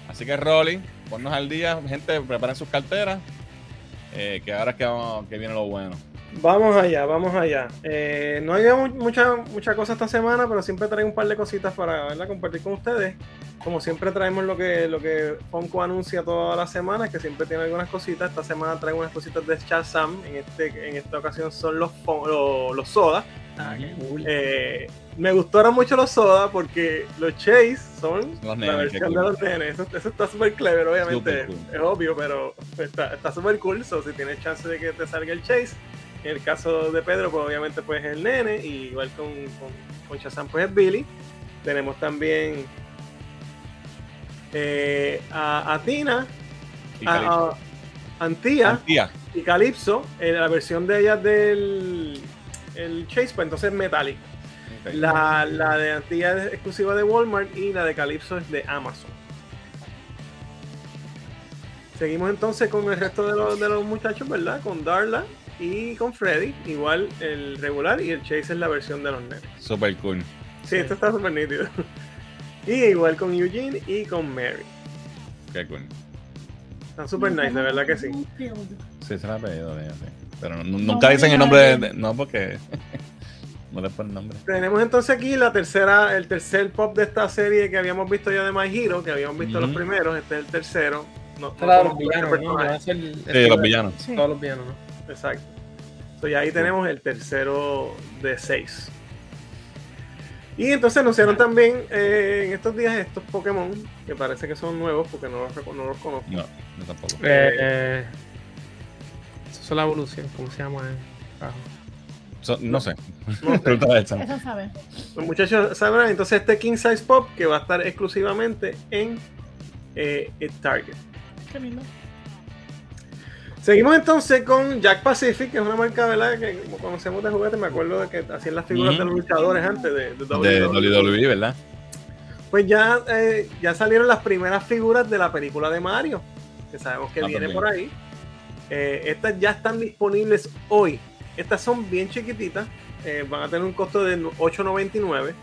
Así que Rolly, ponnos al día, gente, preparen sus carteras. eh, que ahora es que, vamos- que viene lo bueno. Vamos allá, vamos allá. Eh, no hay mu- mucha, mucha cosa esta semana, pero siempre traigo un par de cositas para ¿verdad? compartir con ustedes. Como siempre traemos lo que, lo que Funko anuncia todas las semanas, que siempre tiene algunas cositas. Esta semana traigo unas cositas de Shazam. En, este, en esta ocasión son los, los, los soda. ah, cool. Eh, me gustaron mucho los soda porque los Chase son Los la nenes, versión qué de cool. los nenes. Eso, eso está súper clever, obviamente. Súper cool. Es obvio, pero está está súper cool. So, si tienes chance de que te salga el Chase. En el caso de Pedro, pues obviamente pues es el nene. Y igual con, con, con Shazam, pues es Billy. Tenemos también eh, a, a Tina, Y a, Antía Antía. Y Calypso, eh, la versión de ella del el Chase, pues entonces es. La, la de Antilla es exclusiva de Walmart y la de Calypso es de Amazon. Seguimos entonces con el resto de los, de los muchachos, ¿verdad? Con Darla y con Freddy. Igual el regular y el Chase es la versión de los nenes. Super cool. Sí, esto está súper nítido. Y igual con Eugene y con Mary. Qué cool. Están súper nice, de verdad que sí. Sí, se la ha pedido de ella, sí. Pero nu- nunca dicen el nombre de, de- No, porque. no le ponen nombre. Tenemos entonces aquí la tercera, el tercer pop de esta serie que habíamos visto ya de My Hero, que habíamos visto los primeros, este es el tercero. No, Este no los este villanos, ¿no? el- Sí, los villanos. Sí. Todos los villanos, ¿no? Exacto. So, ya ahí tenemos el tercero de seis. Y entonces anunciaron también eh, en estos días estos Pokémon, que parece que son nuevos porque no los, no los conozco. No, yo tampoco. Eh, eh, eso es la evolución, ¿cómo se llama? eh? So- no sé. No sé. Eso sabe. Los muchachos sabrán entonces este King Size Pop que va a estar exclusivamente en eh, Target. Qué lindo. Seguimos entonces con Jack Pacific, que es una marca ¿verdad? que conocemos de juguetes. Me acuerdo de que hacían las figuras de los luchadores antes de, de De WWE. WWE, ¿verdad? Pues ya, eh, ya salieron las primeras figuras de la película de Mario, que sabemos que Ah, viene también. por ahí. Eh, estas ya están disponibles hoy. Estas son bien chiquititas, eh, van a tener un costo de 8.99.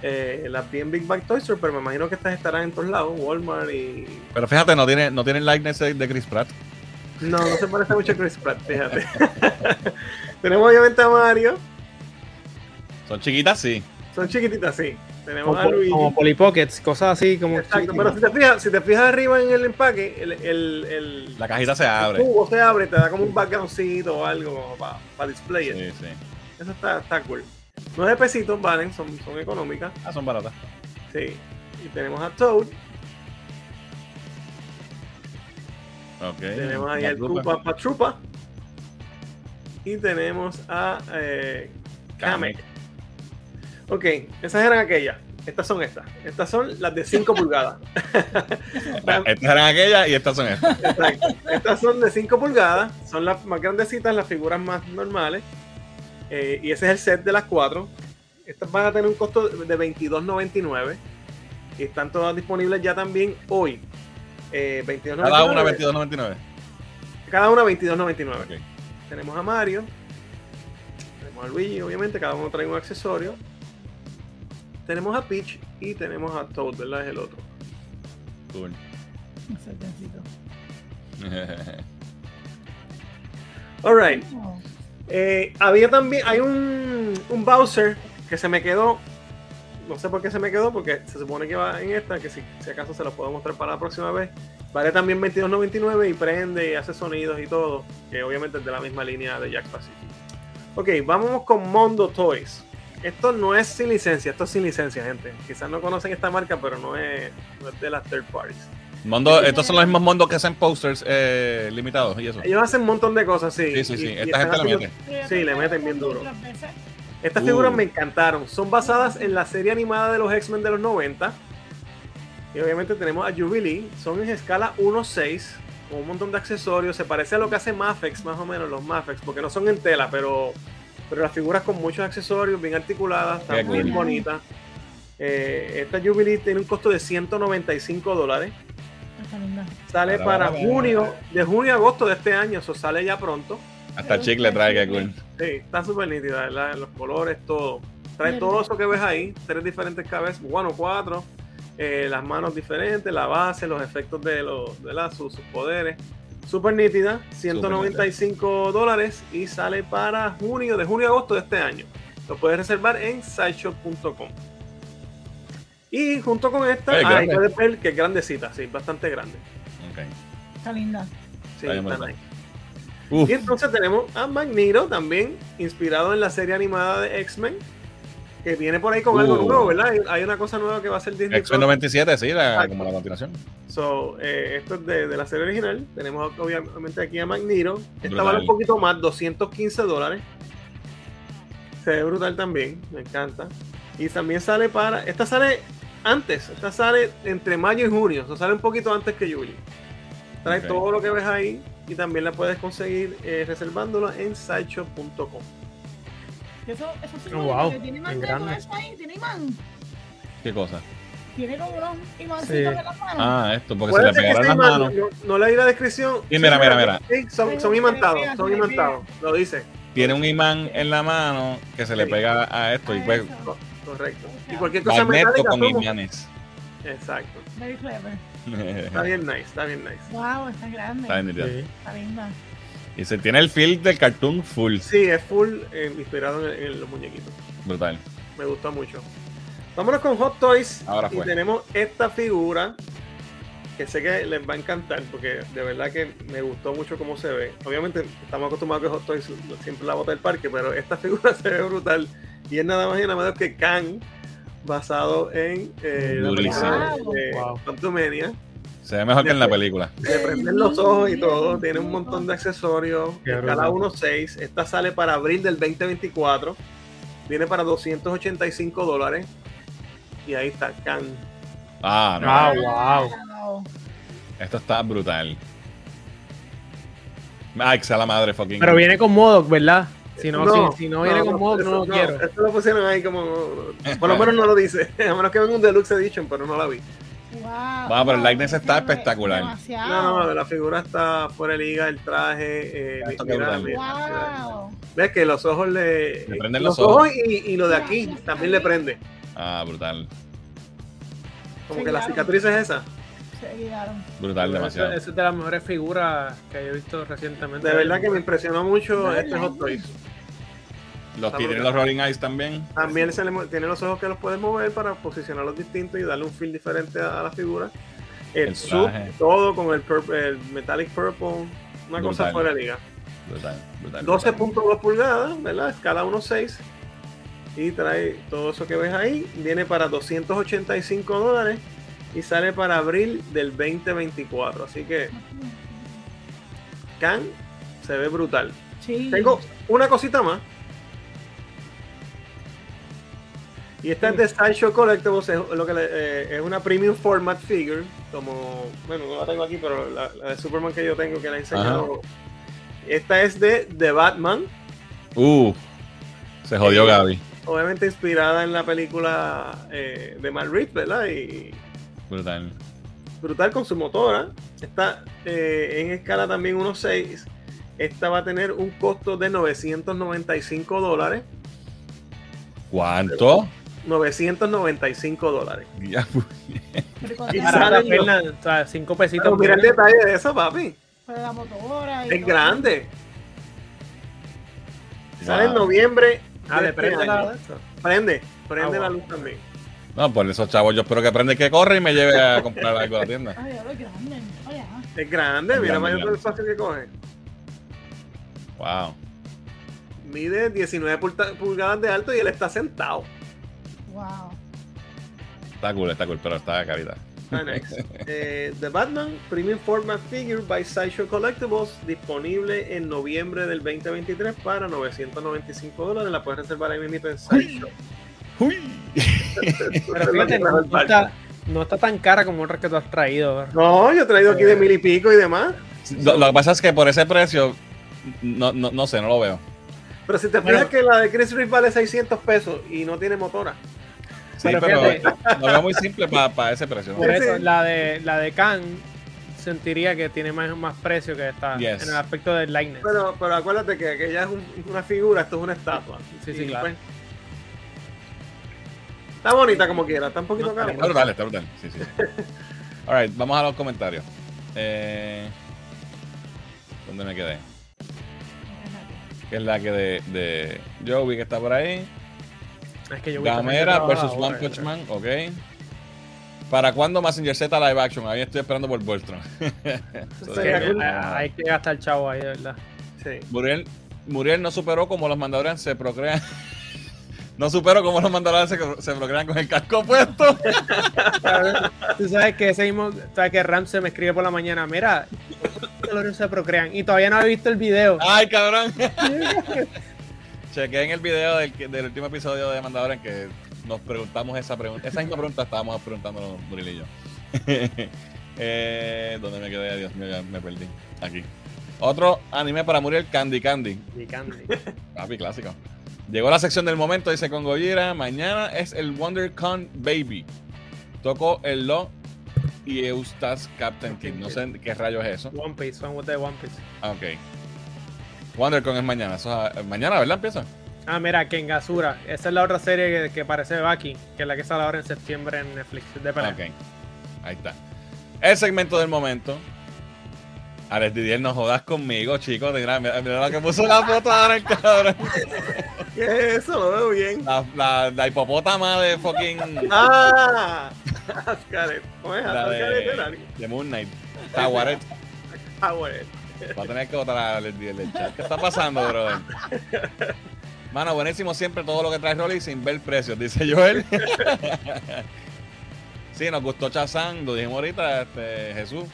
Eh, las bien Big Bang Toy Store, pero me imagino que estas estarán en todos lados, Walmart y... Pero fíjate, no tiene, no tiene el likeness de Chris Pratt. No, no se parece mucho a Chris Pratt, fíjate. Tenemos obviamente a Mario, Son chiquitas, sí. son chiquititas, sí. Tenemos Como, a Luigi. como Polly Pockets, cosas así como. Exacto, pero si te fijas, si te fijas arriba en el empaque, el, el, el- La cajita se el abre. tubo se abre, te da como un backgroundcito o algo para display. it. Sí, sí. Eso está, está cool. 9 pesitos valen, son, son económicas. Ah, son baratas. Sí. Y tenemos a Toad, Tenemos ahí al. Koopa Patrupa. Y tenemos a eh, Kamek. Ok, esas eran aquellas. Estas son estas. Estas son las de 5 pulgadas. Estas eran aquellas y estas son estas. Exacto. Estas son de 5 pulgadas, son las más grandecitas, las figuras más normales. Eh, y ese es el set de las 4. Estas van a tener un costo de $22.99. Y están todas disponibles ya también hoy. Eh, $22.99. Cada una 22.99. Cada una $22.99. Ok. Tenemos a Mario. Tenemos a Luigi, obviamente. Cada uno trae un accesorio. Tenemos a Peach y tenemos a Toad, ¿verdad? Es el otro. Cool. Alright. Oh. Eh, había también, hay un, un Bowser que se me quedó. No sé por qué se me quedó, porque se supone que va en esta, que si, si acaso se lo puedo mostrar para la próxima vez. Vale también 22.99 y prende y hace sonidos y todo, que obviamente es de la misma línea de Jack Pacific. Ok, vamos con Mondo Toys. Esto no es sin licencia, esto es sin licencia, gente. Quizás no conocen esta marca, pero no es, no es de las third parties. Mondo, estos son los mismos mundos que hacen posters eh, limitados y eso. Ellos hacen un montón de cosas, sí. Sí, sí, sí. y- Esta gente le haciendo- mete. Sí, le meten bien duro. Estas Uh. figuras me encantaron. Son basadas en la serie animada de los X-Men de los 90. Y obviamente tenemos a Jubilee. Son en escala 1.6. Con un montón de accesorios. Se parece a lo que hace Mafex, más o menos, los Mafex. Porque no son en tela, pero, pero las figuras con muchos accesorios, bien articuladas, están muy cool. bonitas. Eh, esta Jubilee tiene un costo de 195 dólares. Sale Para, para para, junio, de junio a agosto de este año. Eso sale ya pronto. Hasta chicle trae que cool. Sí, está súper nítida, ¿verdad? Los colores, todo. Trae Verde. todo eso que ves ahí, tres diferentes cabezas, bueno, cuatro, eh, las manos diferentes, la base, los efectos de, los, de la- sus, sus poderes. Súper nítida, 195 dólares y sale para junio, de junio a agosto de este año. Lo puedes reservar en sideshop.com. Y junto con esta, puedes ver que es grandecita, sí, bastante grande. Está linda. Sí, Está bonita. nice. Uf, Y entonces tenemos a Magneto también, inspirado en la serie animada de X-Men, que viene por ahí con algo Uh. nuevo, ¿verdad? Hay, una cosa nueva que va a ser Disney. X-Men Plus. 97, sí, la- como la continuación. So, eh, esto es de, de la serie original. Tenemos obviamente aquí a Magneto. Esta vale un poquito más, 215 dólares. Se ve brutal también, me encanta. Y también sale para. Esta sale antes, esta sale entre mayo y junio. O sea, sale un poquito antes que Julie. Trae todo lo que ves ahí. Y también la puedes conseguir eh, reservándola en sideshop.com. Eso, eso sí, Oh, wow, que tiene de eso ahí, tiene imán. ¿Qué cosa? Tiene como unos imancitos Sí. en las manos. Ah, esto, porque se le pegaron las imán, manos. No, no leí la descripción. Sí, mira, mira, mira. Sí, son, son imantados, son imantados. Lo dice. Tiene un imán en la mano que se le pega a esto y pues. Correcto. Y cualquier cosa magneto metálica. con somos- imanes. Exacto. Very clever. Está bien nice, está bien nice. Wow, está grande. Está bien. Sí. Está linda. Y se tiene el feel del cartoon full. Sí, es full eh, inspirado en, en los muñequitos. Brutal. Me gusta mucho. Vámonos con Hot Toys. Ahora y fue. tenemos esta figura que sé que les va a encantar porque de verdad que me gustó mucho cómo se ve. Obviamente estamos acostumbrados a que Hot Toys siempre la bota del parque, pero esta figura se ve brutal. Y es nada más y nada menos que Kang, basado en eh, la película de Wow. Se ve mejor que en la película. Le prenden los ojos y todo. Tiene un montón de accesorios. Escala brutal. 1.6. Esta sale para abril del 2024. Viene para 285 dólares. Y ahí está, Kang. Ah, no. Ah, wow. Wow. Esto está brutal. Ay, que sea la madre fucking. Pero viene con Modoc, ¿verdad? Si no, si, si no viene con Modoc, eso- no lo quiero. Esto lo pusieron ahí como. Por lo menos no lo dice. A menos que venga un Deluxe Edition, pero no la vi. Wow. Wow, pero el likeness está espectacular. Demasiado. No, no, la figura está fuera de liga, el traje. Eh, Esto mira, mira. Wow. Ves que los ojos le. Le prenden los los ojos ojos. y, y lo de aquí también le prende. Ah, brutal. Como Sí, que la claro. cicatriz es esa. Se guiaron. Brutal, demasiado. eso es de las mejores figuras que he visto recientemente. De verdad que me impresionó mucho este. Hot Toys. Los que tienen los Rolling Eyes también. También se le tiene los ojos que los puedes mover para posicionarlos distintos y darle un feel diferente a, a la figura. El, El sub, todo con el, purp- el metallic purple, una cosa fuera de liga. Brutal, brutal. brutal. 12.2 pulgadas, ¿verdad? Escala 1.6. Y trae todo eso que ves ahí. Viene para 285 dólares y sale para abril del 2024. Así que Khan se ve brutal. Sí. Tengo una cosita más. Y esta es de Sideshow Collectibles, es, lo que le- eh, es una premium format figure, como, bueno, no la tengo aquí, pero la, la de Superman que yo tengo, que la he enseñado. Esta es de The Batman, Uh, se jodió Gaby. obviamente inspirada en la película eh, de Matt Reeves, ¿verdad? Y Brutal. brutal con su motora. Está eh, en escala también 1.6. Esta va a tener un costo de 995 dólares. ¿Cuánto? 995 dólares. Ya, pu- Pero con Y la- los- verla, o sea, cinco pesitos. Pero mira el detalle de eso, papi. pero la motora. y Es todo. grande. Sale en Wow. noviembre. Ah, de este prende la. Prende, prende Ah, la wow. luz también. No, por esos chavos yo espero que aprenda y que corre y me lleve a comprar algo a la tienda. Ay, es grande. Oye, ah. Es grande, Es mira mayor todo el espacio que coge. Wow. Mide 19 pulta- pulgadas de alto y él está sentado. Wow. Está cool, está cool, pero está carita. Nice. Eh, The Batman Premium Format Figure by Sideshow Collectibles disponible en noviembre del 2023 para 995 dólares. La puedes reservar ahí mismo en Sideshow. Uy. Pero fíjate, no, no está, no está tan cara como otras que tú has traído. No, yo he traído aquí de mil y pico y demás. Lo, lo que pasa es que por ese precio, no, no, no sé, no lo veo. Pero si te Bueno. fijas que la de Chris Reeve vale 600 pesos y no tiene motora. Sí, Pero pero, lo veo muy simple para ese precio. ¿no? Por eso, sí. la de la de Khan sentiría que tiene más, más precio que esta Yes. en el aspecto del likeness. Pero, pero acuérdate que aquella es un- una figura, esto es una estatua. Sí, sí, Y, claro. pues, está bonita como quiera, está un poquito No, cara. Está brutal, está brutal. Sí, sí. Alright, vamos a los comentarios. Eh, ¿Dónde me quedé? Que es la que de, de Joey que está por ahí. Es que yo Gamera versus One Punch Man, ok. ¿Para cuándo Messenger Z live action? Ahí estoy esperando por Voltron. So, Sí, de- cool. Hay que gastar el chavo ahí, de verdad. Sí. Muriel, Muriel no superó como los mandalorians se procrean. No superó como los mandalorians se, se procrean con el casco puesto. Tú sabes que ese mismo, sabes que Ram se me escribe por la mañana, mira, los colores se procrean y todavía no he visto el video. ¡Ay, cabrón! Chequé en el video del, del último episodio de Mandalorian que nos preguntamos esa pregunta. Esa misma pregunta estábamos preguntando Muriel y yo. eh, ¿Dónde me quedé? Dios mío, ya me perdí. Aquí. Otro anime para morir, Candy Candy. Y Candy. Papi, clásico. Llegó la sección del momento, dice con Gojira. Mañana es el WonderCon Baby. Toco el Lo y Eustace Captain King. No sé qué rayos es eso. One Piece, son de One Piece. Ah, ok. WonderCon es mañana. Eso es, eh, mañana, ¿verdad? Empieza. Ah, mira, Kengasura. Esa es la otra serie que, que parece Baki, que es la que sale ahora en septiembre en Netflix. De pelea. Ok. Ahí está. El segmento del momento. Alex Didier, no jodas conmigo, chicos. Mira, mira, mira la que puso la foto ahora el cabrón. ¿Qué es eso? Lo veo bien. La, la, la hipopótama de fucking. ¡Ah! Ascaret. ¿Cómo es? Ascaret de, de Moon Knight. Tawaret. Bueno. Va a tener que votar a Alex Didier del chat. ¿Qué está pasando, brother? Mano, buenísimo siempre todo lo que trae Rolly sin ver precios, dice Joel. sí, nos gustó Chazán, lo dijimos ahorita, este, Jesús.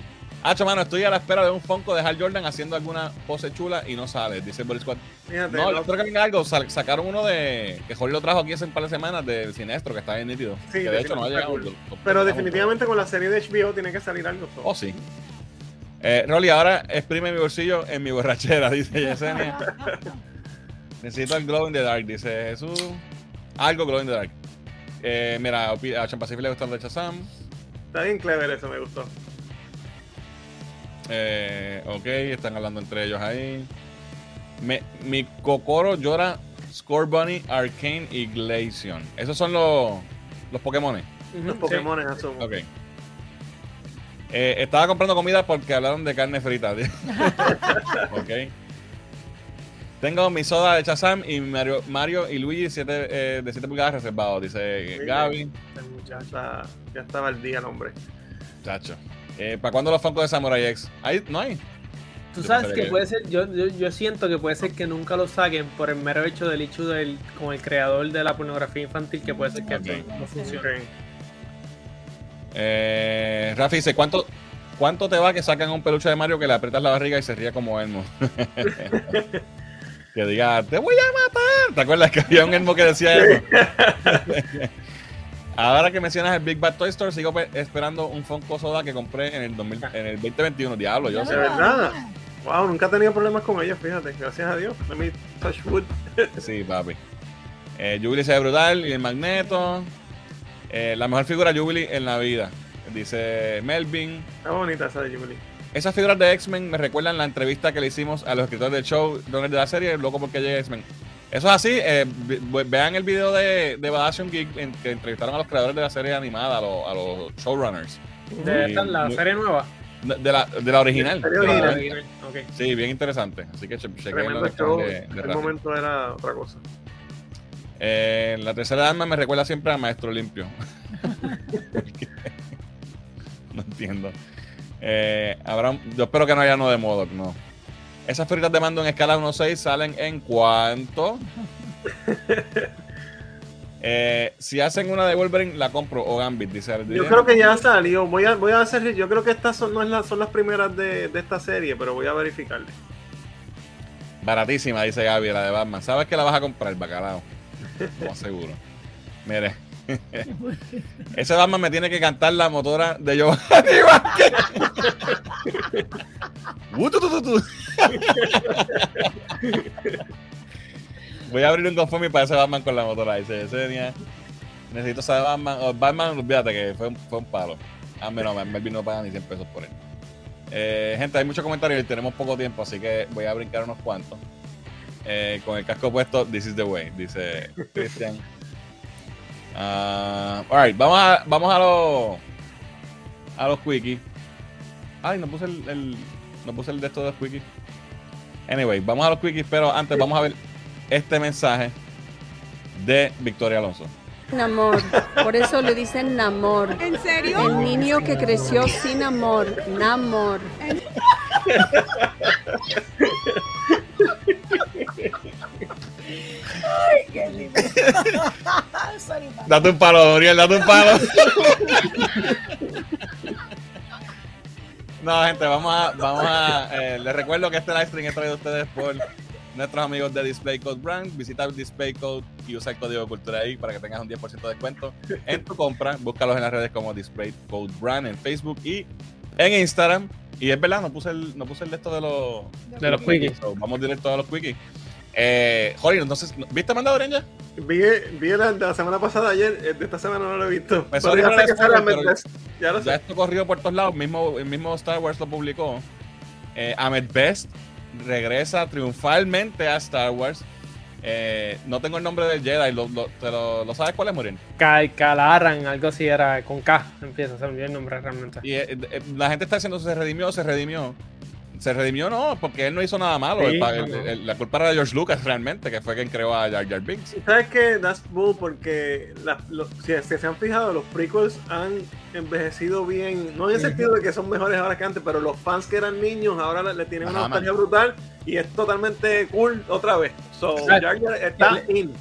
Hacho, mano, estoy a la espera de un Funko de Hal Jordan haciendo alguna pose chula y no sale, dice Boris Squad. Fíjate. No, lo- yo creo que venga algo. Sa- sacaron uno de. Que Jorge lo trajo aquí hace un par de semanas del Sinestro, que está bien nítido. Sí, que de hecho no ha llegado. Pero definitivamente con la serie de HBO tiene que salir algo. Oh, sí. Eh, Rolly, ahora exprime mi bolsillo en mi borrachera, dice Yesenia. Necesito el glow in the dark, dice Jesús. Algo glow in the dark. Eh, mira, a Chan Pacific le gusta el de Shazam. Está bien clever eso, me gustó. Eh, ok, están hablando entre ellos ahí. Me- mi Kokoro llora Score Bunny, Arcane y Glaceon. Esos son los, los Pokémon. Los sí. Pokémon asumo. Ok. Eh, estaba comprando comida porque hablaron de carne frita. ok. Tengo mi soda de Chazam y Mario, Mario y Luigi siete, eh, de 7 pulgadas reservados, dice Gaby. Ya, está- ya estaba el día el hombre. Chacho. Eh, ¿Para cuándo los Funkos de Samurai X? ¿Hay? ¿No hay? Tú Yo sabes que que- puede ser, yo, yo, yo siento que puede ser que nunca lo saquen por el mero hecho del hecho del, con el creador de la pornografía infantil, que puede ser que no funcione. Eh, Rafi dice, ¿cuánto, ¿cuánto te va que sacan un peluche de Mario que le aprietas la barriga y se ría como Elmo? que diga, te voy a matar. ¿Te acuerdas que había un Elmo que decía eso? Ahora que mencionas el Big Bad Toy Store, sigo pe- esperando un Funko Soda que compré en el, 2000 en el 2021. Diablo, yo sé. De verdad. Wow, nunca he tenido problemas con ellos, fíjate. Gracias a Dios. Let me touch wood. Sí, papi. Eh, Jubilee se ve brutal y el Magneto. Eh, la mejor figura Jubilee en la vida. Dice Melvin. Está bonita esa de Jubilee. Esas figuras de X-Men me recuerdan la entrevista que le hicimos a los escritores del show, de la serie, loco porque llega X-Men. Eso es así, eh, ve- vean el video de, de Badassian Geek en que entrevistaron a los creadores de la serie animada, a los, a los showrunners. De esta, la muy- serie nueva. De, de la, de la original. serie Sí, la original. Sí, bien interesante. Así que che- chequenlo en Tremendo el canal show. de, de En el momento era otra cosa. Eh, la tercera arma me recuerda siempre a Maestro Limpio. no entiendo. Eh, habrá yo espero que no haya no de modo, no. Esas figuritas de mando en escala 1.6 salen en cuánto? Eh, si hacen una de Wolverine, la compro o Gambit, dice Alex Yo creo que ya salió. Voy a, voy a hacer. Yo creo que estas son, no es la- son las primeras de, de esta serie, pero voy a verificarle. Baratísima, dice Gaby, la de Batman. ¿Sabes que la vas a comprar, bacalao? No seguro. Mire. Ese Batman me tiene que cantar la motora de Giovanni Vázquez. Uh. Voy a abrir un GoFundMe para ese Batman con la motora. Dice, ese. Necesito ese Batman. O Batman, olvídate que fue un, fue un palo. Ah, no, Melvin no paga ni 100 pesos por él. Eh, gente, hay muchos comentarios y tenemos poco tiempo, así que voy a brincar unos cuantos. Eh, con el casco puesto, this is the way, dice Cristian. Ah, alright, vamos a, vamos a los a los quickies. Ay, no puse el, el- no puse el de estos dos quickies. Anyway, vamos a los quickies, pero antes vamos a ver este mensaje de Victoria Alonso. Namor. Por eso le dicen Namor. ¿En serio? El niño que creció sin amor. Namor. Date un palo, Doriel, date un palo. No, gente, vamos a, vamos a, eh, les recuerdo que este live stream es traído a ustedes por nuestros amigos de Display Code Brand. Visita Display Code y usa el código cultura ahí para que tengas un 10% de descuento en tu compra. Búscalos en las redes como Display Code Brand en Facebook y en Instagram. Y es verdad, no puse el, no puse el de esto de los, De los quickies. So, vamos directo a los quickies. Eh, Jorge, entonces, ¿viste Mandalorian ya? Vi, vi la, de la semana pasada ayer, eh, de esta semana no lo he visto. Pues Pero ya no sé lo que sale pero-. Ya lo Ya sé. esto corrido por todos lados, mismo, el mismo Star Wars lo publicó. Eh, Ahmed Best regresa triunfalmente a Star Wars. Eh, no tengo el nombre del Jedi, lo, lo- te lo, ¿lo sabes cuál es, Morín? Cal- Calaran, algo así era con K, empieza, se olvidó el nombre realmente. Y eh, eh, la gente está diciendo se redimió, se redimió. Se redimió no, porque él no hizo nada malo. Sí, El pa- no, el- no. el- la culpa era de George Lucas realmente, que fue quien creó a Jar Jar Binks. Y ¿Sabes qué? That's bull porque la- lo- si, si se han fijado, los prequels han envejecido bien. No en el sentido de que son mejores ahora que antes, pero los fans que eran niños ahora le, le tienen una nostalgia brutal y es totalmente cool otra vez. So, Exacto. Jar Jar está in.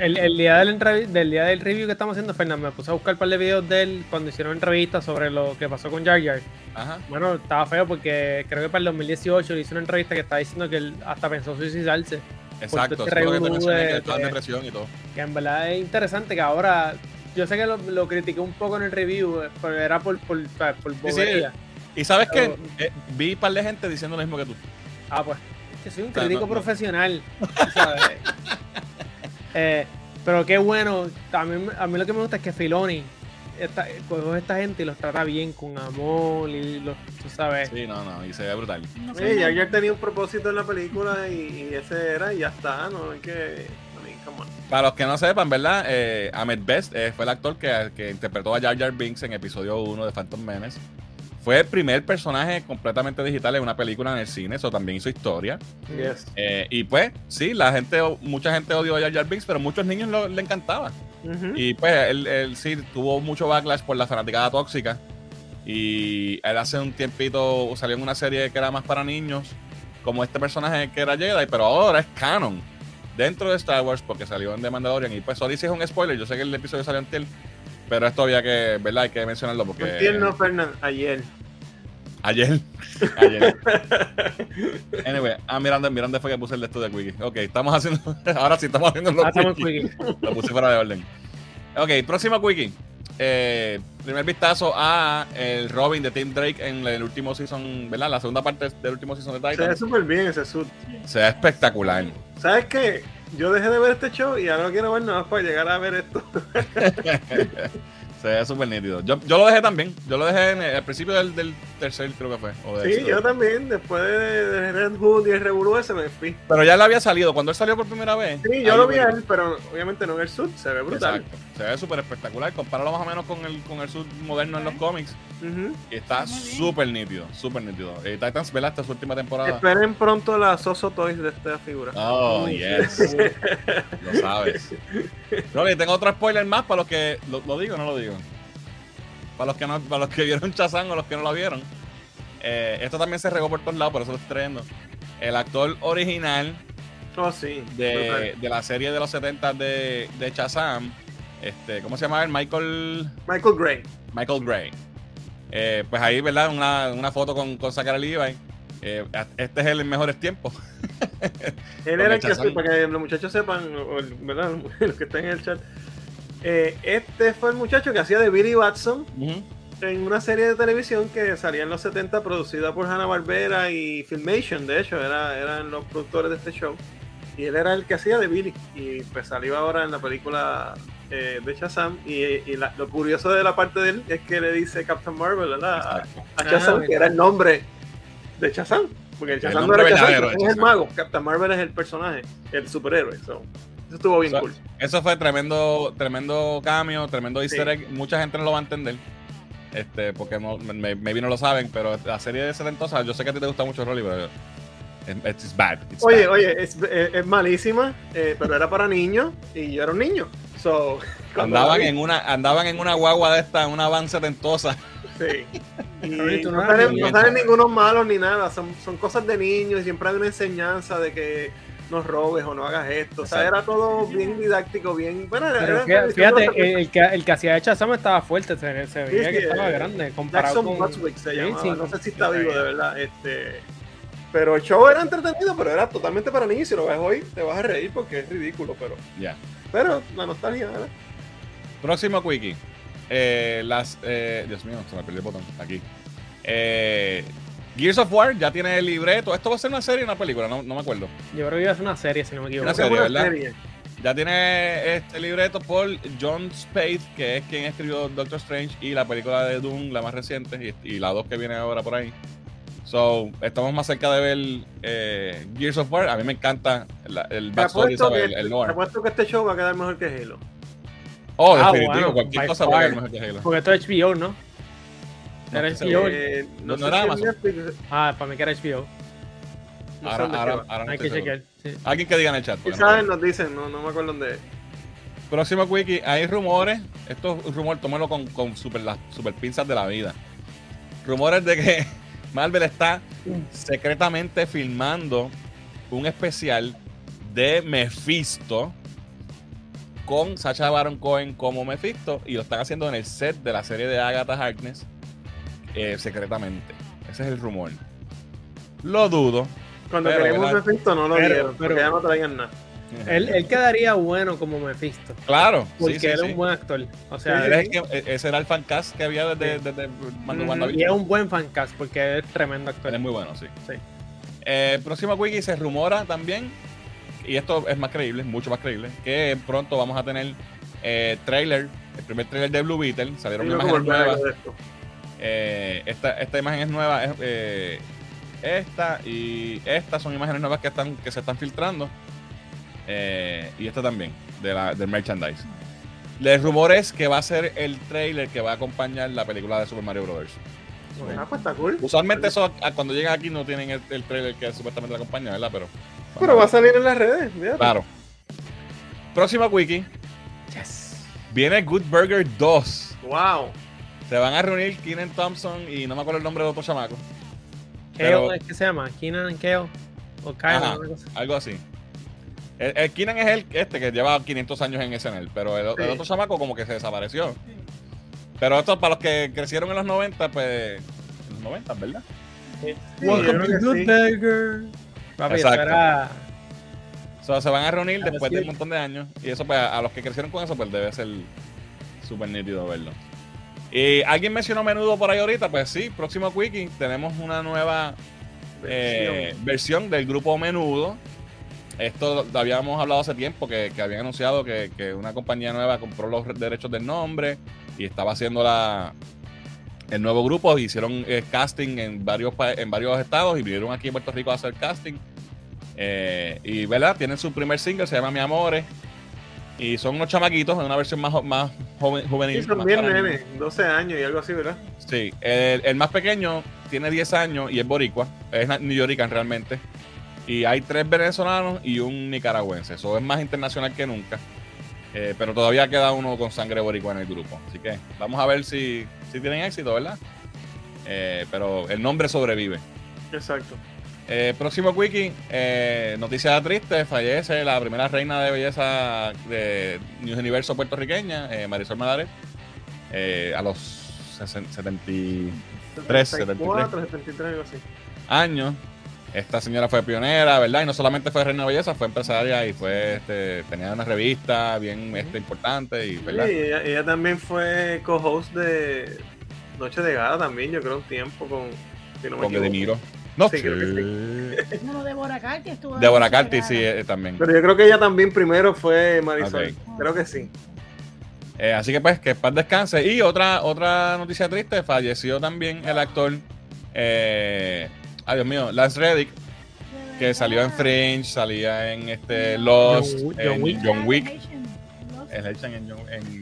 El, el día del, día del review que estamos haciendo, Fernando, me puse a buscar un par de videos de él cuando hicieron entrevistas sobre lo que pasó con Jar Jar. Ajá. Bueno, estaba feo porque creo que para el 2018 le hizo una entrevista que estaba diciendo que él hasta pensó suicidarse. Exacto, este eso es lo que de- de- depresión y todo. Que en verdad es interesante que ahora. Yo sé que lo, lo critiqué un poco en el review, eh, pero era por, por, por, por sí. bobería. Y sabes Pero- que vi un par de gente diciendo lo mismo que tú. Ah, pues. Es que soy un O sea, crítico no- profesional. Eh, pero qué bueno. A mí, a mí lo que me gusta es que Filoni esta, coge a esta gente y los trata bien, con amor y los, tú sabes. Sí, no, no, y se ve brutal. No Sí, Jar tenía un propósito en la película y, y ese era y ya está. No hay que. I mean, come on. Para los que no sepan, ¿verdad? Eh, Ahmed Best eh, fue el actor que, que interpretó a Jar Jar Binks en episodio 1 de Phantom Menace. Fue el primer personaje completamente digital en una película en el cine, eso también hizo historia. Yes. Eh, y pues, sí, la gente, mucha gente odió a Jar Jar Binks, pero muchos niños lo- le encantaba. Y pues él, él sí tuvo mucho backlash por la fanaticada tóxica. Y él hace un tiempito salió en una serie que era más para niños, como este personaje que era Jedi, pero ahora es canon dentro de Star Wars porque salió en The Mandalorian. Y pues sorry si es un spoiler, yo sé que el episodio salió en Tiel, pero esto había que, ¿verdad? Hay que mencionarlo porque... No entiendo, Fernand, ayer. Ayer. Ayer. Anyway, ah, Miranda, Miranda fue que puse el de esto de Wiki. Ok, estamos haciendo. Ahora sí estamos haciendo los Ah. Quickie. Lo puse fuera de orden. Ok, próximo quickie. Eh, primer vistazo a el Robin de Tim Drake en el último season, ¿verdad? La segunda parte del último season de Se ve Titan. súper bien ese suit. Se ve espectacular. ¿Sabes qué? Yo dejé de ver este show y ahora no quiero ver nada para llegar a ver esto. Se ve súper nítido. Yo, yo lo dejé también. Yo lo dejé en el- al principio del, del tercer, creo que fue. o Sí, yo también. Después de, de Red Hood y el Revolú ese me fui. Pero ya le había salido. Cuando él salió por primera vez. Sí, yo lo vi a él, pero obviamente no en el suit. Se ve brutal. Exacto. Se ve súper espectacular. Compáralo más o menos con el, con el sub moderno en los cómics. Y está súper nítido. Súper nítido. Eh, Titans, ¿verdad? Esta es su última temporada. Esperen pronto la Soso Toys de esta figura. Oh, Uy. yes. lo sabes. No, y tengo otro spoiler más para los que. ¿Lo, lo digo o no lo digo? Para los que no, para los que vieron Chazán o los que no lo vieron. Eh, esto también se regó por todos lados, por eso lo estoy trayendo. El actor original Oh, sí. de, la serie de los 70 de, de Shazam, este, ¿cómo se llama? Michael. Michael Gray. Michael Gray. Eh, pues ahí, ¿verdad? Una, una foto con, con Zachary Levi. Eh, este es el en mejores tiempos. Él era el que, Shazam. para que los muchachos sepan, o el- ¿verdad? Los que están en el chat. Eh, este fue el muchacho que hacía de Billy Watson en una serie de televisión que salía en los 70 producida por Hanna-Barbera y Filmation, de hecho, era, eran los productores de este show. Y él era el que hacía de Billy. Y pues salió ahora en la película eh, de Shazam. Y, y la- lo curioso de la parte de él es que le dice Captain Marvel ¿verdad? a, a Shazam, Ah, que era el nombre de Shazam. Porque el El Shazam no era Shazam, es el mago. Captain Marvel es el personaje, el superhéroe. so, eso estuvo bien cool. Eso fue tremendo, tremendo cambio, tremendo easter Sí. egg. Mucha gente no lo va a entender. Este, porque no, me, maybe no lo saben, pero la serie de Sedentosa, yo sé que a ti te gusta mucho Rolly, pero it's, bad. it's Oye, bad. oye, es, es- es malísima, eh, pero era para niños y yo era un niño. So, Andaban vi- en una, andaban en una guagua de esta, en una van setentosa. Sí. Y no salen, no salen ningunos malos ni nada, son, son cosas de niños y siempre hay una enseñanza de que no robes o no hagas esto. O sea, era todo bien didáctico, bien. Bueno, era, fíjate, fíjate, el, el que, el que hacía de Shazam estaba fuerte, se, se veía Sí, que sí, estaba eh, grande comparado Jackson con... Butswick se llamaba. sí. no sé si está vivo de verdad. Este, pero el show era entretenido, pero era totalmente para niños. Si lo ves hoy, te vas a reír porque es ridículo. Pero, Ya. pero la nostalgia, ¿verdad? Próximo quickie. Eh, las, eh, Dios mío, se me perdió el botón. Aquí. Eh, Gears of War ya tiene el libreto. Esto va a ser una serie o una película, no, no me acuerdo. Yo creo que iba a ser una serie, si no me equivoco. Una serie, ¿verdad? serie. Ya tiene este libreto por John Spade, que es quien escribió Doctor Strange y la película de Doom, la más reciente, y, y la dos que viene ahora por ahí. So, estamos más cerca de ver eh, Gears of War. A mí me encanta la- el Te backstory, ¿sabes? el, el te lore. apuesto que este show va a quedar mejor que Halo. Oh, Ah, definitivo. bueno, cualquier cosa far. va a ser mejor que Halo. Porque esto es HBO, ¿no? No, Era HBO. Eh, No, no, era Amazon. Netflix, Ah, para mí que era HBO. no Ahora, ahora, ahora no Hay que chequear. sí. Alguien que diga en el chat. Si no saben, nos dicen, no, no me acuerdo dónde es. Próximo wiki, hay rumores. Esto es un rumor, tómalo con, con super, las super pinzas de la vida. Rumores de que Marvel está secretamente filmando un especial de Mephisto con Sacha Baron Cohen como Mephisto y lo están haciendo en el set de la serie de Agatha Harkness eh, secretamente. Ese es el rumor. Lo dudo. Cuando ¿verdad? Mephisto no lo Pero- dieron, pero- porque ya no traían nada. Él, él quedaría bueno como Mephisto. Claro, Porque sí, sí, él es sí. un buen actor. O sea, Él es el que- e- ese era el fancast que había desde, desde cuando, cuando y es un buen fancast porque es tremendo actor. Él es muy bueno, sí. Sí. Eh, próximo wiki se rumora también, y esto es más creíble, mucho más creíble, que pronto vamos a tener eh, trailer, el primer trailer de Blue Beetle. Salieron imágenes nuevas. Eh, esta, esta imagen es nueva. es, eh, esta y estas son imágenes nuevas que están que se están filtrando. Eh, y esta también, de la, del merchandise. El rumor es que va a ser el trailer que va a acompañar la película de Super Mario Bros. Ah, pues está cool. Usualmente eso, a- cuando llegan aquí no tienen el, el trailer que supuestamente la acompaña, ¿verdad? Pero, Pero va a salir en las redes, fíjate. Claro. Próxima wiki. Viene Good Burger 2. Wow. Se van a reunir Keenan Thompson y no me acuerdo el nombre de otro chamaco. Kale pero- es que se llama, Keenan Kale. O Kyle, Ajá, algo así. El, el Keenan es el este que lleva 500 años en SNL, pero el, el Sí. otro chamaco como que se desapareció. Pero esto para los que crecieron en los 90, pues... En los 90, ¿verdad? Sí, Welcome to Good. Burger. Papi, eso Exacto. So, se van a reunir Claro, después de un montón de años. Y eso, pues, a los que crecieron con eso, pues debe ser súper nítido verlo. Y alguien mencionó menudo por ahí ahorita, pues sí, próximo Quickie, tenemos una nueva eh, versión del grupo Menudo. Esto lo habíamos hablado hace tiempo, que, que habían anunciado que, que una compañía nueva compró los derechos del nombre y estaba haciendo la, el nuevo grupo. Hicieron eh, casting en varios, en varios estados y vinieron aquí en Puerto Rico a hacer casting. Eh, y verdad, tienen su primer single, se llama Mi Amores. Y son unos chamaquitos en una versión más, más joven, juvenil. Sí, son bien nenes, 12 años y algo así, ¿verdad? Sí, el, el más pequeño tiene 10 años y es boricua, es na- New Yorican realmente. Y hay tres venezolanos y un nicaragüense. Eso es más internacional que nunca. Eh, pero todavía queda uno con sangre boricua en el grupo. Así que vamos a ver si, si tienen éxito, ¿verdad? Eh, pero el nombre sobrevive. Exacto. Eh, próximo wiki, eh, noticia triste, fallece la primera reina de belleza de News Universo puertorriqueña, eh, Marisol Madare, eh, a los 60 73, 74, 73, algo así. años. Esta señora fue pionera, ¿verdad? Y no solamente fue reina de belleza, fue empresaria y fue, este, tenía una revista bien este, importante, y, Sí, ¿verdad? ella, ella también fue co-host de Noche de Gala también, yo creo un tiempo con... Si no me Con equivoco. No, Sí, sí. creo Uno de Boracay que estuvo. Deborah Carty, sí, eh, también. Pero yo creo que ella también primero fue Marisol. Creo que sí. Eh, así que pues que paz descanse. Y otra, otra noticia triste, falleció también el actor, eh, ay Dios mío, Lance Reddick, que salió en Fringe, salía en este Lost, John- John en Wick. John Wick, en Hellsing, en, John- en sí.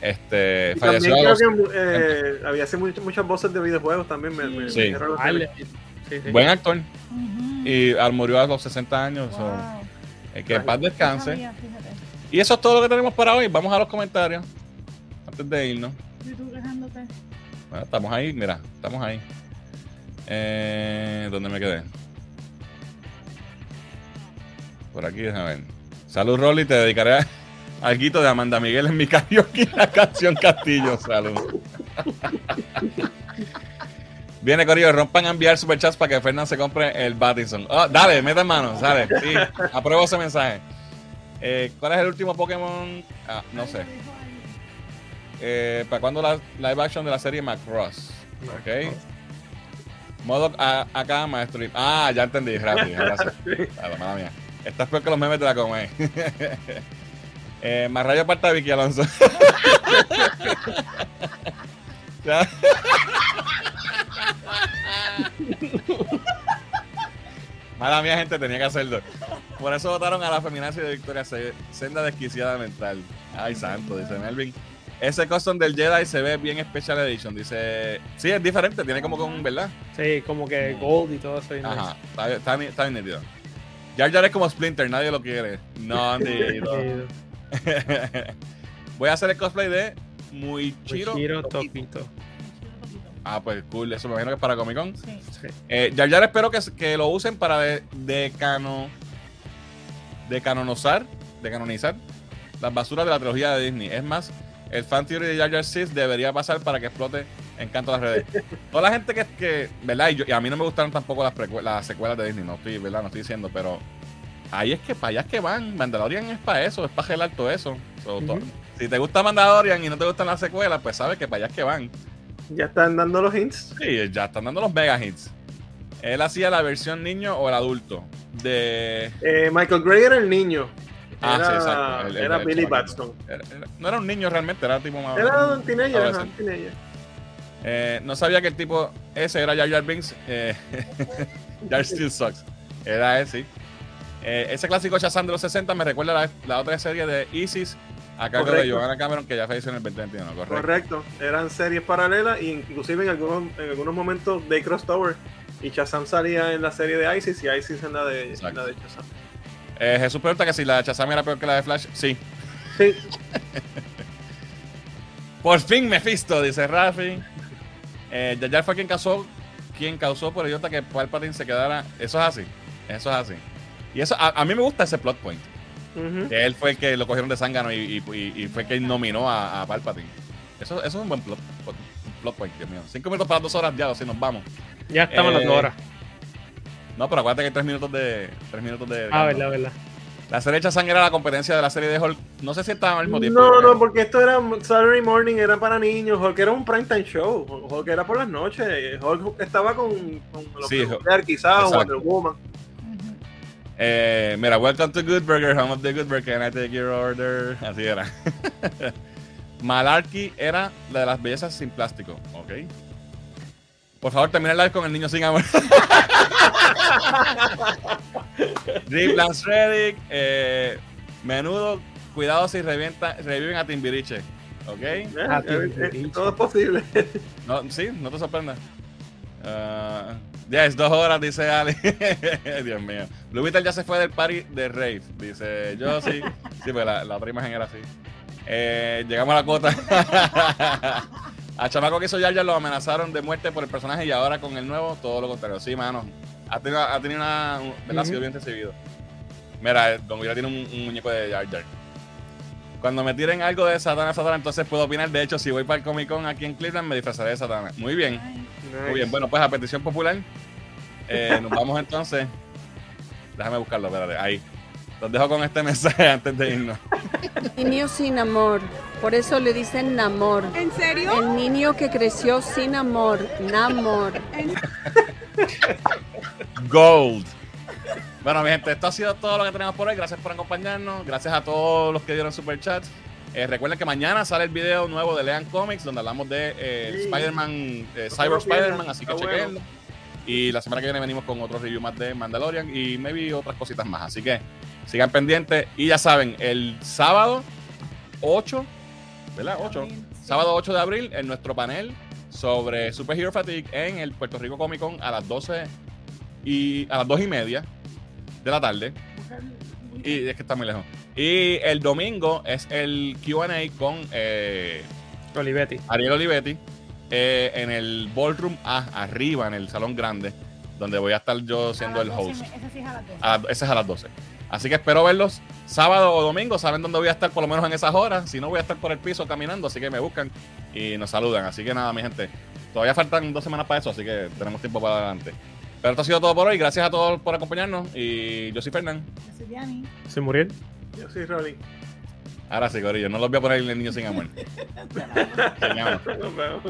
Este, Y falleció también los- creo que eh, había hace much- muchas voces de videojuegos también. Me, me- Sí. me buen actor y al murió a los 60 años. Wow. eh, que en paz descanse. sabía. Y eso es todo lo que tenemos para hoy. Vamos a los comentarios antes de irnos. Y tú quejándote. Bueno, estamos ahí, mira, estamos ahí. Eh, ¿Dónde me quedé? Por aquí, déjame ver. Salud, Rolly, te dedicaré a algo de Amanda Miguel en mi karaoke, la canción Castillo. Salud. Viene Corillo, rompan a enviar superchats para que Fernán se compre el Battison. Oh, dale, meta en mano, sale. Sí, apruebo ese mensaje. Eh, ¿Cuál es el último Pokémon? Ah, no sé. Eh, ¿Para cuándo la live action de la serie Macross? Ok. Modo a- acá, maestro. Ah, ya entendí, rápido. Gracias. Claro, mala mía. Estás peor que los memes de la come. Eh, más rayo aparta Vicky Alonso. Mala mía, gente, tenía que hacerlo. Por eso votaron a la feminacia de Victoria Se- Senda desquiciada mental. Ay, santo, dice Melvin. Ese custom del Jedi se ve bien Special Edition. Dice. Sí, es diferente, tiene como con, ¿verdad? Sí, como que gold y todo eso. y nice. Ajá, está, bien- está, está bien nítido. Jar Jar es como Splinter, nadie lo quiere. No, Andito. Voy a hacer el cosplay de Muichiro. Muichiro Tokito. Tokito. Ah, pues cool, eso me imagino que es para Comic Con. Sí. Eh, Jar Jar espero que, que lo usen para de, de cano. De canonizar. De canonizar las basuras de la trilogía de Disney. Es más, el fan theory de Jar Jar Sith debería pasar para que explote en canto las redes. Toda la gente que, que ¿verdad? Y, yo- y a mí no me gustaron tampoco las, las secuelas de Disney, no estoy, ¿verdad? No estoy diciendo, pero ahí es que para allá es que van. Mandalorian es para eso, es para gelar todo eso. So. Si te gusta Mandalorian y no te gustan las secuelas, pues sabes que para allá es que van. Ya están dando los hints. Sí, ya están dando los mega hits. Él hacía la versión niño o el adulto de. Eh, Michael Gray era el niño. Ah, era sí, exacto. El- era el Billy. Batson. no era un niño realmente, era tipo más. Era un teenager, ajá, teenager. Eh, no sabía que el tipo ese era Jar Jar Binks. Eh, Jar Still Sucks. Era él, sí. Eh, ese clásico Shazam de los 60 me recuerda la, la otra serie de Isis a cargo de. Joanna Cameron que ya falleció en el 2021, correcto. Correcto. Eran series paralelas e inclusive en algunos, en algunos momentos de Crossover. Y Shazam salía en la serie de ISIS y ISIS en la de, en la de Shazam. Eh, Jesús pregunta que si la de Shazam era peor que la de Flash. Sí. Sí, Por fin Mephisto, dice Rafi. Eh, Jar fue quien causó, quien causó por idiota que Palpatine se quedara. Eso es así. Eso es así. Y eso, a, a mí me gusta ese plot point. Que él fue el que lo cogieron de zángano y, y, y- y fue quien nominó a, a Palpatine. Eso, eso es un buen plot, plot, plot point, Dios mío. Cinco minutos para dos horas ya, así nos vamos. Ya estamos Eh, las dos horas. No, pero acuérdate que hay tres minutos de. Tres minutos de. Ah, verdad, verdad. La serie Shazam era la competencia de la serie de Hulk. No sé si estaba al mismo tiempo. No, no, porque esto era Saturday Morning, era para niños, Hulk era un primetime show, Hulk era por las noches, Hulk estaba con, con los Sí, quizás. Wonder Woman. Eh, mira, welcome to Good Burger, home of the Good Burger, can I take your order? Así era. Malarkey era la de las bellezas sin plástico, ¿ok? Por favor, termina el live con el niño sin amor. Rip Lance Reddick, eh, menudo, cuidado si revienta, reviven a Timbiriche, ¿ok? Eh, eh, eh, todo es posible. No, sí, no te sorprendas. Ah, ya es dos horas, dice Ali. Dios mío. Blue Beetle ya se fue del party de Rave, dice yo sí. Sí, pues la, la otra imagen era así. Eh, llegamos a la cuota. a Chamaco que hizo Jar lo amenazaron de muerte por el personaje y ahora con el nuevo, todo lo contrario. Sí, mano. Ha tenido, ha tenido una. Ha sido bien recibido. Mira, Don Guira tiene un, un muñeco de Jar Jar. Cuando me tiren algo de Satana, Satana, entonces puedo opinar. De hecho, si voy para el Comic Con aquí en Cleveland, me disfrazaré de Satana. Muy bien. Muy bien, bueno, pues a petición popular, eh, nos vamos entonces. Déjame buscarlo, espérate, ahí. Los dejo con este mensaje antes de irnos. Niño sin amor. Por eso le dicen Namor. ¿En serio? El niño que creció sin amor. Namor. Gold. Bueno, mi gente, esto ha sido todo lo que tenemos por hoy. Gracias por acompañarnos. Gracias a todos los que dieron super chats. Eh, recuerden que mañana sale el video nuevo de Lean Comics, donde hablamos de eh, Sí. Spider-Man, eh, Cyber Spider-Man, así que chequenlo. Y la semana que viene venimos con otro review más de Mandalorian y maybe otras cositas más. Así que sigan pendientes. Y ya saben, el sábado 8, ¿verdad? 8. Sábado 8 de abril, en nuestro panel sobre Super Hero Fatigue en el Puerto Rico Comic Con a las 12 y a las 2 y media de la tarde. Y es que está muy lejos. Y el domingo es el QA con eh, Olivetti. Ariel Olivetti eh, en el Ballroom A, arriba, en el salón grande, donde voy a estar yo siendo el las 12 host. Ese sí es a las 12. A- ese es a las 12. Así que espero verlos sábado o domingo. Saben dónde voy a estar por lo menos en esas horas. Si no, voy a estar por el piso caminando. Así que me buscan y nos saludan. Así que nada, mi gente. Todavía faltan dos semanas para eso. Así que tenemos tiempo para adelante. Pero esto ha sido todo por hoy. Gracias a todos por acompañarnos. Y yo soy Fernán. Yo soy Diani. ¿Se murió? Yo soy Rolly. Ahora sí, Corillo. No los voy a poner el niño sin amor. Nos vemos.